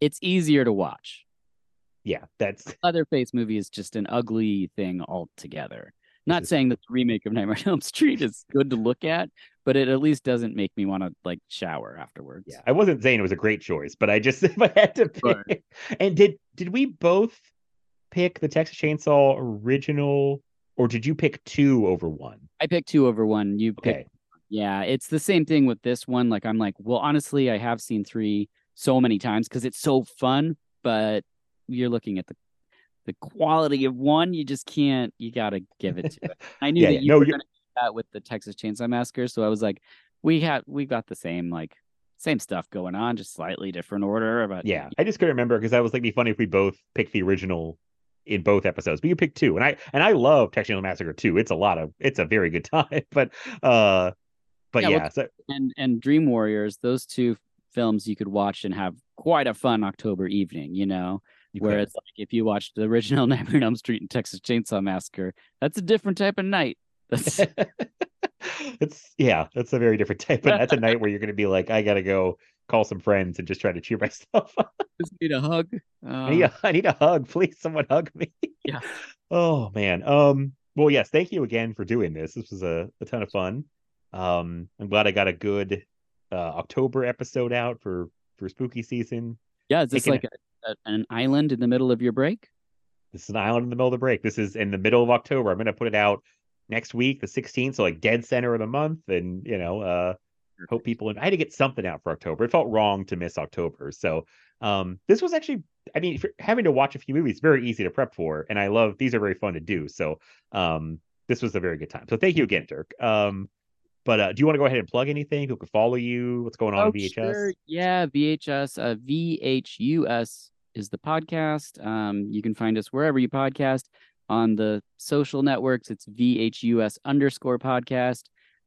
It's easier to watch. yeah, that's Leatherface movie is just an ugly thing altogether. Not saying that the remake of Nightmare on Elm Street is good to look at, but it at least doesn't make me want to like shower afterwards. yeah. I wasn't saying it was a great choice, but I just (laughs) if I had to pick. Sure. And did did we both pick the Texas Chainsaw original, or did you pick two over one? I picked two over one. You picked Okay, Yeah, it's the same thing with this one. Like, I'm like, well, honestly, I have seen three so many times because it's so fun. But you're looking at the the quality of one. You just can't. You got to give it to (laughs) it. I knew Yeah, that yeah. you No, were you- going to do that with the Texas Chainsaw Massacre, so I was like, we have we got the same like same stuff going on, just slightly different order. But yeah. I just couldn't remember because I was like, be funny if we both picked the original in both episodes, but you picked two, and I and I love Texas Chainsaw Massacre too. It's a lot of it's a very good (laughs) time, but uh, but Yeah, yeah, well, so and and Dream Warriors, those two films you could watch and have quite a fun October evening. You know. you could- Whereas, like, if you watched the original (laughs) Nightmare on Elm Street and Texas Chainsaw Massacre, that's a different type of night. That's (laughs) it's yeah, that's a very different type, but that's a night where you're gonna be like, I gotta go call some friends and just try to cheer (laughs) myself up. just need a hug. I need Uh, a, I need a hug, please. Someone hug me. Yeah. (laughs) Oh man. Um. Well, yes. Thank you again for doing this. This was a, a ton of fun. Um. I'm glad I got a good uh, October episode out for for spooky season. yeah, is this taking like a, a, an island in the middle of your break? This is an island in the middle of the break. This is in the middle of October. I'm gonna put it out next week, the 16th, so like dead center of the month, and you know, uh, hope people. And I had to get something out for October. It felt wrong to miss October, so um, this was actually. I mean, having to watch a few movies, very easy to prep for, and I love these are very fun to do. So um, this was a very good time. So thank you again, Dirk. Um, but uh, do you want to go ahead and plug anything? People can follow you. What's going on Oh, VHS? sure. Yeah, VHS. Uh, VHUS is the podcast. Um, you can find us wherever you podcast on the social networks. It's VHUS underscore podcast.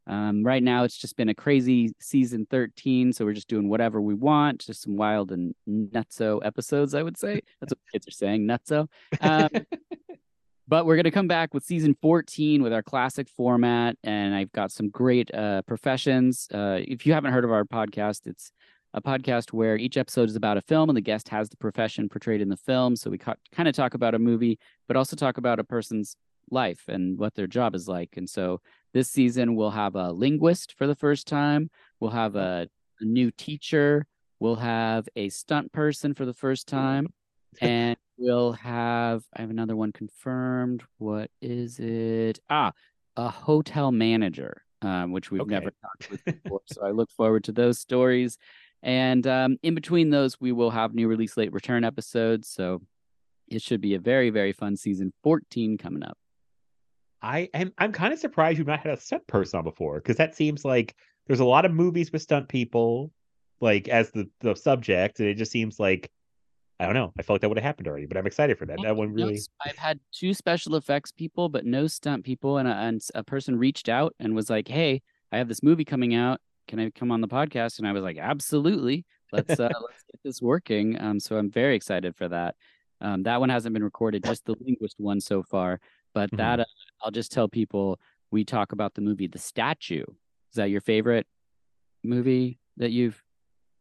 Um, right now, it's just been a crazy season 13, so we're just doing whatever we want, just some wild and nutso episodes, I would say. (laughs) That's what kids are saying, nutso. Um, but we're going to come back with season 14 with our classic format, and I've got some great uh, professions. Uh, if you haven't heard of our podcast, it's a podcast where each episode is about a film and the guest has the profession portrayed in the film. So we ca- kind of talk about a movie, but also talk about a person's life and what their job is like. And so this season we'll have a linguist for the first time. We'll have a, a new teacher. We'll have a stunt person for the first time. (laughs) and we'll have I have another one confirmed. What is it? Ah, a hotel manager, um, which we've Okay. never talked with before. (laughs) so I look forward to those stories. And um, in between those, we will have new release late return episodes. So it should be a very, very fun season 14 coming up. I am I'm kind of surprised you've not had a stunt person on before because that seems like there's a lot of movies with stunt people like as the the subject and it just seems like I don't know I felt like that would have happened already but I'm excited for that that one really I've had two special effects people, but no stunt people. And a, and a person reached out and was like, "Hey, I have this movie coming out. Can I come on the podcast?" And I was like, "Absolutely. Let's uh, (laughs) let's get this working." Um, so I'm very excited for that. Um, that one hasn't been recorded, just the linguist one so far. But Mhm. that uh, I'll just tell people we talk about the movie The Statue. Is that your favorite movie that you've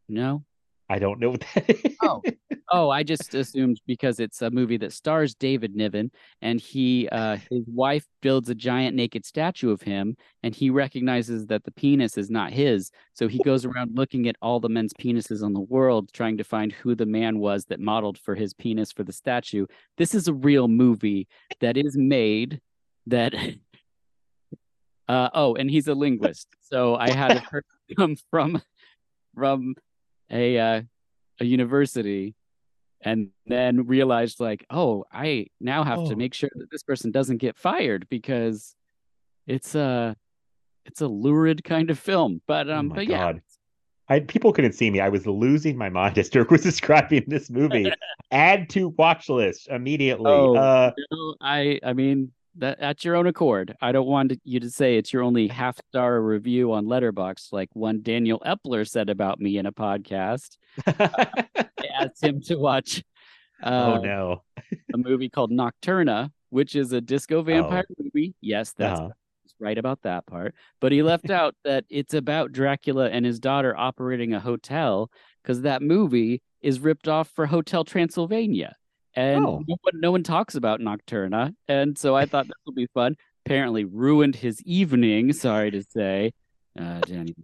no? I don't know what that (laughs) is. Oh, oh, I just assumed because it's a movie that stars David Niven, and he, uh, (laughs) his wife builds a giant naked statue of him, and he recognizes that the penis is not his, so he goes around looking at all the men's penises on the world, trying to find who the man was that modeled for his penis for the statue. This is a real movie that is made. That, (laughs) uh, oh, and he's a linguist, so I had person come from, from a uh, a university and then realized like oh i now have to Oh. make sure that this person doesn't get fired because it's a it's a lurid kind of film but Oh um my but yeah I people couldn't see me. I was losing my mind (laughs) as Dirk was describing this movie. Add to watch list immediately. Oh. Uh, no, i i mean that at your own accord i don't want you to say it's your only half star review on Letterboxd like one daniel epler said about me in a podcast i (laughs) asked him to watch uh, oh no. a movie called Nocturna, which is a disco vampire movie. Yes, that's Uh-huh. right about that part. But he left out that it's about Dracula and his daughter operating a hotel because that movie is ripped off for Hotel Transylvania. And Oh. no, one, no one talks about Nocturna. And so I thought this will be fun. Apparently ruined his evening, sorry to say. Uh, Danny.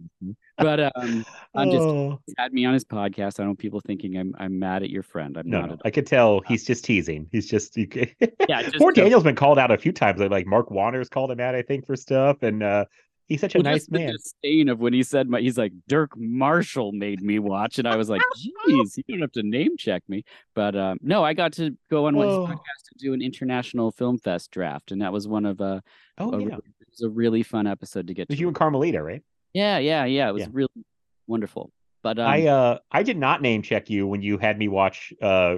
But um, I'm just Oh. had me on his podcast. I don't want people thinking I'm I'm mad at your friend. I'm No, not no, at I could tell he's just teasing. He's just you ca- (laughs) Yeah, just Poor Daniel's been called out a few times. Like, like Mark Waters called him out, I think, for stuff, and uh he's such a Well, nice man. disdain of when he said my, he's like Dirk Marshall made me watch, and I was like, (laughs) "Geez, you don't have to name check me." But um, no, I got to go on one Oh. podcast to do an international film fest draft, and that was one of uh, Oh a, yeah, really, it was a really fun episode to get it was to. you and Carmelita, right? Yeah, yeah, yeah. It was Yeah. really wonderful. But um, I uh I did not name check you when you had me watch uh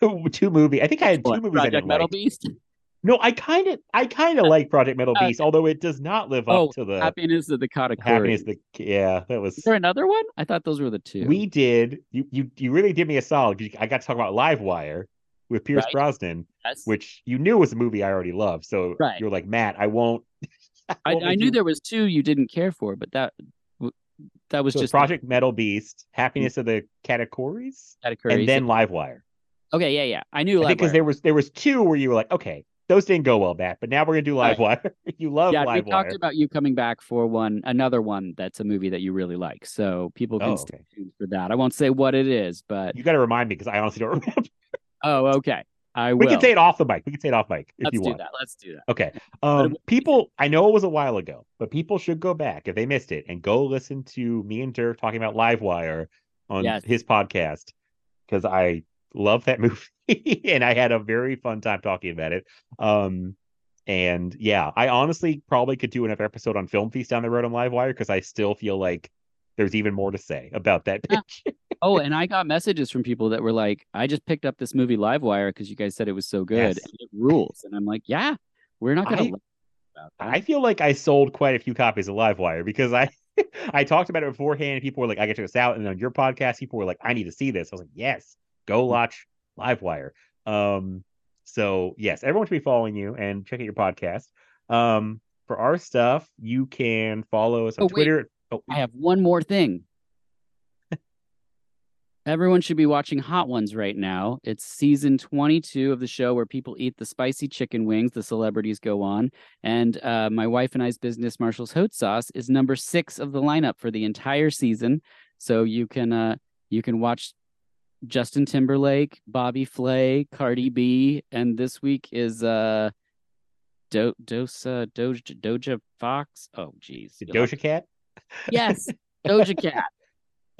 (laughs) two movie. I think I had two what, movies I Project didn't Metal like. Beast, No, I kind of I kind of like Project Metal Uh, Beast, although it does not live oh, up to the Happiness of the Katakuri. happiness. The yeah, that was Is there another one? I thought those were the two. we did. You you you really did me a solid. I got to talk about Livewire with Pierce Right. Brosnan, Yes. which you knew was a movie I already loved. So Right. you're like Matt, I won't. (laughs) I, I knew you- there was two you didn't care for, but that that was so just Project Metal Beast, Happiness mm-hmm. of the Categories, Katakuri. and then Livewire. okay, yeah, yeah. I knew because there was there was two where you were like, okay, those didn't go well, Matt, but now we're gonna do Right. Livewire. (laughs) you love yeah, we Livewire. talked about you coming back for one another one that's a movie that you really like. So people can Oh, stay okay. tuned for that. I won't say what it is, but You got to remind me because I honestly don't (laughs) remember. oh, okay. I we will. can say it off the mic. We can say it off mic if Let's you do want. that. Let's do that. Okay. Um, people, I know it was a while ago, but people should go back if they missed it and go listen to me and Dirk talking about Livewire on Yes. his podcast because I love that (laughs) movie and I had a very fun time talking about it. Um, and yeah, I honestly probably could do another episode on Film Feast down the road on Livewire because I still feel like there's even more to say about that Yeah. Oh, and I got messages from people that were like, "I just picked up this movie Livewire because you guys said it was so good Yes. and it rules." And I'm like, "Yeah, we're not gonna I- laugh about that." I feel like I sold quite a few copies of Livewire because I (laughs) I talked about it beforehand. And people were like, "I got to check this out," and on your podcast, people were like, "I need to see this." I was like, "Yes, go watch Livewire." Um, so yes, everyone should be following you and checking your podcast. Um, for our stuff, you can follow us on Oh, wait. Twitter. Oh, I have one more thing. Everyone should be watching Hot Ones right now. It's season 22 of the show where people eat the spicy chicken wings the celebrities go on. And uh, my wife and I's business, Marshall's Hot Sauce, is number six of the lineup for the entire season. So you can uh, you can watch Justin Timberlake, Bobby Flay, Cardi B, and this week is uh Do- Dosa Doja Doja Fox. Oh geez. Doja Cat. Yes, Doja Cat. (laughs)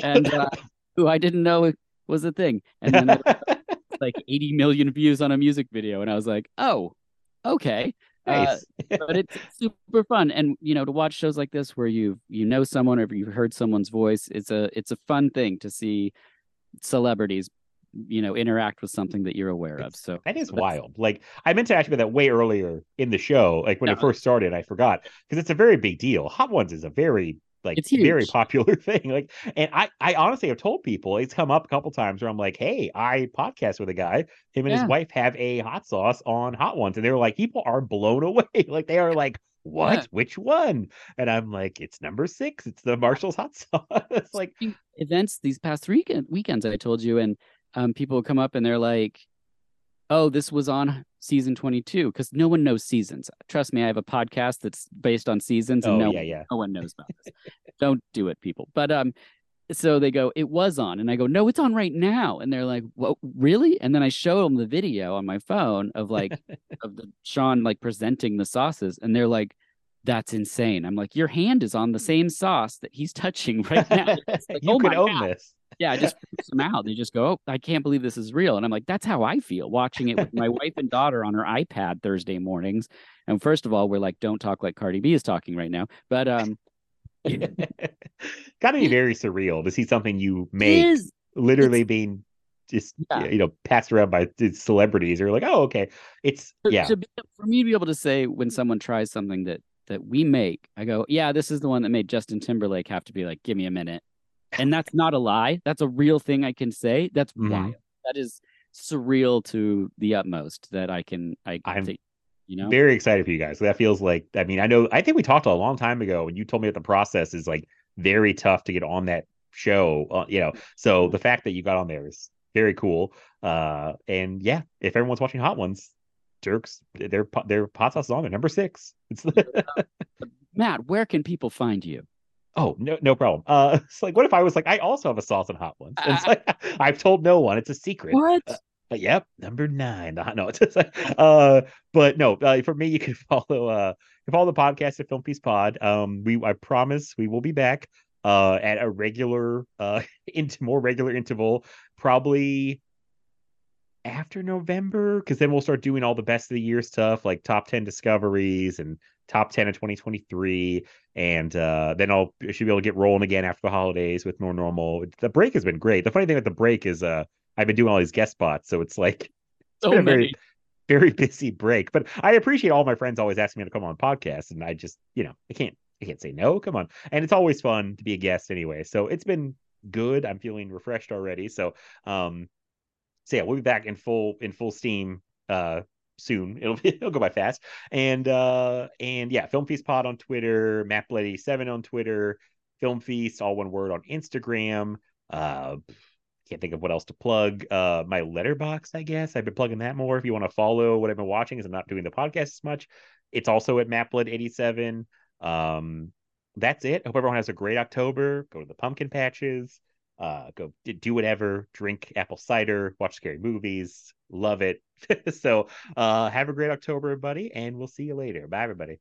And uh, who I didn't know was a thing. And then (laughs) like 80 million views on a music video. And I was like, oh, okay. Uh, (laughs) but it's super fun. And you know, to watch shows like this where you you know someone or you've heard someone's voice, it's a it's a fun thing to see celebrities, you know, interact with something that you're aware of. So That is wild. Like I meant to ask you about that way earlier in the show, like when it first started, I forgot because it's a very big deal. Hot Ones is a very like It's very popular (laughs) thing. Like, and I I honestly have told people it's come up a couple times where I'm like, hey, I podcast with a guy. Him and Yeah. his wife have a hot sauce on Hot Ones, and they're like, people are blown (laughs) away. like they are like. What? Yeah. Which one? And I'm like, it's number six. It's the Marshall's hot (laughs) sauce. it's like, events these past weekend weekends I told you, and um, people come up and they're like, "Oh, this was on season 22," because no one knows seasons. Trust me, I have a podcast that's based on seasons, and oh no, yeah, yeah. no one knows about this. Don't do it, people. But um, so they go, "It was on," and I go, "No, it's on right now," and they're like, "What? Really?" And then I show them the video on my phone of like (laughs) of the Sean like presenting the sauces, and they're like. That's insane. I'm like, your hand is on the same sauce that he's touching (laughs) right now. Like, you oh could own God this. yeah, I just (laughs) freaks them out. They just go, "Oh, I can't believe this is real," and I'm like, "That's how I feel watching it with my (laughs) wife and daughter on her iPad Thursday mornings." And first of all, we're like, "Don't talk like Cardi B is talking right now," but um, Got to be very surreal to see something you make literally being just Yeah. you know passed around by celebrities. You're like, oh, okay, it's to- yeah, to be, for me to be able to say when someone tries something that that we make, I go, "Yeah, this is the one that made Justin Timberlake have to be like, give me a minute," and that's not a lie. That's a real thing I can say. That's Mhm. wild. That is surreal to the utmost that I can. I I'm think, you know. very excited for you guys. That feels like I mean, I know I think we talked a long time ago and you told me that the process is like very tough to get on that show. Uh, you know, so the fact that you got on there is very cool. Uh, and yeah, if everyone's watching Hot Ones. Dirks, their their hot sauce is on there, number six. It's (laughs) Matt, where can people find you? Oh, no, no problem. Uh, (laughs) it's like, what if I was like, I also have a sauce and hot ones? And it's like, (laughs) I've told no one. It's a secret. What? But yep, number nine. Uh, No, it's like, uh, but no, uh, for me, you can follow, uh, you can follow the podcast at Film Feast Pod. Um, we, I promise, we will be back, uh, at a regular, uh, into more regular interval, probably after November, because then we'll start doing all the best of the year stuff, like top ten discoveries and top ten of 2023, and uh, then I'll I should be able to get rolling again after the holidays with more normal. The break has been great. The funny thing with the break is, uh, I've been doing all these guest spots, so it's like So been a very- very busy break. But I appreciate all my friends always asking me to come on podcasts, and I just, you know, I can't, I can't say no. Come on, and it's always fun to be a guest anyway. So it's been good. I'm feeling refreshed already. So, um, so yeah, we'll be back in full in full steam uh soon. (laughs) It'll be it'll go by fast. And uh and yeah, Film Feast Pod on Twitter, Matt Blade 7 on Twitter, Film Feast, all one word on Instagram. Uh can't think of what else to plug. Uh my Letterboxd, I guess. I've been plugging that more if you want to follow what I've been watching, because I'm not doing the podcast as much. It's also at MattBlood87. Um that's it. Hope everyone has a great October. Go to the pumpkin patches uh go do whatever drink apple cider watch scary movies love it. (laughs) So uh have a great october everybody and we'll see you later. Bye everybody